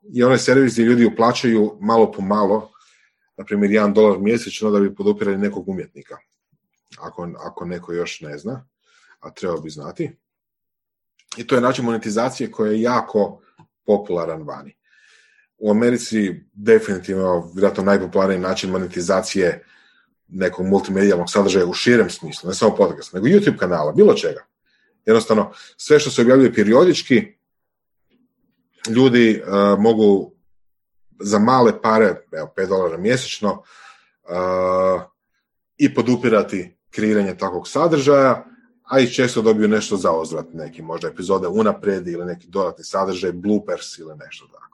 je onaj servis gdje ljudi uplaćaju malo po malo, na primjer, jedan dolar mjesečno da bi podupirali nekog umjetnika. Ako, ako neko još ne zna, a treba bi znati. I to je način monetizacije koji je jako popularan vani u Americi definitivno vjerojatno najpopularniji način monetizacije nekog multimedijalnog sadržaja u širem smislu, ne samo podcast, nego YouTube kanala, bilo čega. Jednostavno, sve što se objavljuje periodički, ljudi uh, mogu za male pare, evo 5 dolara mjesečno, uh, i podupirati kreiranje takvog sadržaja, a i često dobiju nešto za ozvrat, neki možda epizode unaprijed ili neki dodatni sadržaj, bloopers ili nešto tako.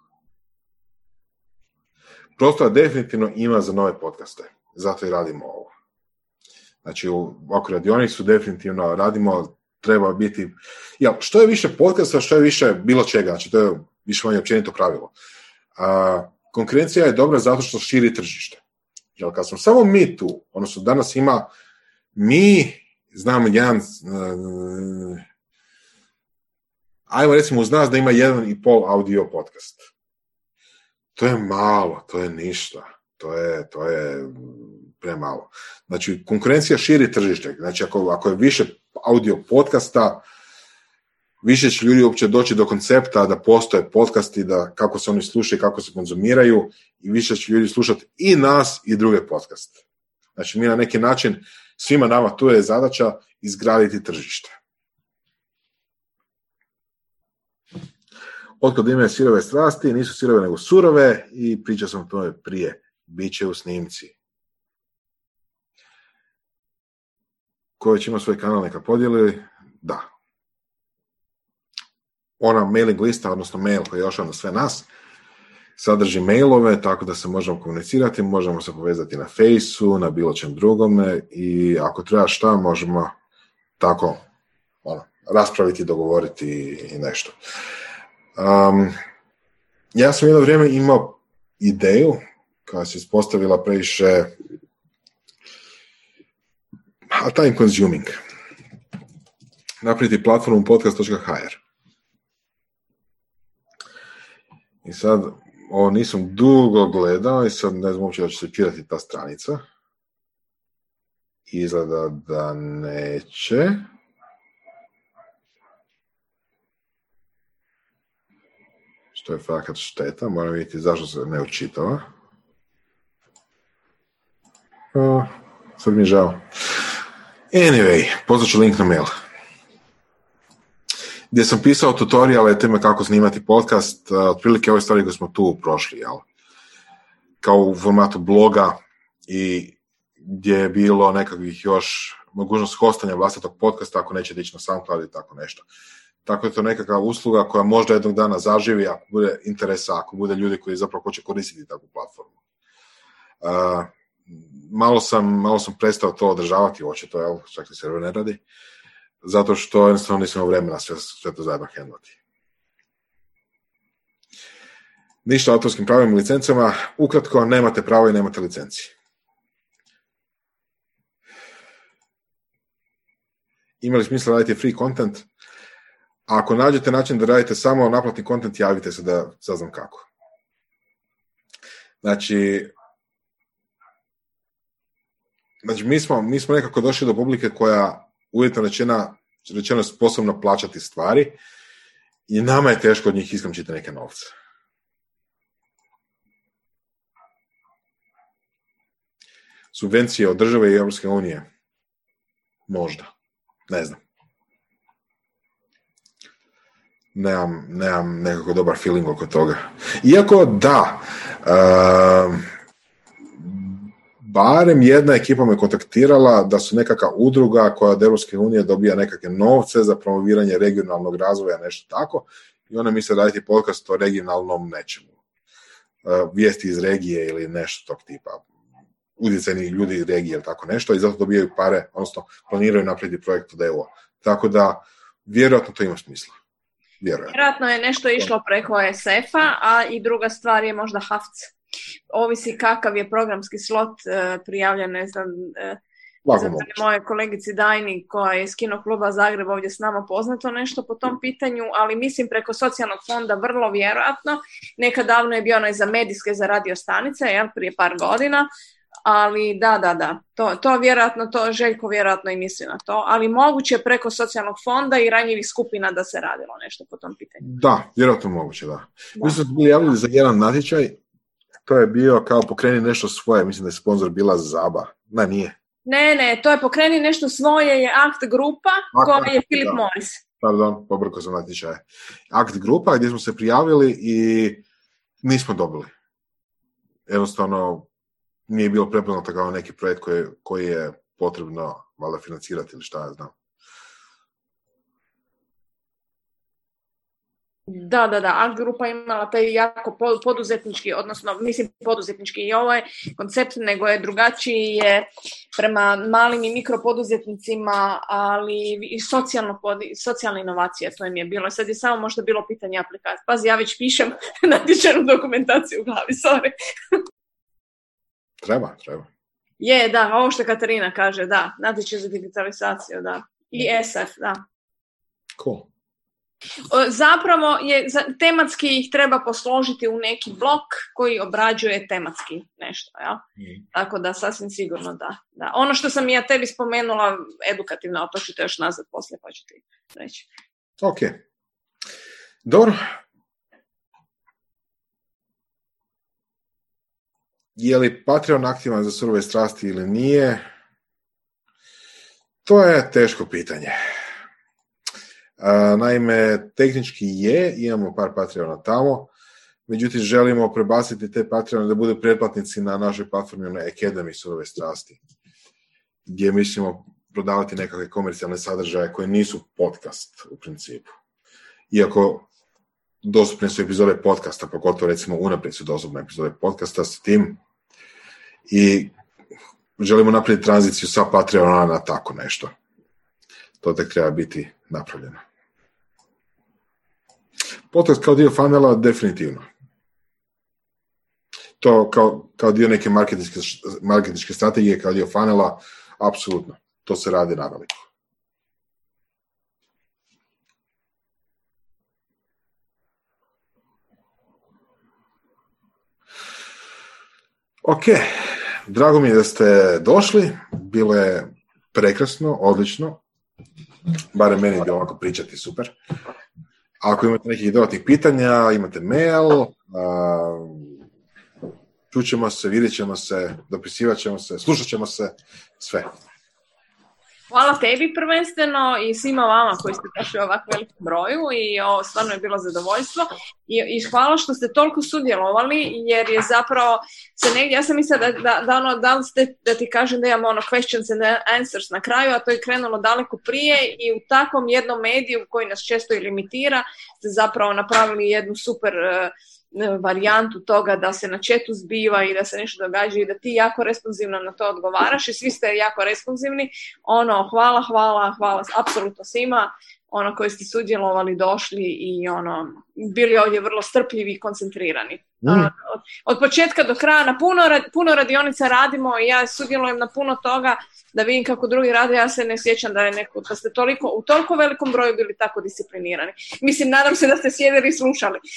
Prostora definitivno ima za nove podcaste, zato i radimo ovo. Znači, u ovakvu radionicu definitivno radimo, treba biti, ja, što je više podcasta, što je više bilo čega, znači to je više manje općenito pravilo. A, konkurencija je dobra zato što širi tržište. Jer kad smo samo mi tu, odnosno danas ima mi, znam jedan, uh, ajmo recimo uz nas da ima jedan i pol audio podcast. To je malo, to je ništa, to je, to je premalo. Znači, konkurencija širi tržište. Znači, ako, ako je više audio podcasta, više će ljudi uopće doći do koncepta da postoje podcasti, da kako se oni slušaju, kako se konzumiraju i više će ljudi slušati i nas i druge podcaste. Znači mi na neki način, svima nama tu je zadaća izgraditi tržište. Otkad imaju sirove strasti, nisu sirove nego surove i pričao sam o tome prije. Biće u snimci. Ko već ima svoj kanal neka podijeli? Da, ona mailing lista, odnosno mail koji je došao na sve nas, sadrži mailove, tako da se možemo komunicirati, možemo se povezati na fejsu, na bilo čem drugome i ako treba šta, možemo tako ono, raspraviti, dogovoriti i nešto. Um, ja sam jedno vrijeme imao ideju koja se ispostavila previše time consuming. Napraviti platformu podcast.hr I sad, ovo nisam dugo gledao i sad ne znam uopće da će se čitati ta stranica. Izgleda da neće. Što je fakat šteta, moram vidjeti zašto se ne učitava. O, sad mi je žao. Anyway, poznaću link na mail gdje sam pisao tutoriale teme kako snimati podcast, otprilike ove stvari koje smo tu prošli, jel? kao u formatu bloga i gdje je bilo nekakvih još mogućnost hostanja vlastitog podcasta ako nećete ići na SoundCloud i tako nešto. Tako je to nekakva usluga koja možda jednog dana zaživi ako bude interesa, ako bude ljudi koji zapravo hoće koristiti takvu platformu. Uh, malo, sam, malo sam prestao to održavati, očito, jel, čak se server ne radi zato što jednostavno nisam vremena sve, sve to zajedno handlati. Ništa o autorskim pravima i licencama. Ukratko, nemate pravo i nemate licenci. Imali smisla raditi free content? Ako nađete način da radite samo naplatni content, javite se da saznam kako. Znači, znači mi, smo, mi smo nekako došli do publike koja uvjetno rečena, rečeno sposobno plaćati stvari i nama je teško od njih iskamčiti neke novce. Subvencije od države i Europske unije? Možda. Ne znam. Nemam, nemam nekako dobar feeling oko toga. Iako da, uh, barem jedna ekipa me kontaktirala da su nekakva udruga koja od Europske unije dobija nekakve novce za promoviranje regionalnog razvoja, nešto tako, i ona misle raditi podcast o regionalnom nečemu. E, vijesti iz regije ili nešto tog tipa. Utjecajni ljudi iz regije ili tako nešto i zato dobijaju pare, odnosno planiraju napraviti projekt od EU. Tako da, vjerojatno to ima smisla. Vjerojatno. Vjerojatno je nešto išlo preko SF-a, a i druga stvar je možda HAFC ovisi kakav je programski slot e, prijavljen, ne znam, e, za moje kolegici Dajni koja je iz Kino kluba Zagreb ovdje s nama poznato nešto po tom pitanju, ali mislim preko socijalnog fonda vrlo vjerojatno. Nekad davno je bio onaj za medijske za radio stanice, jel, prije par godina, ali da, da, da, to, to vjerojatno, to Željko vjerojatno i misli na to, ali moguće preko socijalnog fonda i ranjivih skupina da se radilo nešto po tom pitanju. Da, vjerojatno moguće, da. da. Mi smo bili javili za jedan natječaj to je bio kao pokreni nešto svoje, mislim da je sponsor bila Zaba. Ne, nije. Ne, ne, to je pokreni nešto svoje, je Act grupa koja je Filip Morris. pardon, pobrko sam natječaj. Akt grupa gdje smo se prijavili i nismo dobili. Jednostavno nije bilo prepoznato kao neki projekt koji, koji je potrebno valjda financirati ili šta ja znam. Da, da, da, Art grupa imala taj jako po- poduzetnički, odnosno mislim poduzetnički i ovo je koncept, nego je drugačiji je prema malim i mikropoduzetnicima, ali i socijalno, socijalne inovacije, to im je bilo. Sad je samo možda bilo pitanje aplikacije. Pazi, ja već pišem [laughs] natječajnu dokumentaciju u glavi, sorry. Treba, treba. Je, da, ovo što Katarina kaže, da, natječaj za digitalizaciju, da. I SF, da. Cool. Zapravo je, tematski ih treba posložiti u neki blok koji obrađuje tematski nešto, ja? Tako da sasvim sigurno da, da. Ono što sam ja tebi spomenula, edukativno, a to ću te još nazad poslije pa ću ti reći. Ok. Dobro. Je li Patreon aktivan za surove strasti ili nije? To je teško pitanje. Naime, tehnički je, imamo par Patreona tamo, međutim želimo prebaciti te Patreone da budu pretplatnici na našoj platformi na Academy surove strasti, gdje mislimo prodavati nekakve komercijalne sadržaje koje nisu podcast u principu. Iako dostupne su epizode podcasta, pogotovo recimo unaprijed su dostupne epizode podcasta s tim i želimo napraviti tranziciju sa Patreona na tako nešto. To tek treba biti napravljeno. Podcast kao dio funnela definitivno. To kao, kao dio neke marketinške, marketinške strategije, kao dio funnela, apsolutno. To se radi naveliko. Ok, drago mi je da ste došli, bilo je prekrasno, odlično, barem meni je bilo ovako pričati super. Ako imate nekih dodatnih pitanja, imate mail, čućemo se, vidjet ćemo se, dopisivat ćemo se, slušat ćemo se, sve. Hvala tebi prvenstveno i svima vama koji ste došli u ovako velikom broju i ovo stvarno je bilo zadovoljstvo. I, i hvala što ste toliko sudjelovali jer je zapravo se negdje, ja sam mislila da, da, da, ono, da, ste, da ti kažem da imamo ono questions and answers na kraju, a to je krenulo daleko prije i u takvom jednom mediju koji nas često i limitira ste zapravo napravili jednu super eh, varijantu toga da se na četu zbiva i da se nešto događa i da ti jako responsivno na to odgovaraš i svi ste jako responsivni. Ono, hvala, hvala, hvala apsolutno svima ono koji ste sudjelovali, došli i ono, bili ovdje vrlo strpljivi i koncentrirani. Mm. Ono, od, od početka do kraja na puno, puno radionica radimo i ja sudjelujem na puno toga da vidim kako drugi rade, ja se ne sjećam da je neko, da ste toliko, u toliko velikom broju bili tako disciplinirani. Mislim, nadam se da ste sjedili i slušali. [laughs]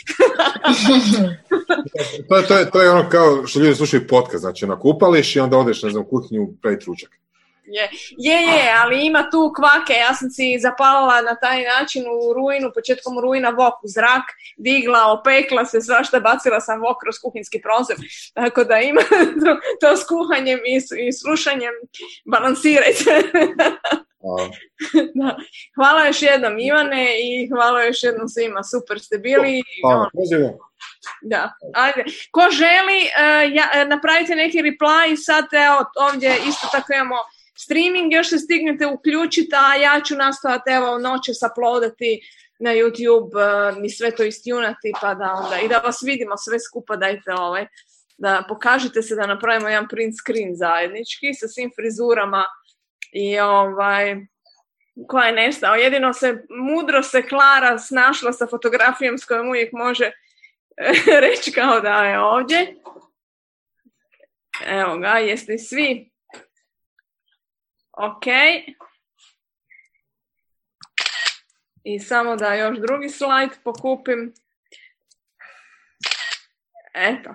To, je- to, je, to je ono kao što ljudi slušaju podcast, znači nakupališ i onda odeš, ne znam, u kuhinju praviti ručak. Je, je, je, ali ima tu kvake, ja sam si zapalila na taj način u rujnu, početkom rujna vok u zrak, digla, opekla se, svašta bacila sam vok kroz kuhinski prozor, tako da ima [laughs] to, to s kuhanjem i, i slušanjem, balansirajte. [laughs] Da. Hvala još jednom Ivane i hvala još jednom svima, super ste bili. hvala da, ajde. Ko želi, eh, ja, eh, napravite neki reply, sad evo ovdje isto tako imamo streaming, još se stignete uključiti, a ja ću nastojati evo noćas uploadati na YouTube eh, i sve to istjunati, pa da onda, i da vas vidimo sve skupa, dajte ovaj, da pokažete se da napravimo jedan print screen zajednički sa svim frizurama i ovaj, koja je nestao. Jedino se, mudro se Klara snašla sa fotografijom s kojom uvijek može [laughs] reći kao da je ovdje. Evo ga, jeste svi? Ok. I samo da još drugi slajd pokupim. Eto.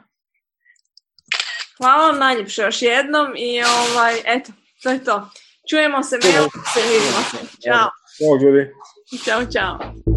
Hvala vam najljepše još jednom i ovaj, eto, to je to. Čujemo se, mail se, vidimo se. Ćao, Ćao ljudi. ćao, ćao.